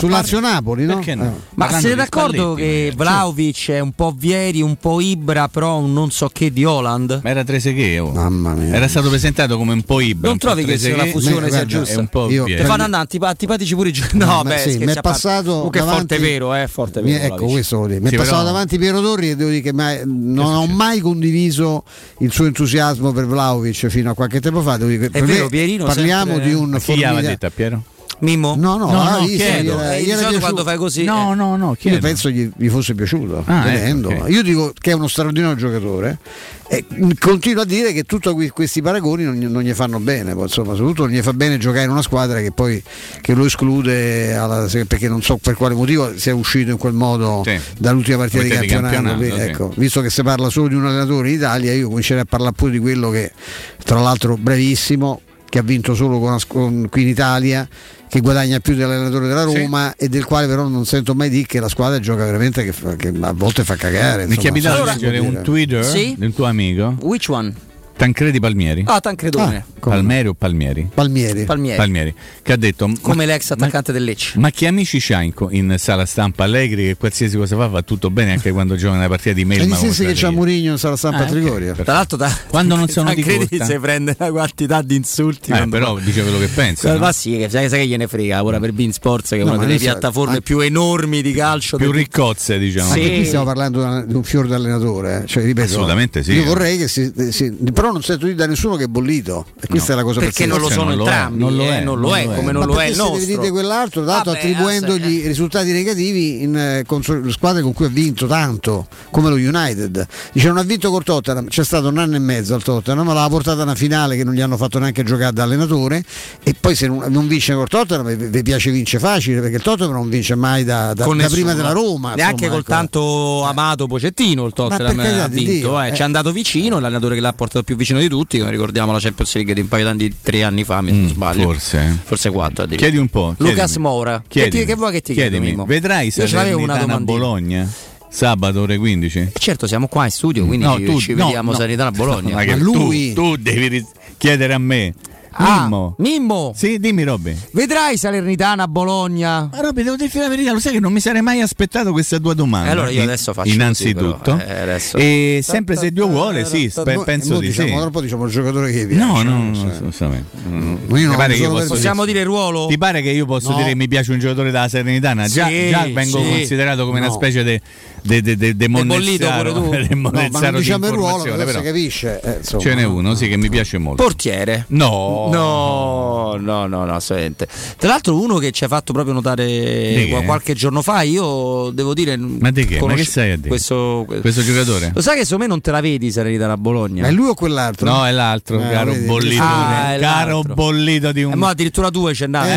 par- Lazio Napoli, no? No? Eh. Ma siete d'accordo Spalletti, che. Vlaovic è un po' Vieri, un po' Ibra, però un non so che di Holland? Ma era Trezeguet, oh. Mamma mia. Era stato presentato come un po' Ibra. Non trovi che sia la Trezeguet, fusione sia guarda, giusta? È un po' Io-. Te fanno andare antipa- antipatici pure i giocatori. <laughs> No, beh, sì, mi è passato Comunque è davanti- forte vero, eh, forte vero. ecco questo vuol dire. Mi Sì, è passato però- davanti Piero Torri e devo dire che mai- non ho mai condiviso il suo entusiasmo per Vlaovic fino a qualche tempo fa. Devo dire che È per vero, me Pierino parliamo sempre- di un Ma chi formida- detto a Piero? Mimmo? No, no, No, ah, no, chiedo. gli era- Eh, gli di era solito piaciuto. quando fai così. No, eh. no, no, Io chiedo. penso gli, gli fosse piaciuto, Ah, vedendo. ecco, ok. Io dico che è uno straordinario giocatore e mh, continuo a dire che tutti que- questi paragoni non, gli- non gli fanno bene, insomma, soprattutto non gli fa bene giocare in una squadra che poi che lo esclude alla- perché non so per quale motivo sia uscito in quel modo Sì. dall'ultima partita di Partita di campionato. campionato, quindi, sì. ecco, visto che si parla solo di un allenatore in Italia, io comincerei a parlare pure di quello che tra l'altro bravissimo, che ha vinto solo con, con- qui in Italia che guadagna più dell'allenatore della Sì. Roma e del quale però non sento mai dire che la squadra gioca veramente che, fa- che a volte fa cagare. Mi insomma, di si può leggere un. Twitter Sì? di un tuo amico, Which one? Tancredi Palmieri. Ah, Tancredone. Ah, no. Palmieri o Palmieri? Palmieri. Palmieri. Palmieri, che ha detto Come ma, l'ex attaccante del Lecce. ma che amici c'ha in, sala stampa Allegri che qualsiasi cosa fa va tutto bene anche quando gioca una partita di È mail gli stessi che c'ha Murigno in sala stampa Ah, a Trigoria. Tra l'altro, da, Quando non sono di Tancredi corta. si prende una quantità di insulti. Eh, però fa- dice quello che pensa. no? Ma sì, che sai, sai che gliene frega ora per Bean Sports, che è No, una ma delle piattaforme anche- più enormi di calcio. Più del- riccozze, diciamo. Sì. Anche qui stiamo parlando di un fior d'allenatore, eh. cioè, ripeto, Assolutamente sì. Io vorrei che si, si- però però non sento di da nessuno che è bollito. E questa No, è la cosa perché non lo sono non lo è, entrambi, non lo eh, è, non lo non è, lo è. come non lo è il nostro. vedete quell'altro, l'altro Vabbè, attribuendogli risultati negativi in eh, contro- squadre con cui ha vinto tanto, come lo United. Dice non ha vinto col Tottenham, c'è stato un anno e mezzo al Tottenham, ma l'ha portata a una finale che non gli hanno fatto neanche giocare da allenatore e poi se non, non vince col Tottenham vi, piace vince facile perché il Tottenham non vince mai da, da- Con da prima della Roma. Neanche insomma, col ecco. tanto amato Pocettino il Tottenham ha vinto, eh. eh. ci è andato vicino, l'allenatore che l'ha portato più vicino di tutti, come ricordiamo la Champions League di un paio di tre anni fa, mi non sbaglio. forse. Forse quattro. Chiedi un po'. Lucas chiedimi. Moura. Che, ti, che vuoi che ti Chiedimi. Vedrai ce l'avevo una. Bologna sabato ore 15. E certo, siamo qua in studio, quindi No, ci, tu- ci no, vediamo no. Salernitana <laughs> Bologna. Ma che tu, tu devi chiedere a me. Ah, Mimmo. Mimmo. Sì, dimmi Robby. Vedrai Salernitana Bologna. Ma Robby, devo dirti la verità, lo sai che non mi sarei mai aspettato questa tua domanda. Eh, allora io adesso faccio Innanzitutto. così, però, eh, adesso. E sempre se Dio vuole, sì, spe- Mo- penso mo di diciamo, sì. tra un po' diciamo il giocatore che viene. No, no, no, assolutamente. Mm. Io non io posso Possiamo dire ruolo? Ti pare che io posso No. dire che mi piace un giocatore della Serenitana? Già, Sì, già vengo sì. considerato come una No. specie di de, de, de, de bollito monnezzaro, pure tu. <laughs> de No, ma non di diciamo il ruolo, informazione, però si però. capisce. eh. Ce n'è uno, sì, che mi piace molto. Portiere. No. No, no, no, no, assolutamente. Tra l'altro uno che ci ha fatto proprio notare qualche giorno fa, io devo dire... Ma di che? Ma che stai a dire? Questo, Questo giocatore? Lo sai che secondo me non te la vedi Serenità a Bologna? Ma è lui o quell'altro? No, è l'altro, Eh, caro vedi, bollito. Ah, è caro l'altro. bollito di un. Eh, mo addirittura due c'è andato. Eh, sì.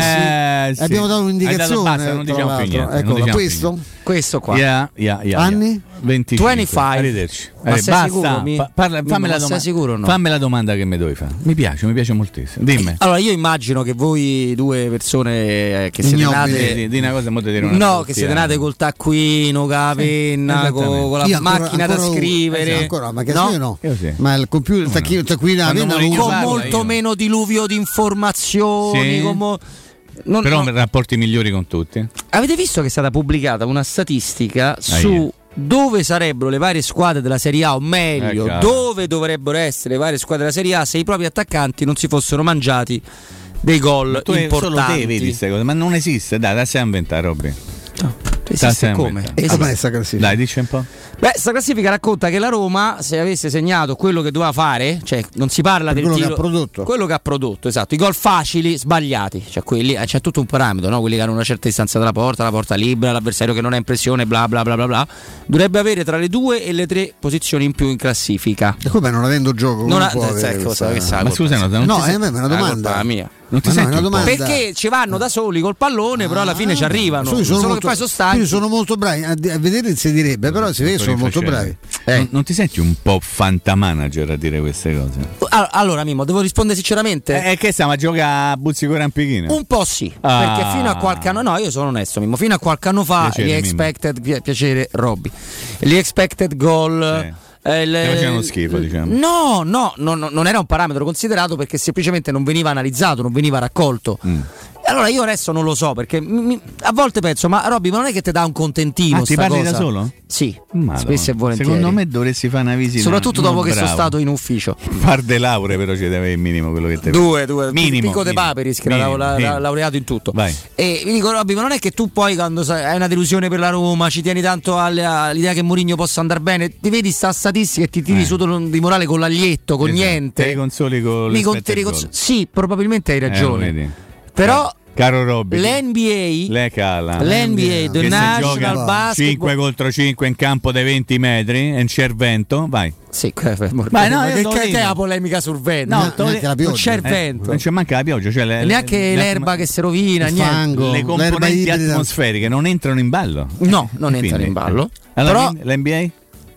Eh, sì. Abbiamo dato un'indicazione. dato- basta, non tra diciamo più niente, Eccola, diciamo più questo? Questo qua. Yeah, yeah, yeah, Anni? yeah. 25. 25. Arrivederci. Ma Eh, sei basta. sicuro, mi- Fa- parla- mi- fammi, la sei domanda. sicuro o no? fammi la domanda che mi devi fare. Mi piace, mi piace moltissimo. Dimmi. Allora io immagino che voi due persone eh, che siete Ignobili. nate... Di, di una cosa, mo te dire una No, che siete nate col taccuino, con la penna, esattamente. con, con la Sì, ancora- macchina ancora- da scrivere. ancora, ma che no? io no. Io sì. Ma il computer, il tacchino, no? il taccuino, la penna, con molto io. meno diluvio di informazioni. Sì. con mo- non- Però non- rapporti migliori con tutti. Avete visto che è stata pubblicata una statistica Ah, su io. dove sarebbero le varie squadre della Serie A, o meglio, Eh, dove dovrebbero essere le varie squadre della Serie A se i propri attaccanti non si fossero mangiati dei gol Tu solo importanti. te vedi queste cose, ma non esiste. Dai, da a inventare, Robby. Esiste come? inventare. E Esiste. com'è sta classifica? Dai, dici un po'. Beh, sta classifica racconta che la Roma, se avesse segnato quello che doveva fare, cioè non si parla del quello che tiro, ha prodotto. quello che ha prodotto, esatto, i gol facili, sbagliati, cioè quelli, eh, c'è tutto un parametro, no? quelli che hanno una certa distanza dalla porta, la porta libera, l'avversario che non ha impressione, bla bla bla bla bla, dovrebbe avere tra le due e le tre posizioni in più in classifica. E come non avendo gioco? Non come ha, può avere ecco, questa- che Ma scusa, no, non No, ti eh, sei- ma è una domanda. è mia. Non ti no, senti è domanda. Perché ci vanno da soli col pallone, però alla fine ci arrivano. Sono Solo molto, che poi sono stanchi. quindi sono molto bravi. A, a vedere insidirebbe, però si vede che sono molto bravi. Non, Eh. non ti senti un po' fantamanager a dire queste cose? Allora, Mimmo, devo rispondere sinceramente. Eh, che stiamo a giocare a Buzzico Rampichino? Un po' sì, Ah. perché fino a qualche anno, no, io sono onesto, Mimmo, fino a qualche anno fa Piacere, gli Mimmo. expected, pi- piacere Robby, gli expected goal... Sì. Eh, le- facevano schifo, diciamo. No, no, no, no, non era un parametro considerato perché semplicemente non veniva analizzato, non veniva raccolto. Mm. Allora io adesso non lo so perché mi- a volte penso, ma Robby, ma non è che ti dà un contentino? Ah, ti parli cosa? da solo? Sì, Madonna. spesso e volentieri. Secondo me dovresti fare una visita. Soprattutto dopo che sono bravo. stato in ufficio. <laughs> Par de lauree, però ci deve il minimo quello che te Due, due, minimo. Picco de. Paperis che era Minimo, la- la- minimo. laureato in tutto. Vai. E mi dico, Robby, ma non è che tu poi quando sai- hai una delusione per la Roma, ci tieni tanto all'idea che Mourinho possa andare bene, ti vedi sta statistica e ti tiri Eh. su di morale con l'aglietto, con Esatto. niente. Te li consoli con Mi con- te li goal. cons- Sì, probabilmente hai Eh, ragione. vedi. Però Caro Robby, l'NBA lei cala. L'NBA, the National Basketball 5 contro 5 in campo dei 20 metri e c'è il vento, vai. Sì, Vai, no, no, io che, te lo che, che dico. è la polemica sul vento? No, dico. la pioggia. non c'è il Eh, vento. non c'è manca la pioggia, cioè le- neanche le- l'erba che si rovina, il niente. fango, le componenti atmosferiche non entrano in ballo. No, non Quindi, entrano in ballo. Allora, Però l'NBA?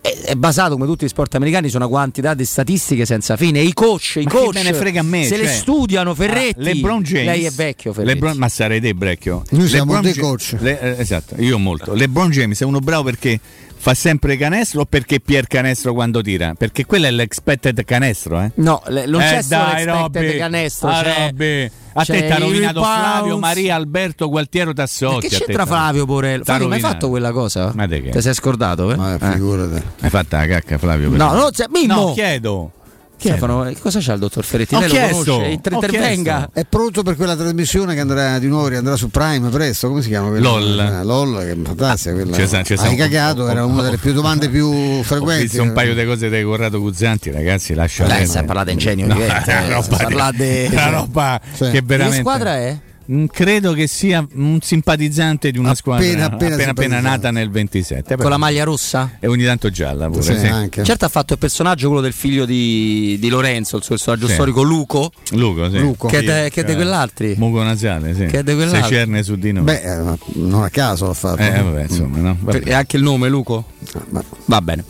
È, è basato come tutti gli sport americani su una quantità di statistiche senza fine. I coach, i coach me ne frega a me, se le cioè- studiano Ferretti. Ah, LeBron James. Lei è vecchio, Ferretti. LeBron- ma sarei te vecchio. Noi siamo LeBron dei coach. Le- eh, esatto, io molto. LeBron James è uno bravo perché fa sempre canestro o perché Pier canestro quando tira? Perché quello è l'expected canestro, eh? No, le- non Eh, c'è solo dai, l'expected Robby. canestro. Ah, c'è, Robby. A c'è te ti ha il rovinato. Flavio, Maria, Alberto, Gualtiero Tassotti. Che te c'entra t'ha- Flavio Porello? t'ha Flavio, ma hai fatto quella cosa? Ma te che? Ti sei scordato? Eh? Ma Eh. figurati. Hai fatta la cacca, Flavio? No, no, c'è- Mimmo. No, chiedo. Stefano, eh, cosa c'ha il dottor Ferretti? Ho Lei lo chiesto, conosce? Inter- ho intervenga. È pronto per quella trasmissione che andrà di nuovo riandrà su Prime presto? Come si chiama? Quella? LOL. Eh, LOL, che è fantastica. Quella. Ci sa- Hai cagato, era una delle più domande più Ho frequenti. visto un paio di cose di Corrado Guzzanti, ragazzi, lascia Dai, perdere. sai, parlate in genio, No, <laughs> eh, roba, parlate- di- una roba Sì. che veramente Che squadra è? Mm, Credo che sia un simpatizzante di una squadra Appena, appena, appena appena, simpatizzante. nata nel 27. Con la maglia rossa? E ogni tanto gialla pure. Sì, sì. anche. Certo ha fatto il personaggio quello del figlio di, di Lorenzo, il suo personaggio Sì. storico Luco, Luco, sì. Luco. che, è Sì, de, che è di cioè, quell'altri. Muco nasale, sì. Che è di quell'altro. Se cerne su di noi. Beh, eh, ma non a caso l'ha fatto. eh, vabbè, insomma, no? Vabbè. E anche il nome Luco? Ma- Va bene.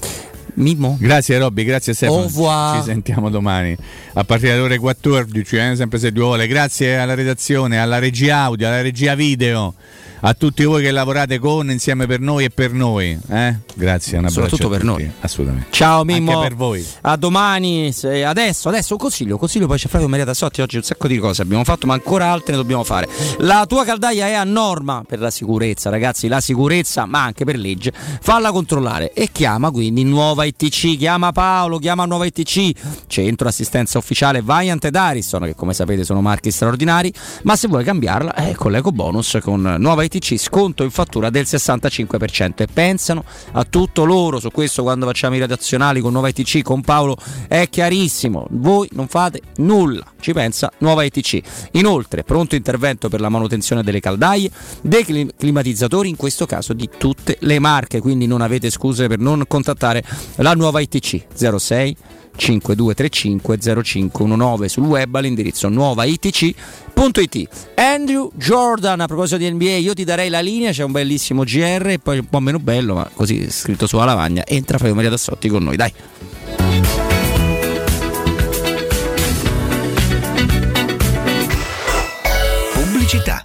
Mimmo? Grazie Robby, grazie Stefano. Ci sentiamo domani a partire dalle ore 14, eh, sempre se Dio vuole. Grazie alla redazione, alla regia audio, alla regia video, a tutti voi che lavorate con, insieme per noi e per noi. eh. Grazie, un abbraccio Soprattutto per noi. Assolutamente. Ciao Mimmo. Anche per voi. A domani. adesso, adesso un consiglio, consiglio poi c'è Flavio Maria Tassotti. Oggi un sacco di cose abbiamo fatto, ma ancora altre ne dobbiamo fare. La tua caldaia è a norma per la sicurezza, ragazzi. La sicurezza, ma anche per legge. Falla controllare e chiama quindi Nuova ITC. Chiama Paolo, chiama Nuova ITC. Centro assistenza ufficiale Viant ed Ariston, che come sapete sono marchi straordinari. Ma se vuoi cambiarla, eh, con l'eco bonus con Nuova ITC sconto in fattura del 65%. E pensano a tutto loro su questo quando facciamo i redazionali con Nuova ITC con Paolo è chiarissimo voi non fate nulla ci pensa Nuova ITC inoltre pronto intervento per la manutenzione delle caldaie dei clim- climatizzatori in questo caso di tutte le marche quindi non avete scuse per non contattare la Nuova ITC 06 5235 0519 sul web all'indirizzo nuovaitc.it Andrew Jordan a proposito di NBA io ti darei la linea c'è un bellissimo GR e poi un po' meno bello ma così scritto sulla lavagna entra Fabio Maria Tassotti con noi dai. Pubblicità.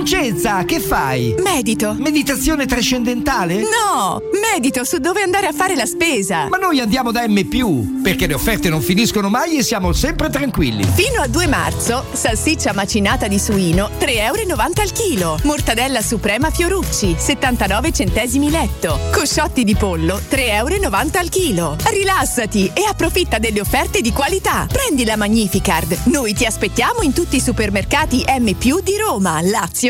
Dolcenza, che fai? Medito. Meditazione trascendentale? No, medito su dove andare a fare la spesa. Ma noi andiamo da M, perché le offerte non finiscono mai e siamo sempre tranquilli. Fino a 2 marzo, salsiccia macinata di suino 3,90 euro al chilo. Mortadella suprema Fiorucci 79 centesimi letto. Cosciotti di pollo 3,90 euro al chilo. Rilassati e approfitta delle offerte di qualità. Prendi la Magnificard. Noi ti aspettiamo in tutti i supermercati M di Roma, Lazio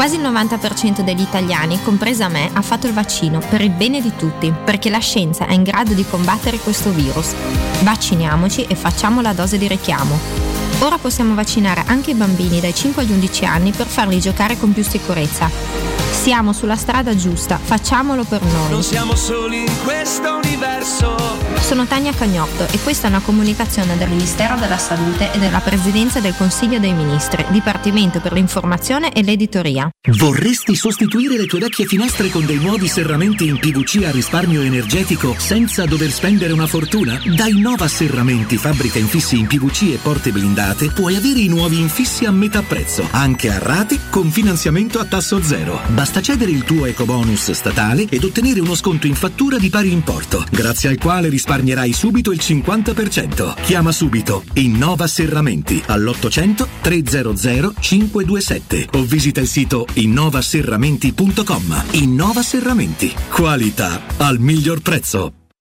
Quasi il 90% degli italiani, compresa me, ha fatto il vaccino per il bene di tutti, perché la scienza è in grado di combattere questo virus. Vacciniamoci e facciamo la dose di richiamo. Ora possiamo vaccinare anche i bambini dai 5 agli 11 anni per farli giocare con più sicurezza. Siamo sulla strada giusta, facciamolo per noi. Non siamo soli in questo universo. Sono Tania Cagnotto e questa è una comunicazione del Ministero della Salute e della Presidenza del Consiglio dei Ministri, Dipartimento per l'informazione e l'editoria. Vorresti sostituire le tue vecchie finestre con dei nuovi serramenti in PVC a risparmio energetico senza dover spendere una fortuna? Da Innova Serramenti, fabbrica infissi in PVC e porte blindate, puoi avere i nuovi infissi a metà prezzo, anche a rate con finanziamento a tasso zero. Basta Basta cedere il tuo ecobonus statale ed ottenere uno sconto in fattura di pari importo, grazie al quale risparmierai subito il 50%. Chiama subito Innova Serramenti all'800 300 527 o visita il sito innovaserramenti.com. Innova Serramenti. Qualità al miglior prezzo.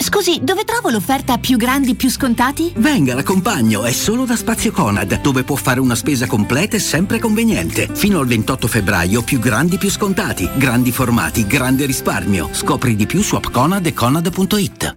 Scusi, dove trovo l'offerta più grandi, più scontati? Venga, l'accompagno, è solo da Spazio Conad, dove può fare una spesa completa e sempre conveniente. Fino al 28 febbraio, più grandi, più scontati, grandi formati, grande risparmio. Scopri di più su appconad e conad.it.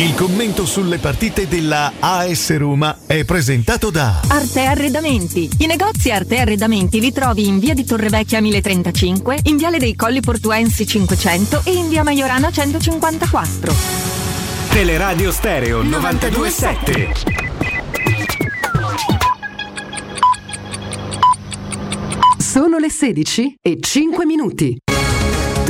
Il commento sulle partite della AS Roma è presentato da Arte Arredamenti. I negozi Arte Arredamenti li trovi in via di Torrevecchia 1035, in viale dei Colli Portuensi 500 e in via Maiorana 154. Teleradio Stereo 927. Sono le 16 e 5 minuti.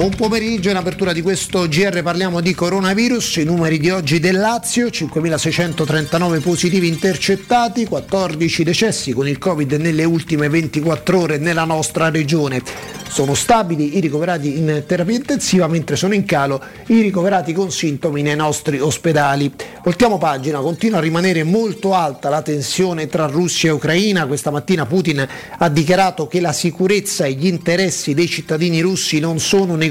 Buon pomeriggio, in apertura di questo GR parliamo di coronavirus, i numeri di oggi del Lazio, 5.639 positivi intercettati, 14 decessi con il Covid nelle ultime 24 ore nella nostra regione. Sono stabili i ricoverati in terapia intensiva, mentre sono in calo i ricoverati con sintomi nei nostri ospedali. Voltiamo pagina, continua a rimanere molto alta la tensione tra Russia e Ucraina. Questa mattina Putin ha dichiarato che la sicurezza e gli interessi dei cittadini russi non sono negoziabili.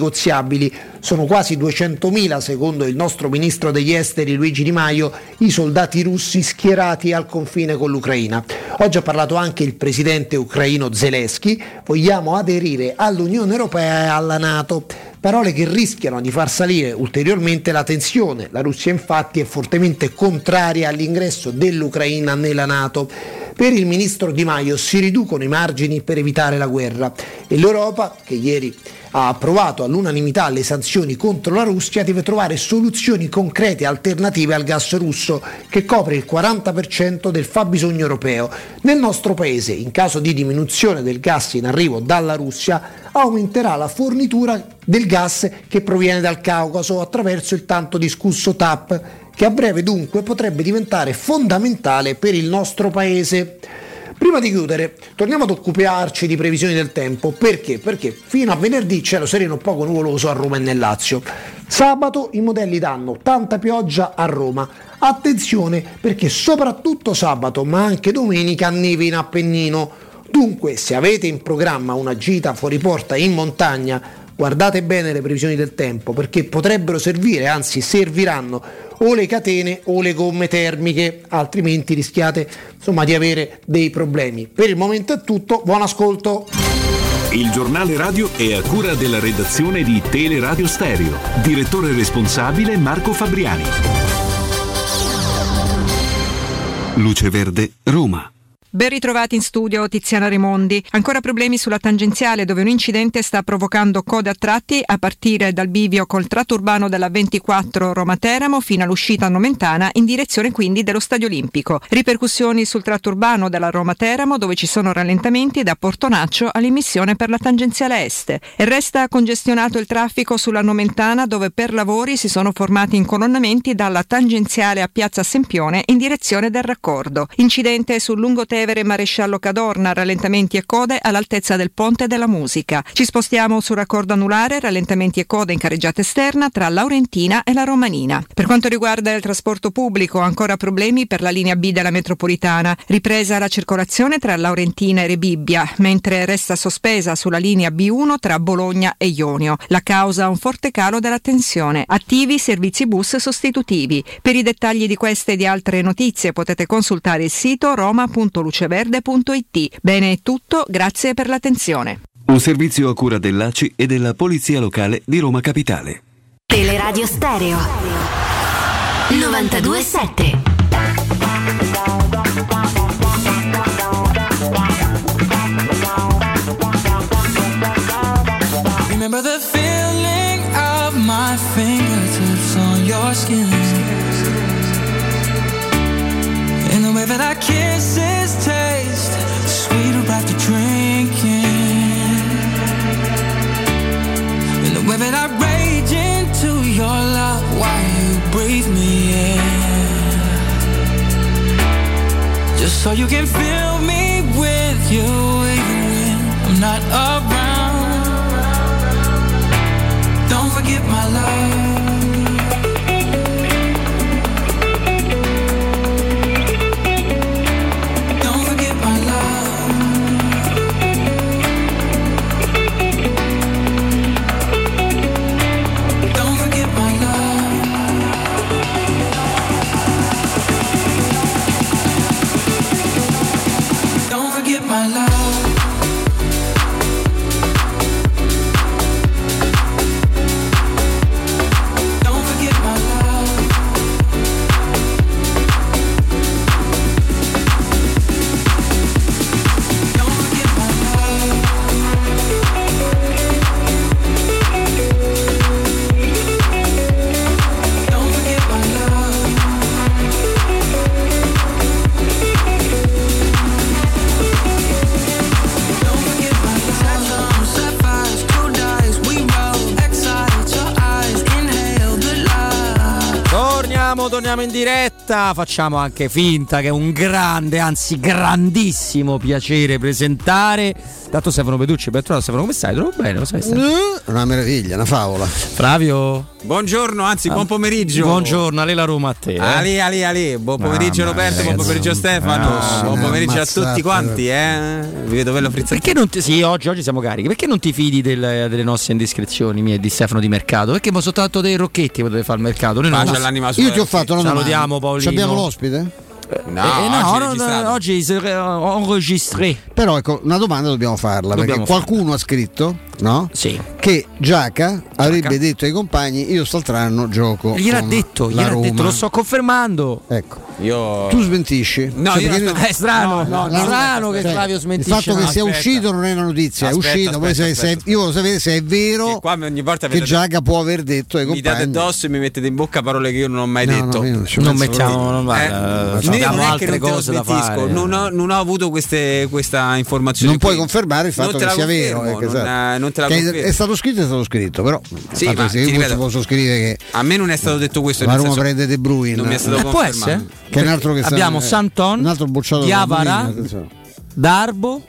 Sono quasi 200.000, secondo il nostro ministro degli esteri Luigi Di Maio, i soldati russi schierati al confine con l'Ucraina. Oggi ha parlato anche il presidente ucraino Zelensky. Vogliamo aderire all'Unione Europea e alla Nato. Parole che rischiano di far salire ulteriormente la tensione. La Russia infatti è fortemente contraria all'ingresso dell'Ucraina nella Nato. Per il ministro Di Maio si riducono i margini per evitare la guerra e l'Europa, che ieri ha approvato all'unanimità le sanzioni contro la Russia, deve trovare soluzioni concrete alternative al gas russo, che copre il 40% del fabbisogno europeo. Nel nostro paese, in caso di diminuzione del gas in arrivo dalla Russia, aumenterà la fornitura del gas che proviene dal Caucaso attraverso il tanto discusso TAP, che a breve dunque potrebbe diventare fondamentale per il nostro paese. Prima di chiudere, torniamo ad occuparci di previsioni del tempo. Perché? Perché fino a venerdì cielo sereno poco nuvoloso a Roma e nel Lazio. Sabato i modelli danno tanta pioggia a Roma. Attenzione perché soprattutto sabato, ma anche domenica, neve in Appennino. Dunque, se avete in programma una gita fuori porta in montagna, guardate bene le previsioni del tempo perché potrebbero servire, anzi serviranno o le catene o le gomme termiche, altrimenti rischiate insomma, di avere dei problemi. Per il momento è tutto, buon ascolto. Il giornale radio è a cura della redazione di Teleradio Stereo. Direttore responsabile Marco Fabriani. Luce Verde, Roma. Ben ritrovati in studio Tiziana Remondi. Ancora problemi sulla tangenziale dove un incidente sta provocando code a tratti a partire dal bivio col tratto urbano della 24 Roma-Teramo fino all'uscita nomentana in direzione quindi dello Stadio Olimpico. Ripercussioni sul tratto urbano della Roma-Teramo dove ci sono rallentamenti da Portonaccio all'immissione per la tangenziale est. E resta congestionato il traffico sulla nomentana dove per lavori si sono formati incolonnamenti dalla tangenziale a Piazza Sempione in direzione del raccordo. Incidente sul lungotermine Tevere Maresciallo Cadorna, rallentamenti e code all'altezza del Ponte della Musica. Ci spostiamo sul raccordo anulare, rallentamenti e code in carreggiata esterna tra Laurentina e la Romanina. Per quanto riguarda il trasporto pubblico, ancora problemi per la linea B della metropolitana. Ripresa la circolazione tra Laurentina e Rebibbia, mentre resta sospesa sulla linea B1 tra Bologna e Ionio. La causa un forte calo della tensione. Attivi servizi bus sostitutivi. Per i dettagli di queste e di altre notizie potete consultare il sito roma.luceverde.it. Bene è tutto, grazie per l'attenzione. Un servizio a cura dell'ACI e della Polizia Locale di Roma Capitale. Teleradio Stereo 927 Remember the feeling of my fingertips on your skin. That our kisses taste sweeter after drinking. And the that I rage into your love while you breathe me in. Just so you can fill me with you even when I'm not around. Don't forget my love. Torniamo, torniamo in diretta, facciamo anche finta che è un grande, anzi grandissimo piacere presentare. Tanto Stefano Peducci, ben trovato Stefano, come stai? Trovo bene, lo sai Stefano? Una meraviglia, una favola. Flavio? Buongiorno, anzi, Ah, buon pomeriggio. Buongiorno, Ale la Roma a te. eh. Ali, Ali, Ali, buon pomeriggio Mamma Roberto, buon pomeriggio Stefano, Ah, buon pomeriggio a tutti quanti, eh. Vi vedo bello frizzato. Perché non ti, sì, oggi, oggi siamo carichi. Perché non ti fidi del- delle nostre indiscrezioni mie e di Stefano di mercato? Perché mi sono tanto dei rocchetti potete fare il mercato. Noi non Pace all'anima sua. Io ti ho fatto una domanda. Salutiamo Paolino. Ci abbiamo l'ospite? No, Eh, no, oggi no, oggi eh, enregistré. Però ecco, una domanda dobbiamo farla, Dobbiamo perché qualcuno ha scritto, no? Sì. Che Giaca avrebbe detto ai compagni io st'altro gioco. Gliel'ha detto, gliel'ha detto, lo sto confermando. Ecco. Io Tu smentisci? No, Cioè, io È strano, No, no, strano no, che cioè, Flavio il smentisce. fatto che sia aspetta. uscito non è una notizia, Aspetta, è uscito. poi aspetta, se- se- aspetta. io volevo sapere se è vero Che qua ogni volta che vedete- Giaca può aver detto ai mi date compagni. addosso e mi mettete in bocca parole che io non ho mai No, detto. non mettiamo, non va, Eh, eh, io abbiamo altre cose da fare. Non ho, non ho avuto queste, questa informazione. Non puoi confermare il fatto che sia vero. eh, non, esatto. eh, non te la Che è- confermo. è stato scritto è stato scritto, però Sì, ma ti io ripeto, posso scrivere che A me non è stato detto questo. la Roma prende De Bruyne. Non mi è stato Eh, può essere? Che è un altro che Abbiamo eh, Santon, un altro bocciato Diavara. Darbo.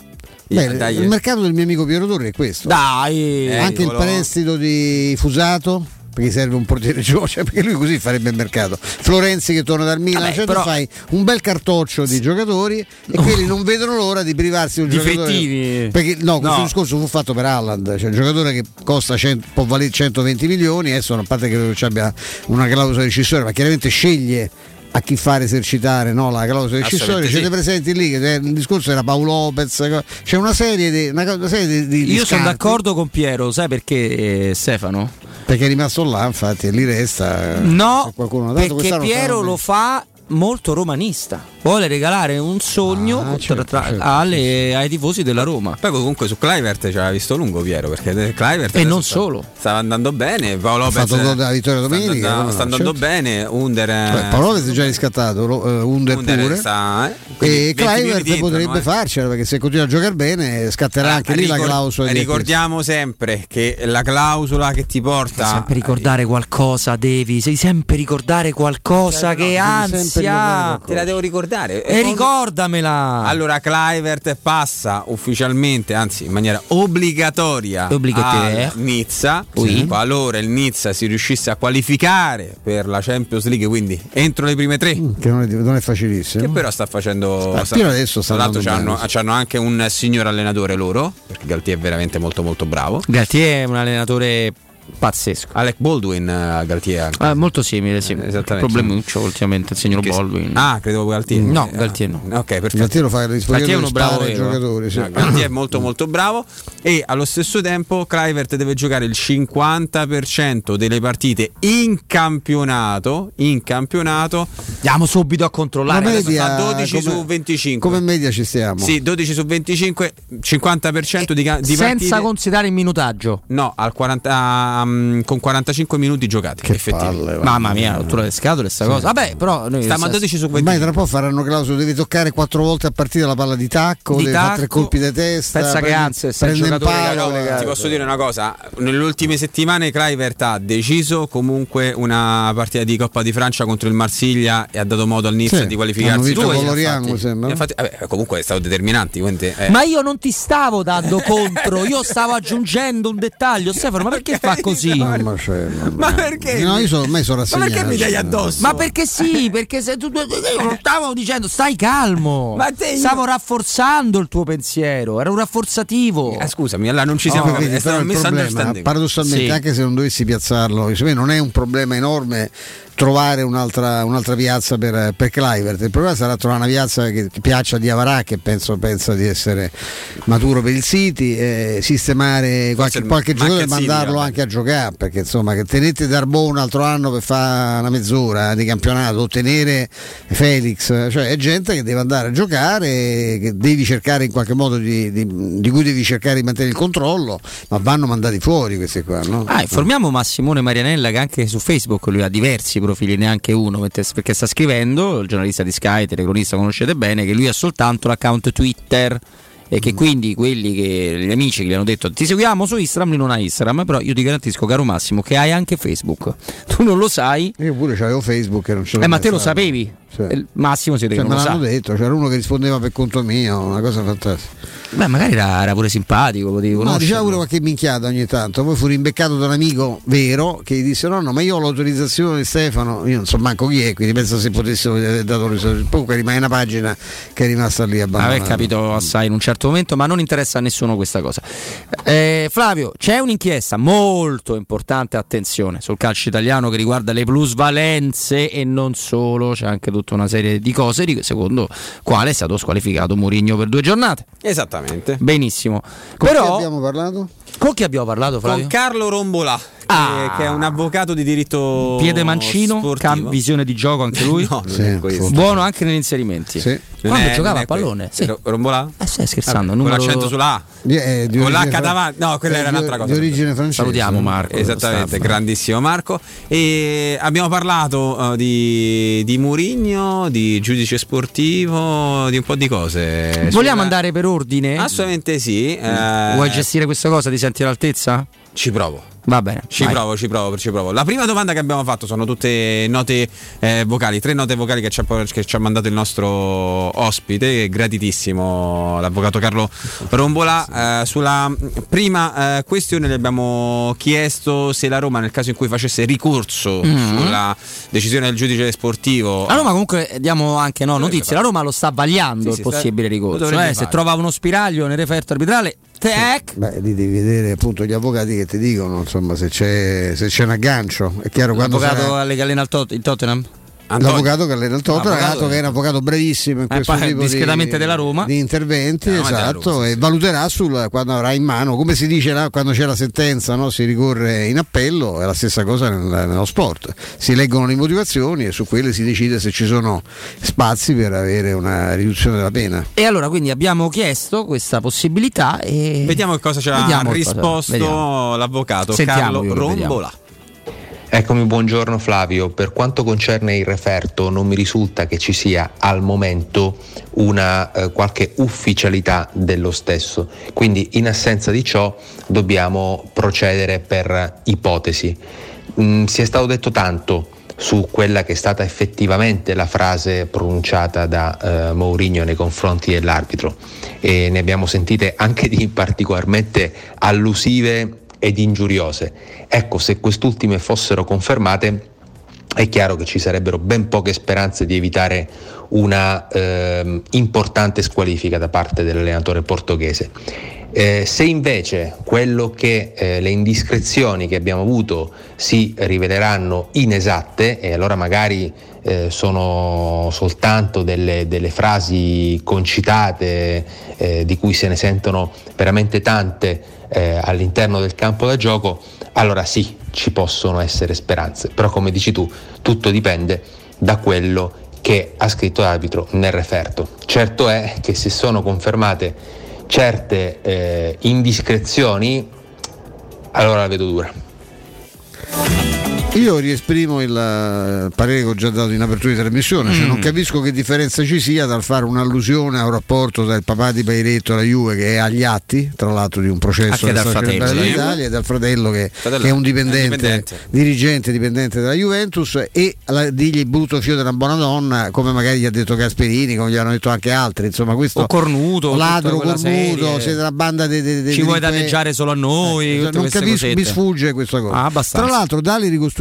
Beh, Dai, il mercato del mio amico Piero Torri è questo. Dai, Eh, Anche il prestito di Fusato perché serve un portiere giovane, cioè, perché lui così farebbe il mercato. Florenzi che torna dal Milan, Vabbè, cioè però- fai un bel cartoccio di giocatori e quelli non vedono l'ora di privarsi di un giocatore. Difettivi. Perché no, questo No. discorso fu fatto per Haaland, cioè un giocatore che costa 100 può valere 120 milioni, adesso a parte che ci abbia una clausola rescissoria, ma chiaramente sceglie a chi fare esercitare no, la clausola Assolutamente siete sì. presenti lì, che il discorso era Paolo Lopez, c'è una serie di, una, una serie di, di- Io sono d'accordo con Piero, sai perché eh, Stefano? perché è rimasto là, infatti, e lì resta. eh, No, perché Piero lo fa molto romanista. Vuole regalare un sogno Ah, certo, tra- certo, alle- ai tifosi della Roma. Poi comunque su Clivert ci aveva visto lungo Piero perché Clivert E non sta- solo. stava andando bene Paolo Ha Lopez fatto gol della vittoria sta domenica, andando, no, sta andando certo. bene Under Beh, Paolo Lopez è già riscattato, eh, Under, Under pure. sta, eh, E 20 minuti Clivert potrebbe eh. farcela perché se continua a giocare bene scatterà anche lì la clausola di ricordiamo sempre che la clausola che ti porta sempre ricordare qualcosa, devi, devi sempre ricordare qualcosa che Devi ansia. Ha. Te la devo ricordare. E ricordamela. Allora, Clivert passa ufficialmente, anzi in maniera obbligatoria Obbligatoria. a Nizza. Oui. Qualora il Nizza si riuscisse a qualificare per la Champions League, quindi entro le prime tre. Che non è, non è facilissimo. Che però sta facendo. Ah, sta- fino adesso sta tra l'altro andando c'hanno, c'hanno anche un signor allenatore loro, perché Galtier è veramente molto molto bravo. Galtier è un allenatore pazzesco. Alec Baldwin, eh, Galtier. Ah, molto simile, sì. Esattamente. Problemuccio ultimamente il signor Che- Baldwin. Ah, credevo Galtier. No, Eh, Galtier no. Ok, perfetto. Galtier lo fa è uno bravo ai vero. giocatori. Sì. No, Galtier è molto molto bravo e allo stesso tempo Kluivert deve giocare il 50% delle partite in campionato in campionato Andiamo subito a controllare. La media, fa 12 come- su 25 Come media ci stiamo? sì 12 su 25 50% di, di Senza partite considerare il minutaggio. no al 40, mm, con 45 minuti giocati Che palle. Mamma mia, rottura le scatole sta cosa. Vabbè, però noi stiamo a 12 su 25 Ormai tra un po' faranno clausola, devi toccare quattro volte a partita la palla di tacco, Di devi fare tre tacco. colpi di testa. Pensa che prendi- anzi, sei prende giocatore palo. che- Però ti posso dire una cosa, nelle ultime settimane Kluivert ha deciso comunque una partita di Coppa di Francia contro il Marsiglia e ha dato modo al Nizza Sì, di qualificarsi. con Lorient, infatti. sembra. Infatti, vabbè, comunque è stato determinanti. quindi, eh. Ma io non ti stavo dando contro, io stavo aggiungendo un dettaglio. Stefano, ma perché <laughs> fa così? Mamma c'è, mamma. Ma perché? No, io sono, ormai sono Ma rassegnato. perché mi dai addosso? Ma perché sì? Perché se tu, io non stavo dicendo stai calmo. Ma te io- Stavo rafforzando il tuo pensiero, era un rafforzativo. Eh, scusami, allora non ci siamo vedi, capiti. Però il problema, paradossalmente, Sì. anche se non dovessi piazzarlo, me non è un problema enorme trovare un'altra, un'altra piazza per, per Clivert. Il problema sarà trovare una piazza che piaccia a Diavarà, che penso pensa di essere maturo per il City, e sistemare qualche, qualche ma giocatore e mandarlo anche a giocare, perché insomma che tenete Darbo un altro anno per fare una mezz'ora di campionato, o tenere Felix, cioè è gente che deve andare a giocare, che devi cercare in qualche modo di, di- di cui devi cercare di mantenere il controllo, ma vanno mandati fuori questi qua, no? Ah, informiamo Massimone Marianella che anche su Facebook lui ha diversi profili, neanche uno, perché perché sta scrivendo, il giornalista di Sky, telecronista conoscete bene, che lui ha soltanto l'account Twitter e che quindi quelli che gli amici che gli hanno detto ti seguiamo su Instagram, lui non ha Instagram, però io ti garantisco caro Massimo che hai anche Facebook. <laughs> Tu non lo sai, Io pure avevo Facebook e non ce l'ho eh, ma te lo sapevi. Sì. Eh, Massimo si vede Cioè, che me non lo l'hanno sa. detto, c'era uno che rispondeva per conto mio, una cosa fantastica. Beh, magari era, era pure simpatico, potevi No, diceva pure qualche minchiata ogni tanto, poi fu rimbeccato da un amico vero che gli disse no no ma io ho l'autorizzazione di Stefano, io non so manco chi è, quindi penso se potessero aver dato l'autorizzazione. Comunque rimane una pagina che è rimasta lì abbandonata. Aver capito assai in un certo momento, ma non interessa a nessuno questa cosa. Eh, Flavio, c'è un'inchiesta molto importante, attenzione, sul calcio italiano che riguarda le plusvalenze e non solo, c'è anche tutta una serie di cose di- secondo quale è stato squalificato Mourinho per due giornate. Esattamente. Benissimo. Però abbiamo parlato? Con chi abbiamo parlato Flavio? Con Carlo Rombolà, che- Ah. che, è un avvocato di diritto Piede mancino, cam- visione di gioco anche lui. <laughs> No, Sì. Buono anche negli inserimenti. Sì. Quando è- giocava a pallone, sì. Ro- Rombolà? Eh, stai scherzando, Vabbè, numero- Con l'accento sulla A. Eh, Con l'H davanti. No, quella eh, era un'altra cosa. Di origine francese. Salutiamo Marco. Esattamente, staff. grandissimo Marco. E abbiamo parlato eh, di, di Murigno, di giudice sportivo, di un po' di cose. Vogliamo Sulla- andare per ordine? Assolutamente sì. eh, Vuoi gestire questa cosa? Ti senti all'altezza? Ci provo. Va bene. Ci vai. provo, ci provo, ci provo. La prima domanda che abbiamo fatto sono tutte note eh, vocali, tre note vocali che ci, ha, che ci ha mandato il nostro ospite, gratitissimo l'avvocato Carlo Rombola. Eh, sulla prima eh, questione le abbiamo chiesto se la Roma nel caso in cui facesse ricorso Mhm. sulla decisione del giudice sportivo... La Roma comunque eh, diamo anche no, notizie, la Roma lo sta vagliando Sì, il sì, possibile sta- ricorso. eh, se trova uno spiraglio nel referto arbitrale, tac! Beh, lì devi vedere appunto gli avvocati che ti dicono insomma se c'è, se c'è un aggancio. È chiaro quando L'avvocato sarà- alle allena il, Tot- il Tottenham? Antonio. L'avvocato il Tottenham, L'avvocato- che è un avvocato brevissimo in Eh, questo poi tipo discretamente di, della Roma. di interventi, Eh, della esatto, Roma, sì, e valuterà sul, quando avrà in mano, come si dice là, quando c'è la sentenza, no, si ricorre in appello, è la stessa cosa nel- nello sport. Si leggono le motivazioni e su quelle si decide se ci sono spazi per avere una riduzione della pena. E allora quindi abbiamo chiesto questa possibilità e Vediamo che cosa ci ha risposto l'avvocato Sentiamo, Carlo lo vediamo. Eccomi, buongiorno Flavio. Per quanto concerne il referto, non mi risulta che ci sia al momento una eh, qualche ufficialità dello stesso. Quindi, in assenza di ciò, dobbiamo procedere per ipotesi. Mm, si è stato detto tanto su quella che è stata effettivamente la frase pronunciata da eh, Mourinho nei confronti dell'arbitro e ne abbiamo sentite anche di particolarmente allusive ed ingiuriose. Ecco, se quest'ultime fossero confermate è chiaro che ci sarebbero ben poche speranze di evitare una eh, importante squalifica da parte dell'allenatore portoghese. Eh, se invece che eh, le indiscrezioni che abbiamo avuto si riveleranno inesatte e allora magari eh, sono soltanto delle, delle frasi concitate eh, di cui se ne sentono veramente tante eh, all'interno del campo da gioco, allora sì, ci possono essere speranze, però come dici tu, tutto dipende da quello che ha scritto l'arbitro nel referto. Certo è che se sono confermate certe eh, indiscrezioni, allora la vedo dura. Io riesprimo il eh, parere che ho già dato in apertura di trasmissione, cioè non Mm. capisco che differenza ci sia dal fare un'allusione a un rapporto tra il papà di Pairetto e la Juve che è agli atti, tra l'altro di un processo dal della fratello, sì. dell'Italia e dal fratello che, Fratello che è un è dipendente, dipendente. dirigente dipendente della Juventus e la, digli brutto figlio della buona donna come magari gli ha detto Gasperini, come gli hanno detto anche altri, insomma questo O cornuto, ladro, cornuto, serie. siete una banda di de, Ci vuoi danneggiare solo a noi? tutte non capisco, mi sfugge questa cosa. Ah. Tra l'altro, dalle ricostruzioni,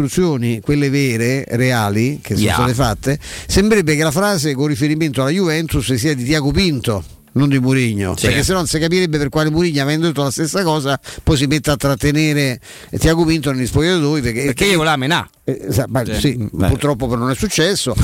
quelle vere, reali, che sono Yeah. state fatte, sembrerebbe che la frase con riferimento alla Juventus sia di Tiago Pinto. Non di Murigno, Sì. perché se no non si capirebbe per quale Murigno, avendo detto la stessa cosa, poi si mette a trattenere Tiago Pinto negli spogliatoi perché, Perché io voleva menà. eh, sa- ma Sì. sì, purtroppo non è successo.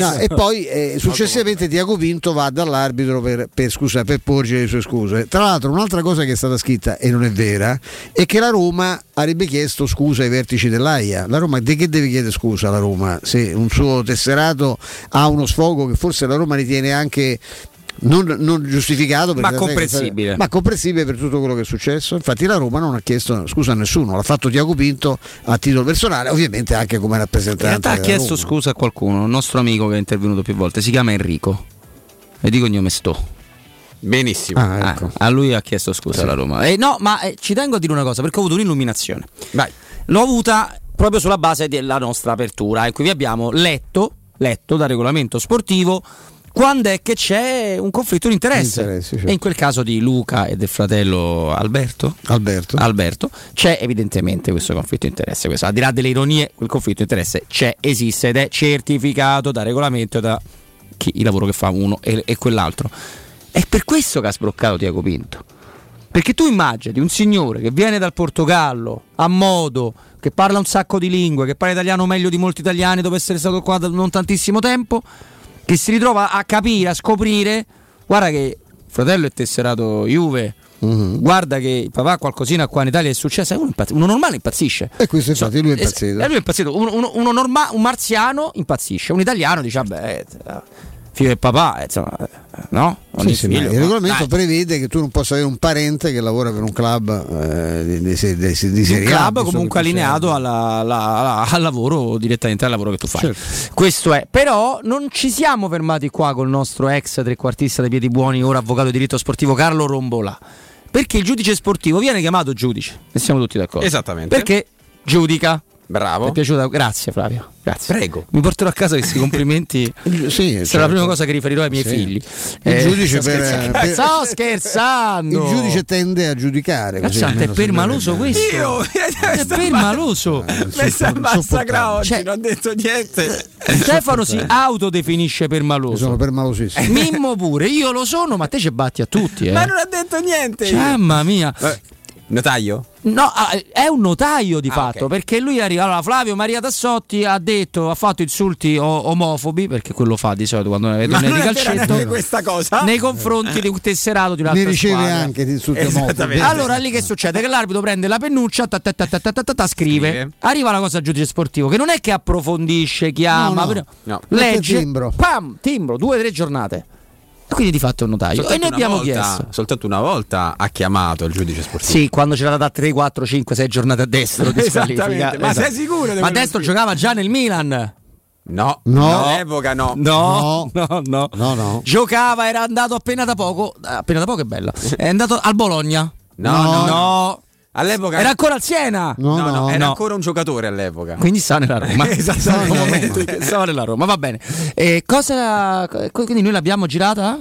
No, e poi eh, successivamente Tiago Pinto va dall'arbitro per, per, scusa, per porgere le sue scuse. Tra l'altro, un'altra cosa che è stata scritta e non è vera è che la Roma avrebbe chiesto scusa ai vertici dell'AIA. La Roma di che deve chiedere scusa alla Roma? Se un suo tesserato ha uno sfogo che forse la Roma ritiene anche. Non, non giustificato perché Ma che- comprensibile. ma comprensibile per tutto quello che è successo. Infatti, la Roma non ha chiesto scusa a nessuno, l'ha fatto Tiago Pinto a titolo personale, ovviamente anche come In rappresentante. realtà ha chiesto Roma. scusa a qualcuno, un nostro amico che è intervenuto più volte, si chiama Enrico. E di cognome sto. Benissimo. Ah, ecco. a lui ha chiesto scusa alla Roma. Eh, no, ma eh, ci tengo a dire una cosa perché ho avuto un'illuminazione. Vai. L'ho avuta proprio sulla base della nostra apertura, in cui vi abbiamo letto, letto dal regolamento sportivo quando è che c'è un conflitto di interesse. Certo. E in quel caso di Luca e del fratello Alberto, Alberto. Alberto, c'è evidentemente questo conflitto di interesse. Questo, al di là delle ironie, quel conflitto di interesse c'è, esiste ed è certificato da regolamento e da chi, il lavoro che fa uno e, e quell'altro. È per questo che ha sbloccato Tiago Pinto. Perché tu immagini un signore che viene dal Portogallo a modo, che parla un sacco di lingue, che parla italiano meglio di molti italiani dopo essere stato qua da non tantissimo tempo, che si ritrova a capire, a scoprire, guarda che fratello è tesserato Juve, guarda che il papà qualcosina qua in Italia è successo, uno, impazz- uno normale impazzisce. E questo infatti lui è impazzito. e lui è impazzito. Uno, uno- uno norma- un marziano impazzisce, un italiano dice, vabbè, eh, figlio del papà, eh, insomma, eh, no? Sì, il sì, figlio, il regolamento dai. prevede che tu non possa avere un parente che lavora per un club eh, di, di, di, di, Serie A, club comunque allineato alla- alla- alla- al lavoro direttamente al lavoro che tu fai. Certo. Questo è, però non ci siamo fermati qua col nostro ex trequartista dei piedi buoni, ora avvocato di diritto sportivo Carlo Rombola. Perché il giudice sportivo viene chiamato giudice, ne siamo tutti d'accordo. Esattamente. Perché giudica. Bravo. Mi è piaciuta? Grazie Flavio. Grazie. Prego. Mi porterò a casa questi complimenti. <laughs> Sì, Sarà certo. la prima cosa che riferirò ai miei Sì. figli. Il Eh, giudice sto per- scherzando. per- Sto scherzando. Il giudice tende a giudicare. così Cazzante, è almeno permaloso questo. Io <laughs> È permaloso. Mi sta massacra oggi, Cioè- non ho detto niente. Stefano si autodefinisce permaloso. Sono permalosissimo. Mimmo pure, io lo sono, ma te ci batti a tutti. Eh. Ma non ha detto niente. io. Mamma mia. Eh, Notaio? No, ah, è un notaio di ah, fatto, okay. perché lui arriva. Allora, Flavio Maria Tassotti ha detto, ha fatto insulti o- omofobi, perché quello fa di solito quando ne donne di calcetto. questa cosa. Nei confronti di un tesserato di un'altra ne riceve squadra. anche di insulti omofobi. Allora lì che succede? Che l'arbitro prende la pennuccia, ta, ta, ta, scrive. Arriva la cosa al giudice sportivo, che non è che approfondisce, chiama, no, no. No. legge, timbro. pam, timbro, due o tre giornate. Quindi di fatto è un notaio. Soltanto e noi abbiamo volta- chiesto. Soltanto una volta ha chiamato il giudice sportivo. Sì, quando c'era da 3, 4, 5, 6 giornate a destro. <laughs> Esattamente, ma sei sicuro Ma a destro che- giocava già nel Milan. No, No. all'epoca no. No, no, no. No, no. Giocava, era andato appena da poco. Appena da poco è bella. È andato al Bologna. No, no, no. All'epoca Era ancora al Siena. No, no, no, era no. ancora un giocatore all'epoca. Quindi sta nella Roma. <laughs> Cui stava nella Roma, va bene. E cosa quindi noi l'abbiamo girata?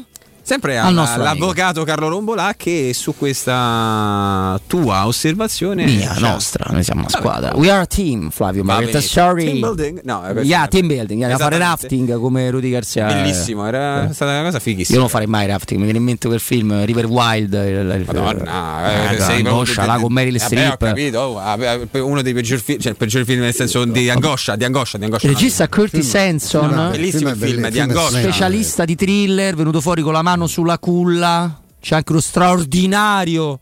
Sempre Al alla- nostro all'avvocato Carlo Rombolà che su questa tua osservazione Mia, cioè- nostra, noi siamo una Vabbè. squadra. We are a team, Flavio. Sorry. Team building? No, è Yeah, team building. Yeah, da fare rafting come Rudy Garcia. Bellissimo, era Eh. stata una cosa Io fighissima. non farei mai rafting, mi viene in mente quel film River Wild. il- il- Madonna, eh, eh, sei angoscia, là con Meryl Streep. ho capito, oh, vabbè, uno dei peggiori film, cioè il peggior film nel senso di angoscia, di angoscia, di angoscia. Il regista Curtis Hanson, bellissimo il film, di angoscia. specialista di thriller, venuto fuori con la mano sulla culla. C'è anche lo straordinario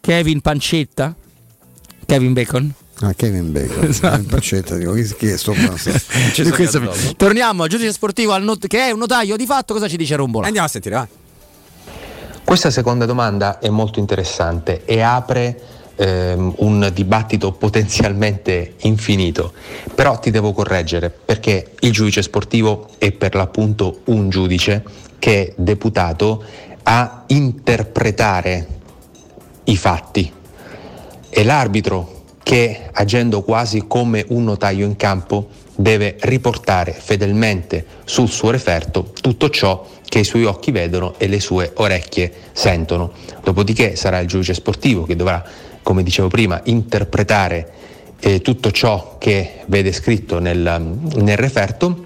Kevin Pancetta. Kevin Bacon. Ah, Kevin Bacon. <laughs> Esatto. Pancetta, dico, chi, chi è sto <laughs> questo- Torniamo al giudice sportivo al not- che è un notaio di fatto. Cosa ci dice Rombola? Andiamo a sentire, vai. Questa seconda domanda è molto interessante e apre ehm, un dibattito potenzialmente infinito, però ti devo correggere perché il giudice sportivo è per l'appunto un giudice che è deputato a interpretare i fatti. È l'arbitro che, agendo quasi come un notaio in campo, deve riportare fedelmente sul suo referto tutto ciò che i suoi occhi vedono e le sue orecchie sentono. Dopodiché sarà il giudice sportivo che dovrà, come dicevo prima, interpretare eh, tutto ciò che vede scritto nel, nel referto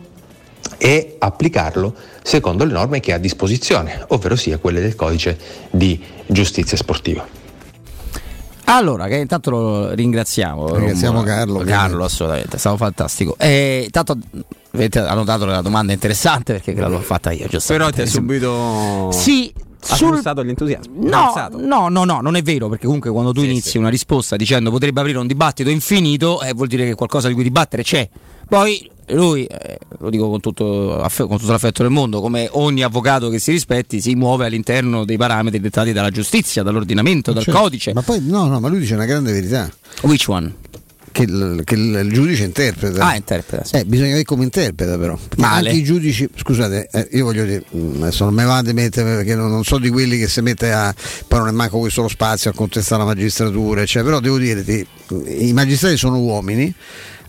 e applicarlo secondo le norme che ha a disposizione, ovvero sia quelle del codice di giustizia sportiva. Allora, che intanto lo ringraziamo. Ringraziamo Rombola. Carlo, Carlo, assolutamente, è stato fantastico. E intanto avete annotato la domanda interessante perché l'ho fatta io, giusto? Però ti ha subito Sì, ha sul- pulsato l'entusiasmo. No, Alzato. no, no, no, non è vero, perché comunque quando tu inizi una risposta dicendo potrebbe aprire un dibattito infinito, eh, vuol dire che qualcosa di cui dibattere c'è. Poi lui, eh, lo dico con tutto, aff- con tutto l'affetto del mondo, come ogni avvocato che si rispetti, si muove all'interno dei parametri dettati dalla giustizia, dall'ordinamento, dal Certo. codice. Ma poi no, no, ma lui dice una grande verità. Which one? Che il, che il- giudice interpreta. Ah, interpreta, sì. Eh, bisogna vedere come interpreta, però. Male. Anche i giudici, scusate, eh, io voglio dire, mm, adesso non me vado a mettere perché non, non so di quelli che si mette a. poi non è manco questo lo spazio a contestare la magistratura, cioè, però devo dirti, i magistrati sono uomini.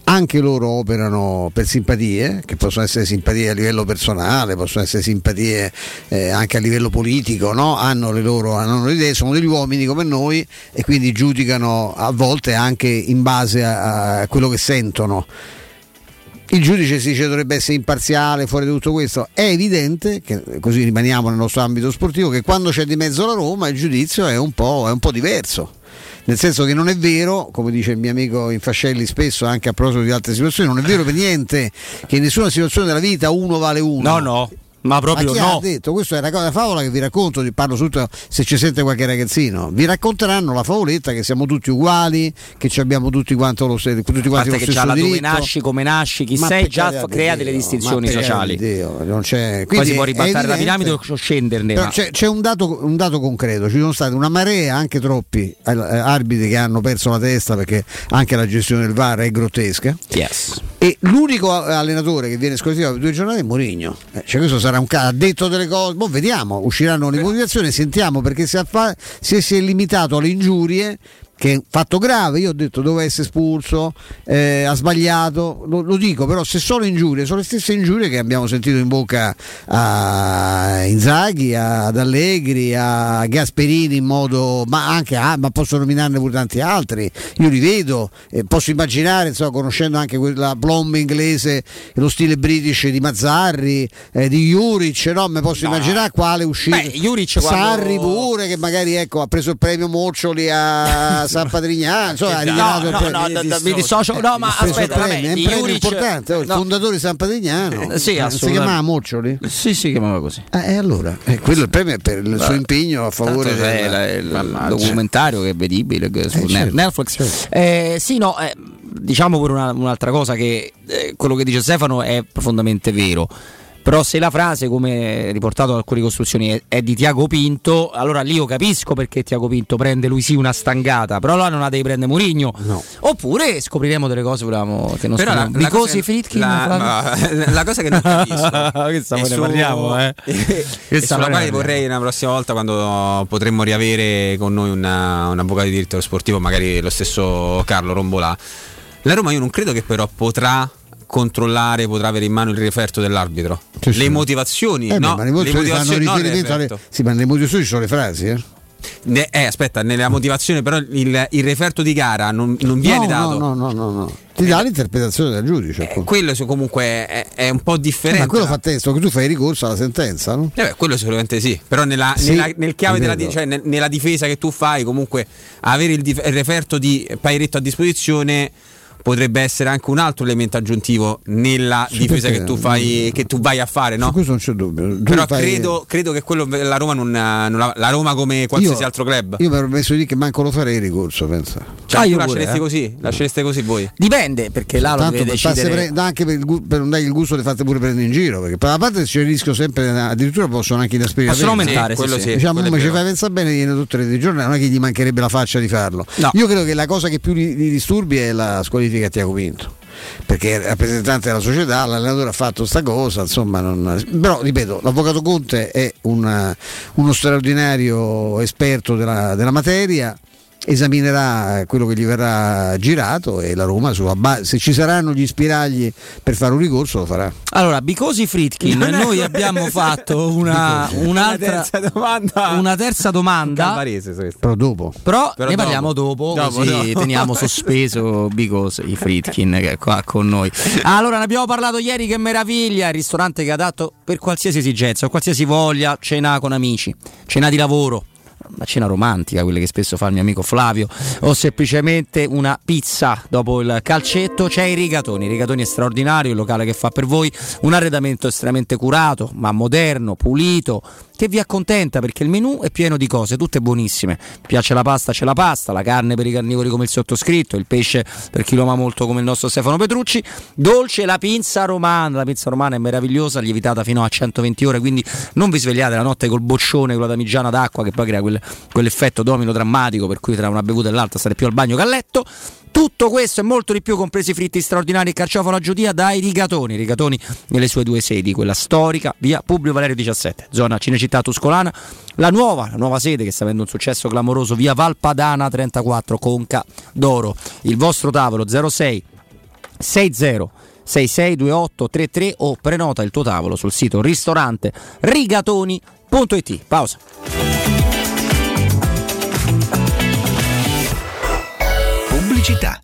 Anche loro operano per simpatie, che possono essere simpatie a livello personale, possono essere simpatie eh, anche a livello politico, no? hanno le loro hanno le idee, sono degli uomini come noi e quindi giudicano a volte anche in base a, a quello che sentono. Il giudice si dice dovrebbe essere imparziale fuori da tutto questo. È evidente, che così rimaniamo nel nostro ambito sportivo, che quando c'è di mezzo la Roma il giudizio è un po', è un po' diverso. Nel senso che non è vero, come dice il mio amico Infascelli spesso anche a proposito di altre situazioni, non è vero per niente che in nessuna situazione della vita uno vale uno. No, no, ma proprio chi no. detto? Questa è una cosa- favola che vi racconto, vi parlo subito se ci sente qualche ragazzino. Vi racconteranno la favoletta che siamo tutti uguali, che ci abbiamo tutti quanto lo, tutti A quanti lo che stesso la dove nasci, come nasci, chi Ma sei, già carità fa- di crea Dio, delle distinzioni ma sociali. di Dio, non c'è- Quasi quindi può è ribaltare la piramide o scenderne. ma- c'è, c'è un, dato, un dato concreto, ci sono stati una marea, anche troppi eh, arbitri che hanno perso la testa perché anche la gestione del VAR è grottesca. Yes. E l'unico allenatore che viene sconfitto per due giornate è Mourinho. Eh, cioè questo sarà un caso, ha detto delle cose, boh, vediamo, usciranno le motivazioni, sentiamo perché si, affa- è, si è limitato alle ingiurie che è un fatto grave, io ho detto doveva essere espulso, eh, ha sbagliato, lo, lo dico, però se sono ingiurie, sono le stesse ingiurie che abbiamo sentito in bocca a Inzaghi, ad Allegri, a Gasperini in modo, ma anche a, ma posso nominarne pure tanti altri, io li vedo, eh, posso immaginare, insomma, conoscendo anche quella plomba inglese, lo stile british di Mazzarri, eh, di Juric, no? Mi posso immaginare quale uscita. Beh, Juric quando- Sarri pure che magari ecco, ha preso il premio Moccioli a <laughs> San Patrignano, insomma, ha No, il no, premio. no, da- da- mi dissocio. No, ma aspetta, vabbè, è un premio importante, oh, il no. fondatore San Patrignano. Eh, sì, si chiamava Moccioli? Sì, si chiamava così. Eh, e allora, eh, quello è il premio è per il suo impegno a favore del documentario che è vedibile su certo, Netflix. Eh, sì, no, diciamo pure una- un'altra cosa che quello che dice Stefano è profondamente vero. Però se la frase, come riportato da alcune ricostruzioni, è, è di Tiago Pinto, allora lì io capisco perché Tiago Pinto prende lui sì una stangata, però allora non la devi prendere Murigno. No. Oppure scopriremo delle cose volevamo, che non Però la, scopriamo. la cosa, Fritkin, la, ma- <laughs> la cosa che non capisco <laughs> Questa e ne su- parliamo, eh. <laughs> e Questa sulla quale vorrei una prossima volta quando potremmo riavere con noi una- un avvocato di diritto sportivo, magari lo stesso Carlo Rombolà. La Roma io non credo che però potrà controllare, potrà avere in mano il referto dell'arbitro. Sì, sì. Le motivazioni, Eh beh, no? ma le le motivazioni alle, referto. sì, ma nelle motivazioni ci sono le frasi, eh? Ne- eh, aspetta, nella motivazione però il, il referto di gara non, non viene no, dato. No, no, no, no, no. Ti dà l'interpretazione del giudice. appunto. Quello comunque è, è un po' Eh, differente. ma quello fa testo che tu fai ricorso alla sentenza, no? Eh beh, quello sicuramente sì, però nella, Sì, nella- nel chiave della, cioè nel- nella difesa che tu fai, comunque avere il, dif- il referto di Pairetto a disposizione potrebbe essere anche un altro elemento aggiuntivo nella Sì, difesa che tu, fai, che tu vai a fare, no? Su questo non c'è dubbio. Tu Però fai- credo, credo che quello la Roma non, non la, la Roma come qualsiasi Io- altro club. Io mi ero messo lì che manco lo farei il ricorso, pensa. Cioè, Ah, tu io lascereste eh. così? Lascereste così voi? Dipende, perché là lo deve decidere. pre- anche per, il per non dargli il gusto di farti pure prendere in giro, perché per la parte c'è il rischio sempre, addirittura possono anche inasprire Possono aumentare, Sì, quello sì, diciamo, quello ci fai pensare bene, viene tutte le giorni, non è che gli mancherebbe la faccia di farlo. No. Io credo che la cosa che più li, li disturbi è la squalifica a Tiago Pinto. Perché è rappresentante della società, l'allenatore ha fatto sta cosa, insomma, non- però ripeto, l'avvocato Conte è una- uno straordinario esperto della, della materia, esaminerà quello che gli verrà girato e la Roma, base, se ci saranno gli spiragli per fare un ricorso, lo farà. Allora, Bicosi Fritkin, Non è- noi abbiamo fatto <laughs> una, un'altra Una terza domanda. una terza domanda. Però dopo. Però, Però ne dopo. parliamo dopo, Dopo, così dopo. teniamo sospeso Bicosi Fritkin che è qua con noi. Allora, ne abbiamo parlato ieri, che meraviglia! Il ristorante che ha dato per qualsiasi esigenza, o qualsiasi voglia, cena con amici, cena di lavoro. Una cena romantica, quelle che spesso fa il mio amico Flavio, o semplicemente una pizza dopo il calcetto. C'è i rigatoni, i rigatoni è straordinario, il locale che fa per voi un arredamento estremamente curato, ma moderno, pulito, che vi accontenta perché il menù è pieno di cose, tutte buonissime. Piace la pasta, c'è la pasta, la carne per i carnivori come il sottoscritto, il pesce per chi lo ama molto come il nostro Stefano Petrucci, dolce la pinza romana, la pinza romana è meravigliosa, lievitata fino a 120 ore, quindi non vi svegliate la notte col boccione, con la damigiana d'acqua che poi crea quel- quell'effetto domino drammatico per cui tra una bevuta e l'altra state più al bagno che a letto. Tutto questo e molto di più, compresi i fritti straordinari e carciofalo a giudia dai Rigatoni. Rigatoni nelle sue due sedi, quella storica, via Publio Valerio 17, zona Cinecittà Tuscolana. La nuova, la nuova sede che sta avendo un successo clamoroso, via Valpadana 34, Conca d'Oro. Il vostro tavolo 06 60 662833 o prenota il tuo tavolo sul sito ristorante rigatoni.it. Pausa. Pubblicità.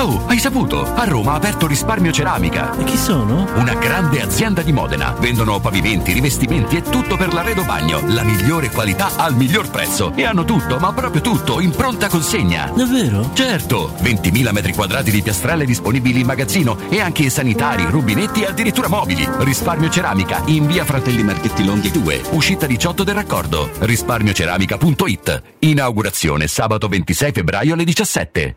Oh, hai saputo? A Roma ha aperto Risparmio Ceramica. E chi sono? Una grande azienda di Modena. Vendono pavimenti, rivestimenti e tutto per l'arredo bagno. La migliore qualità al miglior prezzo. E hanno tutto, ma proprio tutto, in pronta consegna. Davvero? Certo! 20.000 metri quadrati di piastrelle disponibili in magazzino e anche sanitari, rubinetti e addirittura mobili. Risparmio Ceramica in via Fratelli Marchetti Longhi 2, uscita 18 del raccordo. Risparmioceramica.it. Inaugurazione sabato 26 febbraio alle 17.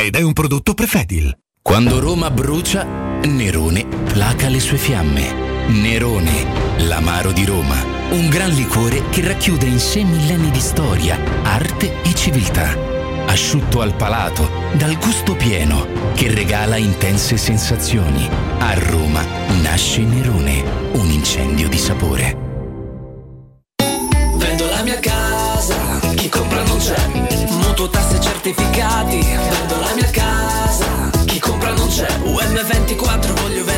ed è un prodotto Prefedil. Quando Roma brucia, Nerone placa le sue fiamme. Nerone, l'amaro di Roma. Un gran liquore che racchiude in sé millenni di storia, arte e civiltà. Asciutto al palato, dal gusto pieno, che regala intense sensazioni. A Roma nasce Nerone, un incendio di sapore. Vendo la mia casa, chi compra non c'è. Certificati, vendo la mia casa, chi compra non c'è. UM24 voglio vendere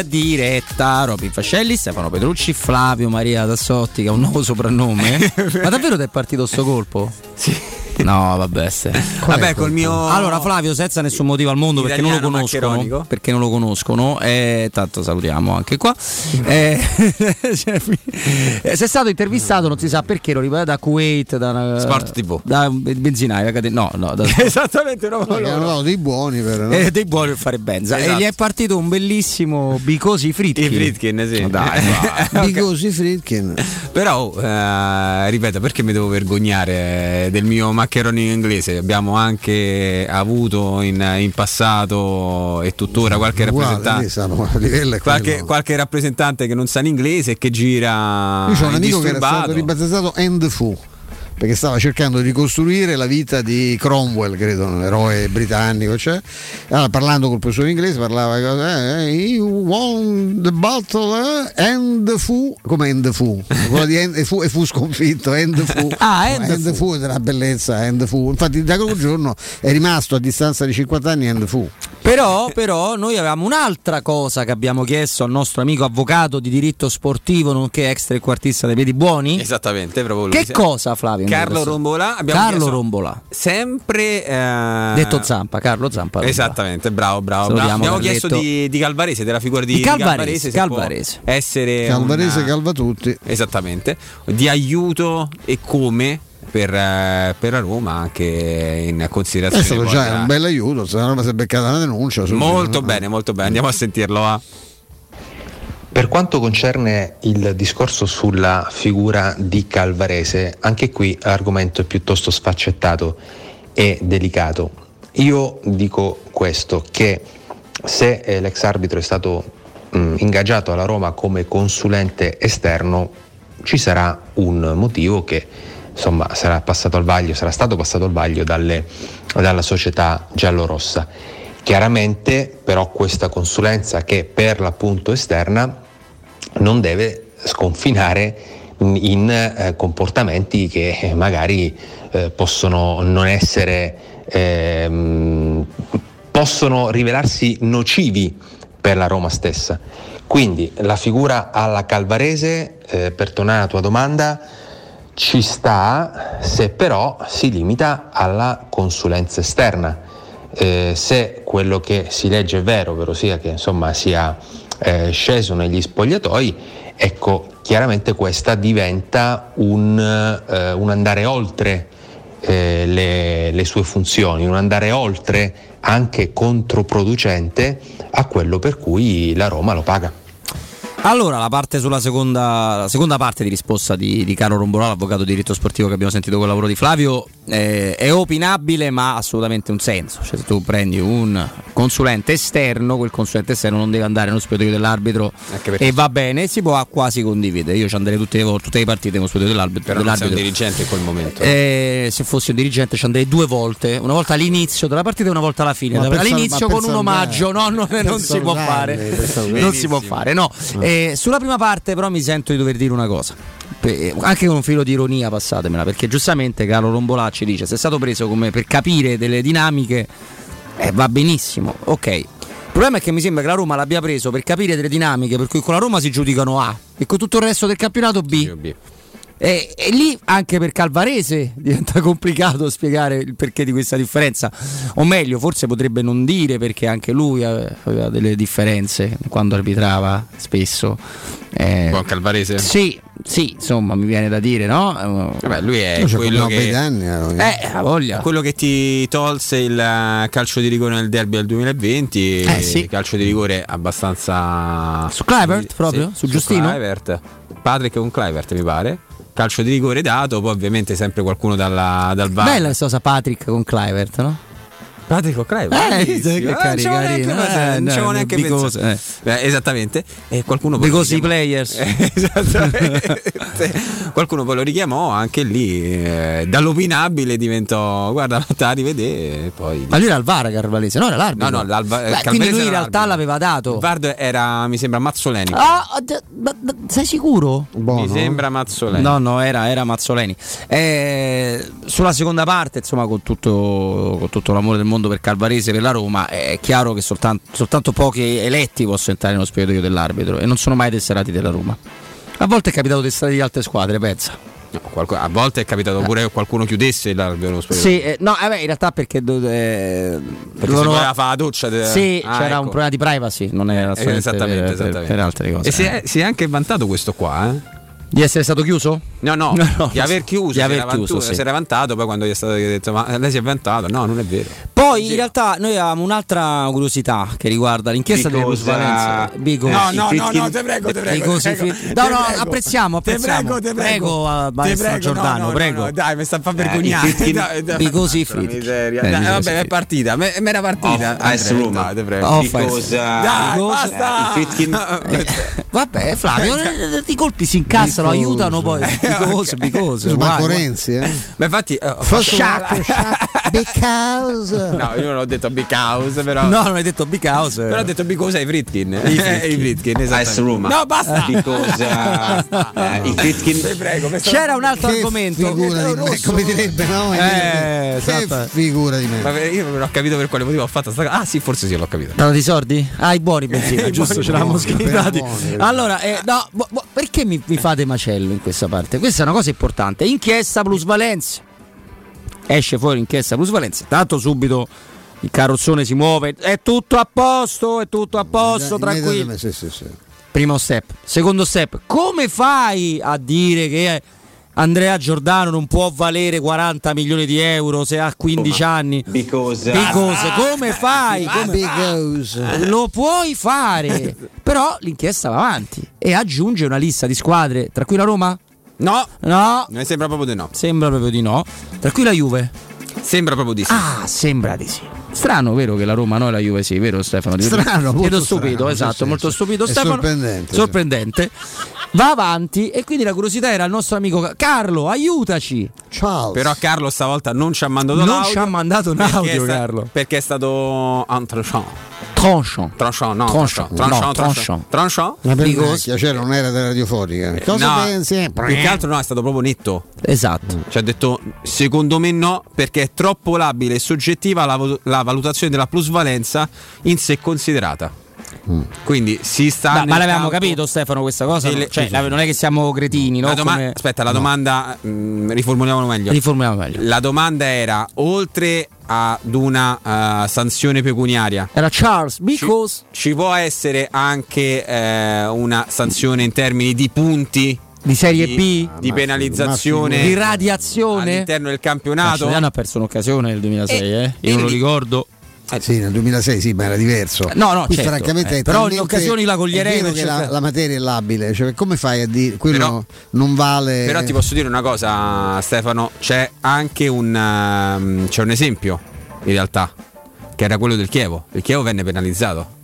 in diretta. Robin Fascelli, Stefano Petrucci, Flavio Maria Tassotti, che ha un nuovo soprannome. <laughs> Ma davvero ti è partito sto colpo? Sì. No, vabbè, se. Vabbè, col mio. Allora, Flavio, senza nessun motivo al mondo perché non lo conoscono. maccheronico. Perché non lo conoscono. Eh, tanto salutiamo anche qua. <laughs> Eh, cioè, eh, sei stato intervistato, non si sa perché, lo ripete da Kuwait, da una- Sport TV. Da benzinaio, no, no, da, <laughs> Esattamente, no, hanno dato dei buoni per no? eh, dei buoni per fare benza. Esatto. E gli è partito un bellissimo Bicosi Fritkin. I Fritkin, sì. Dai, <laughs> va. Bicosi Fritkin. Però, eh, ripeto, perché mi devo vergognare del mio maccheroni inglese? Abbiamo anche avuto in, in passato e tuttora qualche Uguale, rappresentante. <laughs> è Qualche, qualche rappresentante che non sa l'inglese e che gira Io ho un amico che era stato ribattezzato End Fu perché stava cercando di ricostruire la vita di Cromwell, credo, un eroe britannico, cioè, allora, parlando col professore inglese parlava eh, he won the battle eh, and fu come end fu, di end, e, fu, e fu sconfitto, end fu. <laughs> Ah, No, end end fu è della bellezza, end fu. Infatti da quel giorno è rimasto a distanza di 50 anni end fu. Però, però noi avevamo un'altra cosa che abbiamo chiesto al nostro amico avvocato di diritto sportivo, nonché ex trequartista dei piedi buoni. Esattamente, proprio lui. Che cosa, Flavio? Carlo. Abbiamo Carlo chiesto Rombola. Sempre. eh, Detto Zampa, Carlo Zampa. Rombola. Esattamente, bravo, bravo. Bravo. Abbiamo Carletto. chiesto di, di Calvarese, della figura di, Di di Calvarese, se può Calvarese. essere Calvarese una- calva tutti. Esattamente, di aiuto e come per, eh, per la Roma anche in È considerazione. stato poi già della- un bel aiuto, se la Roma si è beccata una denuncia. subito, Molto bene, molto bene. Andiamo a sentirlo. va. Per quanto concerne il discorso sulla figura di Calvarese, anche qui l'argomento è piuttosto sfaccettato e delicato. Io dico questo, che se eh, l'ex arbitro è stato mh, ingaggiato alla Roma come consulente esterno, ci sarà un motivo che insomma sarà passato al vaglio, sarà stato passato al vaglio dalle- dalla società giallorossa. Chiaramente però questa consulenza che per l'appunto esterna non deve sconfinare in eh, comportamenti che eh, magari eh, possono non essere ehm, possono rivelarsi nocivi per la Roma stessa. Quindi la figura alla Calvarese, eh, per tornare alla tua domanda, ci sta se però si limita alla consulenza esterna. Eh, se quello che si legge è vero, ovvero sia che insomma sia eh, sceso negli spogliatoi, ecco, chiaramente questa diventa un, eh, un andare oltre eh, le, le sue funzioni, un andare oltre anche controproducente a quello per cui la Roma lo paga. Allora, la parte sulla seconda, la seconda parte di risposta di, di Carlo Rombolà, l'avvocato di diritto sportivo che abbiamo sentito con il lavoro di Flavio, eh, è opinabile ma ha assolutamente un senso. Cioè, se tu prendi un consulente esterno, quel consulente esterno non deve andare nello spogliatoio dell'arbitro e va bene, si può quasi condividere. Io ci andrei tutte le, volte- tutte le partite nello spogliatoio dell'arbitro. Però non sei un dell'arbitro. dirigente in quel momento. Eh, se fossi un dirigente ci andrei due volte, una volta all'inizio della partita e una volta alla fine. Ma All'inizio con un omaggio, no, no, per non si può fare. Non si può fare, no. Eh, sulla prima parte però mi sento di dover dire una cosa. Pe- Anche con un filo di ironia, passatemela, perché giustamente Carlo Rombolacci dice: se è stato preso come per capire delle dinamiche, eh, va benissimo, ok. Il problema è che mi sembra che la Roma l'abbia preso per capire delle dinamiche, per cui con la Roma si giudicano A e con tutto il resto del campionato B. E, e lì anche per Calvarese <laughs> diventa complicato spiegare il perché di questa differenza. O meglio, forse potrebbe non dire perché anche lui ave- aveva delle differenze quando arbitrava spesso. Eh, Con Calvarese? Sì, sì, insomma, mi viene da dire, no? Vabbè, lui è quello che, bei danni, eh. Eh, ha voglia. quello che ti tolse il eh, calcio di rigore nel derby del 2020. Eh, sì. Calcio di rigore abbastanza. Su Kluivert proprio? Su Giustino? Kluivert. Patrick con Kluivert, mi pare. Calcio di rigore dato, poi ovviamente sempre qualcuno dalla- dal VAR. Bella questa cosa Patrick con Kluivert, no? Patrick con Kluivert. Eh, che Eh, cari- non carino. neanche pensato, Eh, non ci avevo no, neanche because, pensato. Beh, esattamente. E qualcuno poi lo Because i richiamò. players. <laughs> Esattamente. qualcuno poi lo richiamò anche lì. eh, dall'opinabile diventò guarda, <laughs> te la rivedere poi. Ma lui era il VAR Carvalese, no? Era l'arbitro. No, no, l'Alba- Beh, quindi lui in realtà l'aveva dato. Il Vard era, mi sembra, Mazzoleni. Ah, d- ma- ma- sei sicuro? mi sembra Mazzoleni. No, no, era, era Mazzoleni. Eh, sulla seconda parte, insomma, con tutto, con tutto l'amore del mondo per Calvarese, per la Roma, è chiaro che soltanto, soltanto pochi eletti possono entrare nello spogliatoio dell'arbitro e non sono mai tesserati della Roma. A volte è capitato tesserati di altre squadre, pensa. No, qualco- a volte è capitato pure che qualcuno chiudesse spogliatoio. Sì, eh, no, vabbè, in realtà perché, eh, Perché loro- voleva fare la doccia. de- Sì, Ah, c'era ecco. un problema di privacy, non era Eh, esattamente, per, per- esattamente. per altre cose. E si eh. è, si è anche vantato questo qua, eh? Di essere stato chiuso? No, no, <laughs> No, no. di aver chiuso, Di si, aver chiuso, vantu- sì. si era vantato, poi quando gli è stato detto ma lei si è vantato, no, non è vero. Poi in realtà noi avevamo un'altra curiosità che riguarda l'inchiesta delle plusvalenze. uh, Because. no, no, no, no, te prego, te prego, te i prego, No, no, prego. apprezziamo, Te apprezziamo. prego, te prego. Prego, uh, Te maestro prego, Giordano, no, no, prego. no, dai, mi sta a far Eh, vergognare. i Fritkin- Dai, dai. Because i Porca Fritkin. miseria. Eh, vabbè, è partita, me, me era partita. Room. dai, te prego. Uh, Dai, basta. <laughs> Vabbè, Flavio, eh, i colpi si incassano, Bicoso. aiutano poi. Bicose, bicose. Vai, Renzi, eh? Ma infatti, eh, <laughs> because No, io non ho detto because, però. No, non hai detto because. Però ho detto because ai Fritkin. I Friedkin. I Fritkin, esatto. No, basta. Because eh, i Fritkin Ti prego, questa- C'era un altro Che argomento. figura di me, come direbbe no? Eh, esatto. figura di me Ma io non ho capito per quale motivo ho fatto sta cosa. Ah, sì, forse sì, l'ho capito. Parlano di soldi? Ah, i buoni benzina, I giusto, ce l'avamo scrittati. Allora, eh, no, bo- bo- perché mi, mi fate macello in questa parte? Questa è una cosa importante. Inchiesta plusvalenza. Esce fuori inchiesta plusvalenza. Tanto subito il carrozzone si muove. È tutto a posto, è tutto a posto, tranquillo. Sì, sì, sì. Primo step. Secondo step, come fai a dire che Andrea Giordano non può valere 40 milioni di euro se ha 15 anni? because Because, come fai? Come- Because. Lo puoi fare, <laughs> però l'inchiesta va avanti e aggiunge una lista di squadre, tra cui la Roma? No, No, mi sembra proprio di no. sembra proprio di no. Tra cui la Juve? Sembra proprio di sì. Ah, sembra di sì. Strano, vero che la Roma no e la Juve sì, vero Stefano? Strano, ti molto vedo stupido, strano, esatto, molto stupido È Stefano. sorprendente, sì. Sorprendente. Va avanti e quindi la curiosità era il nostro amico Ca- Carlo, aiutaci. Ciao. Però Carlo stavolta non ci ha mandato Non l'audio ci ha mandato un perché audio, è sta- Carlo. Perché è stato un tranchant. Tranchant. Tranchant, no. Tranchant. Tranchant, No, tranchant. Tranchant? Pernacchia, cioè non era della radiofonica. Cosa No, pensi? Più che altro no, è stato proprio netto. Esatto. Ci ha detto, secondo me no, perché è troppo labile e soggettiva la, la valutazione della plusvalenza in sé considerata. Quindi si sta. Ma, nel ma l'avevamo campo- capito Stefano questa cosa? Sì, le- Cioè, sì, sì. non è che siamo cretini, no? La doma- Come- Aspetta, la domanda. mh, riformuliamolo meglio. Riformuliamo meglio. La domanda era: oltre ad una eh, sanzione pecuniaria, Era Charles, because ci può essere anche eh, una sanzione in termini di punti? Di Serie di, B? Di penalizzazione? di radiazione. all'interno del Ah, campionato? Cigliano ha perso un'occasione nel 2006, eh? Io non lo ricordo. Sì, nel 2006 sì, ma era diverso. No, no, Qui certo, francamente eh, però in occasioni la coglierei è vero per che la, la materia è labile, cioè come fai a dire quello Però- non vale Però ti posso dire una cosa, Stefano, c'è anche un, ehm, c'è un esempio, in realtà, che era quello del Chievo. Il Chievo venne penalizzato.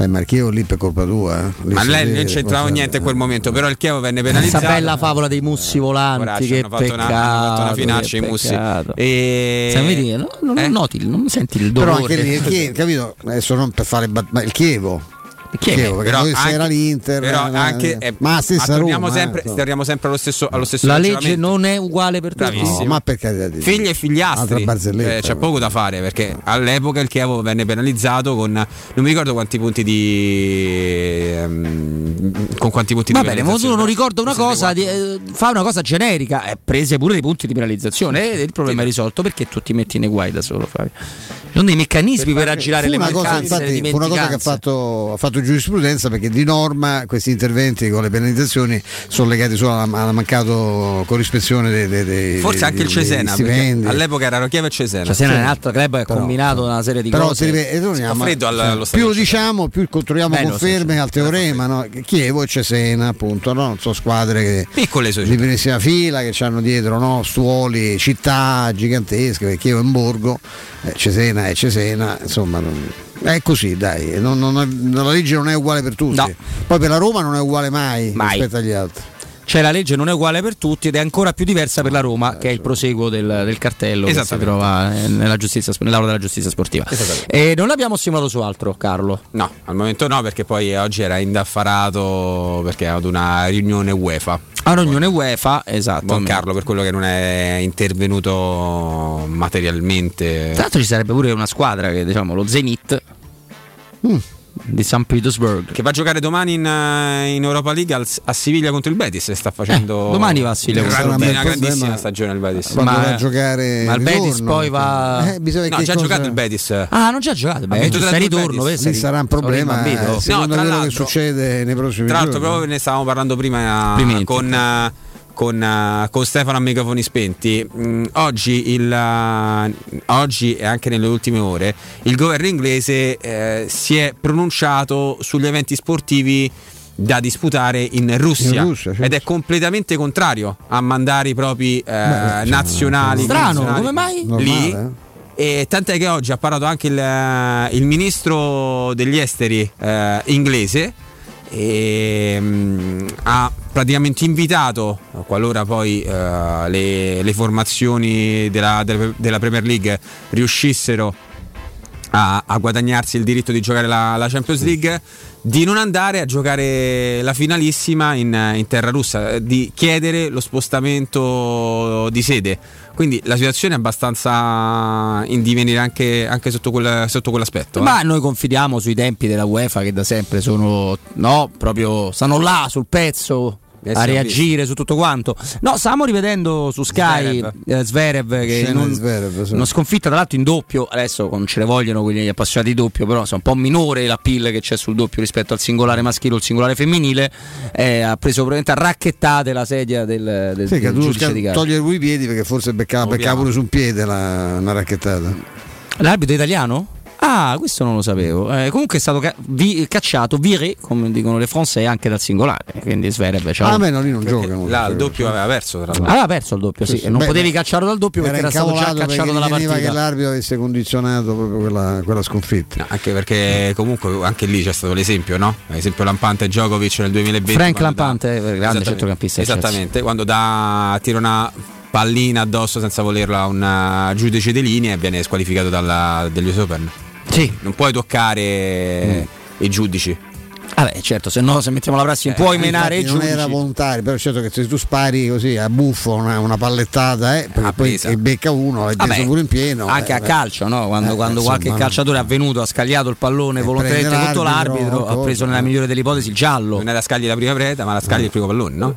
Eh, ma il Chievo lì per colpa tua, eh. Ma lei non c'entrava niente in quel momento, però il Chievo venne Questa penalizzato. bella favola dei mussi volanti, Poracci, che hanno fatto una- peccato. hanno fatto una finaccia che i mussi. E... Sai, vedi, no, non Eh? noti, non senti il Però dolore. anche lì il Chievo, capito? Adesso non per fare bat- ma il Chievo. Il Chievo, perché Però anche- era l'Inter, però eh, anche, eh, ma la stessa torniamo, Roma, sempre, eh, torniamo sempre allo stesso, allo stesso La legge non è uguale per tutti. No, ma per carità di Figli e figliastri, Eh, c'è ma- poco da fare perché all'epoca il Chievo venne penalizzato con non mi ricordo quanti punti di ehm, con quanti punti Va di bene, ma penalizzazione, non ricordo una cosa, di- eh, fa una cosa generica, eh, prese pure dei punti di penalizzazione e il problema è risolto perché tu ti metti nei guai da solo, Fabio. Non dei meccanismi per, aggirare Fu le cosa, mancanze, le infatti, fu una cosa che ha fatto, ha fatto giurisprudenza perché di norma questi interventi con le penalizzazioni sono legati solo alla, alla mancato corrispezione dei, dei- dei- Forse anche il dei- Cesena, dei perché stipendi. all'epoca era Chievo e Cesena. Cioè, se non è un altro club che ha Però- combinato una serie di Però cose. ripeto, torniamo- fa freddo al- allo più Cesena. diciamo, più troviamo Bello, conferme sì, al teorema. No? Che Chievo e Cesena, appunto, no? sono squadre che Piccole di primissima fila che hanno dietro no? stuoli, città gigantesche, perché Chievo è in borgo, eh, Cesena è Cesena, insomma non- è così dai, non- non è- la legge non è uguale per tutti. No. Poi per la Roma non è uguale mai, Mai. rispetto agli altri. Cioè la legge non è uguale per tutti ed è ancora più diversa per la Roma, che è il proseguo del, del cartello che si trova eh, nella giustizia, nell'aula della giustizia sportiva. E non l'abbiamo stimolato su altro, Carlo. No, al momento no, perché poi oggi era indaffarato perché ad una riunione UEFA. A un'unione UEFA, esatto. Buon Carlo per quello che non è intervenuto materialmente. Tra l'altro ci sarebbe pure una squadra che diciamo lo Zenit Mm. Di San Petersburg. Che va a giocare domani in, eh, in Europa League al- a Siviglia contro il Betis. Sta facendo Eh, domani va a Siviglia una, il Betis. una grandissima stagione il Betis. Ma- va a giocare ma il Betis ritorno, poi va- eh, No, già ha giocato il Betis. Ah, non già giocato. Vinto giusto, 3-2 ritorno. Betis. lì sarà un problema eh, secondo tra quello che succede nei prossimi Tra l'altro, giorni. proprio ne stavamo parlando prima Complimenti. con, eh, con, eh, con Stefano a microfoni spenti. Mm, oggi, il, eh, oggi e anche nelle ultime ore il governo inglese eh, si è pronunciato sugli eventi sportivi da disputare in Russia, In Russia, ed è completamente contrario a mandare i propri eh, Beh, nazionali Strano, nazionali come mai? lì Normale, e tant'è che oggi ha parlato anche il, il ministro degli esteri eh, inglese e mh, ha praticamente invitato, qualora poi eh, le, le formazioni della, della- della Premier League riuscissero a, a guadagnarsi il diritto di giocare la, la Champions League, di non andare a giocare la finalissima in, in terra russa, eh, di chiedere lo spostamento di sede. Quindi la situazione è abbastanza in divenire anche, anche sotto, quel- sotto quell'aspetto. eh. Ma noi confidiamo sui tempi della UEFA che da sempre sono no, proprio stanno là sul pezzo. Eh a reagire su tutto quanto. No, stavamo rivedendo su Sky Zverev. eh, Zverev che non, Zverev, sì. una sconfitta tra l'altro in doppio. Adesso non ce ne vogliono quelli appassionati di doppio, però è un po' minore la pill che c'è sul doppio rispetto al singolare maschile o il singolare femminile. Eh, ha preso probabilmente a racchettate la sedia del, del, Sì, del giudice di gara. togliere lui i piedi perché forse beccava, beccava pure su un piede la, una racchettata. L'arbitro italiano? Ah, questo non lo sapevo. Eh, comunque è stato ca- vi- cacciato, viré, come dicono le français, anche dal singolare. Quindi Zverev c'ha Ah, beh, no, lì non giocano. Là il doppio aveva perso tra l'altro. Aveva perso il doppio, sì. Sì, e non beh, potevi beh, cacciarlo dal doppio perché era, stato già cacciato dalla partita. che l'arbitro avesse condizionato proprio quella, quella sconfitta. No, anche perché comunque anche lì c'è stato l'esempio, no? L'esempio lampante Djokovic nel 2020. Frank Lampante, grande Esattamente. centrocampista. del Esattamente, quando dà, tira una pallina addosso senza volerla a un uh, giudice di linea e viene squalificato dalla, dagli US Open. Sì. Non puoi toccare i giudici. Vabbè, certo, se no, se mettiamo la prassi, puoi Eh, menare i infatti non giudici. era volontario, però certo che se tu spari così a buffo una, una pallettata, eh, perché poi e becca uno, l'hai preso pure in pieno. Anche eh, a calcio, no? quando, Eh, quando eh, qualche insomma, calciatore è avvenuto, ha scagliato il pallone volontariamente prende contro l'arbitro, ha preso nella eh. migliore delle ipotesi il giallo. Non era scagli la prima preda, ma la scagli il primo pallone, no?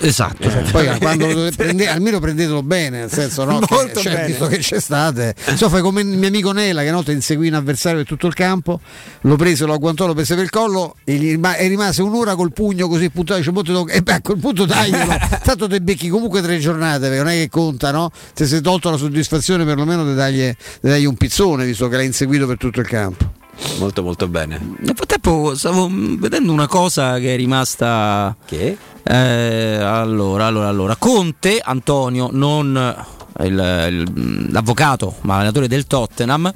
Esatto. Poi <laughs> quando prende- almeno prendetelo bene, nel senso no, che, Molto cioè, bene. visto che c'è state. So, fai come il mio amico Nella che una volta inseguì un avversario per tutto il campo, lo prese, lo agguantò, lo prese per il collo e gli rima- e rimase un'ora col pugno così puntato, dice, "Mo te do-" e beh, a quel punto taglielo, <laughs> tanto te becchi comunque tre giornate, perché non è che conta, no? Se sei tolto la soddisfazione perlomeno di dargli, di dargli un pizzone, visto che l'hai inseguito per tutto il campo. Molto molto bene. Nel frattempo stavo vedendo una cosa che è rimasta. Che? Eh, allora, allora, allora. Conte, Antonio, non il- il- l'avvocato, ma l'allenatore del Tottenham.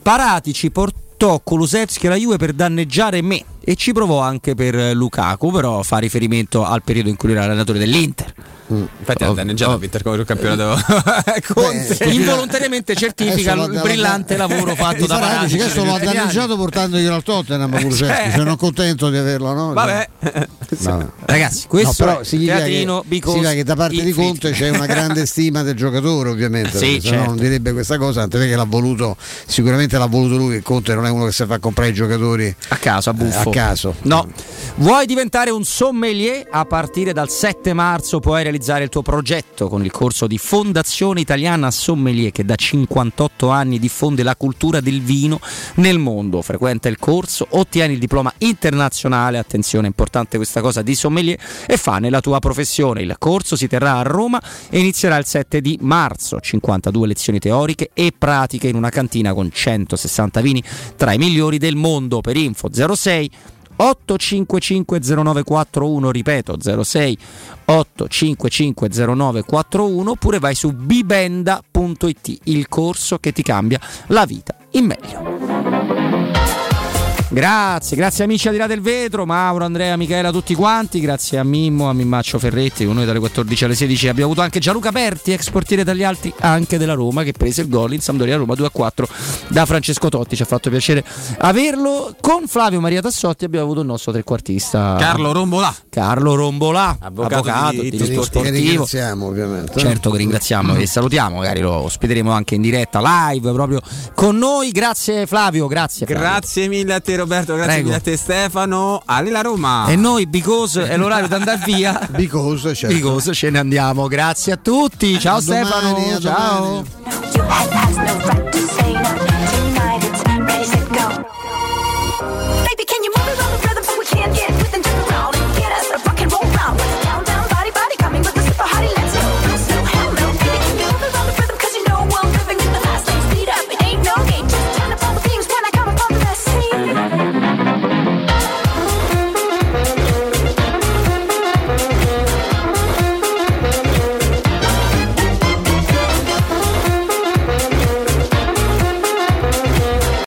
Paratici portò Kulusevski alla Juve per danneggiare me e ci provò anche per Lukaku, però fa riferimento al periodo in cui era allenatore dell'Inter. Infatti ha danneggiato ha vinto il campionato <laughs> Conte. Involontariamente certifica il brillante lavoro fatto da Paratici, adesso lo ha danneggiato portandoglielo al Tottenham Cioè. sono contento di averlo, no? Vabbè. No. Ragazzi, questo No, però è significa teatrino che, because significa che da parte di. Conte c'è una grande <laughs> stima del giocatore ovviamente Sì, se no certo. non direbbe questa cosa anche perché l'ha voluto sicuramente l'ha voluto lui che Conte non è uno che si fa comprare i giocatori a caso, a buffo. a caso No. Vuoi diventare un sommelier? A partire dal 7 marzo puoi realizzare il tuo progetto con il corso di Fondazione Italiana Sommelier che da 58 anni diffonde la cultura del vino nel mondo. Frequenta il corso, ottieni il diploma internazionale, attenzione, importante questa cosa di sommelier e fa nella tua professione. Il corso si terrà a Roma e inizierà il 7 di marzo. 52 lezioni teoriche e pratiche in una cantina con 160 vini tra i migliori del mondo. Per info 06 8550941 ripeto 06 8550941 oppure vai su bibenda.it il corso che ti cambia la vita in meglio Grazie, grazie amici al di là del vetro, Mauro, Andrea, Michela, tutti quanti, grazie a Mimmo, a Mimmaccio Ferretti, con noi dalle 14 alle 16 abbiamo avuto anche Gianluca Berti, ex portiere dagli altri anche della Roma, che prese il gol in Sampdoria Roma 2-4 da Francesco Totti, ci ha fatto piacere averlo. Con Flavio Maria Tassotti abbiamo avuto il nostro trequartista Carlo Rombolà. Carlo Rombolà, Avvocato avvocato, di diritto sportivo. che ringraziamo ovviamente Certo che ringraziamo e salutiamo, magari lo ospiteremo anche in diretta live proprio con noi. Grazie Flavio, grazie. Flavio. Grazie mille a te Roberto, grazie Prego. mille a te Stefano. Ali la Roma. E noi, because è l'orario di andare via. <laughs> because, certo. Because ce ne andiamo. Grazie a tutti. Ciao A domani, Stefano. a Ciao. domani.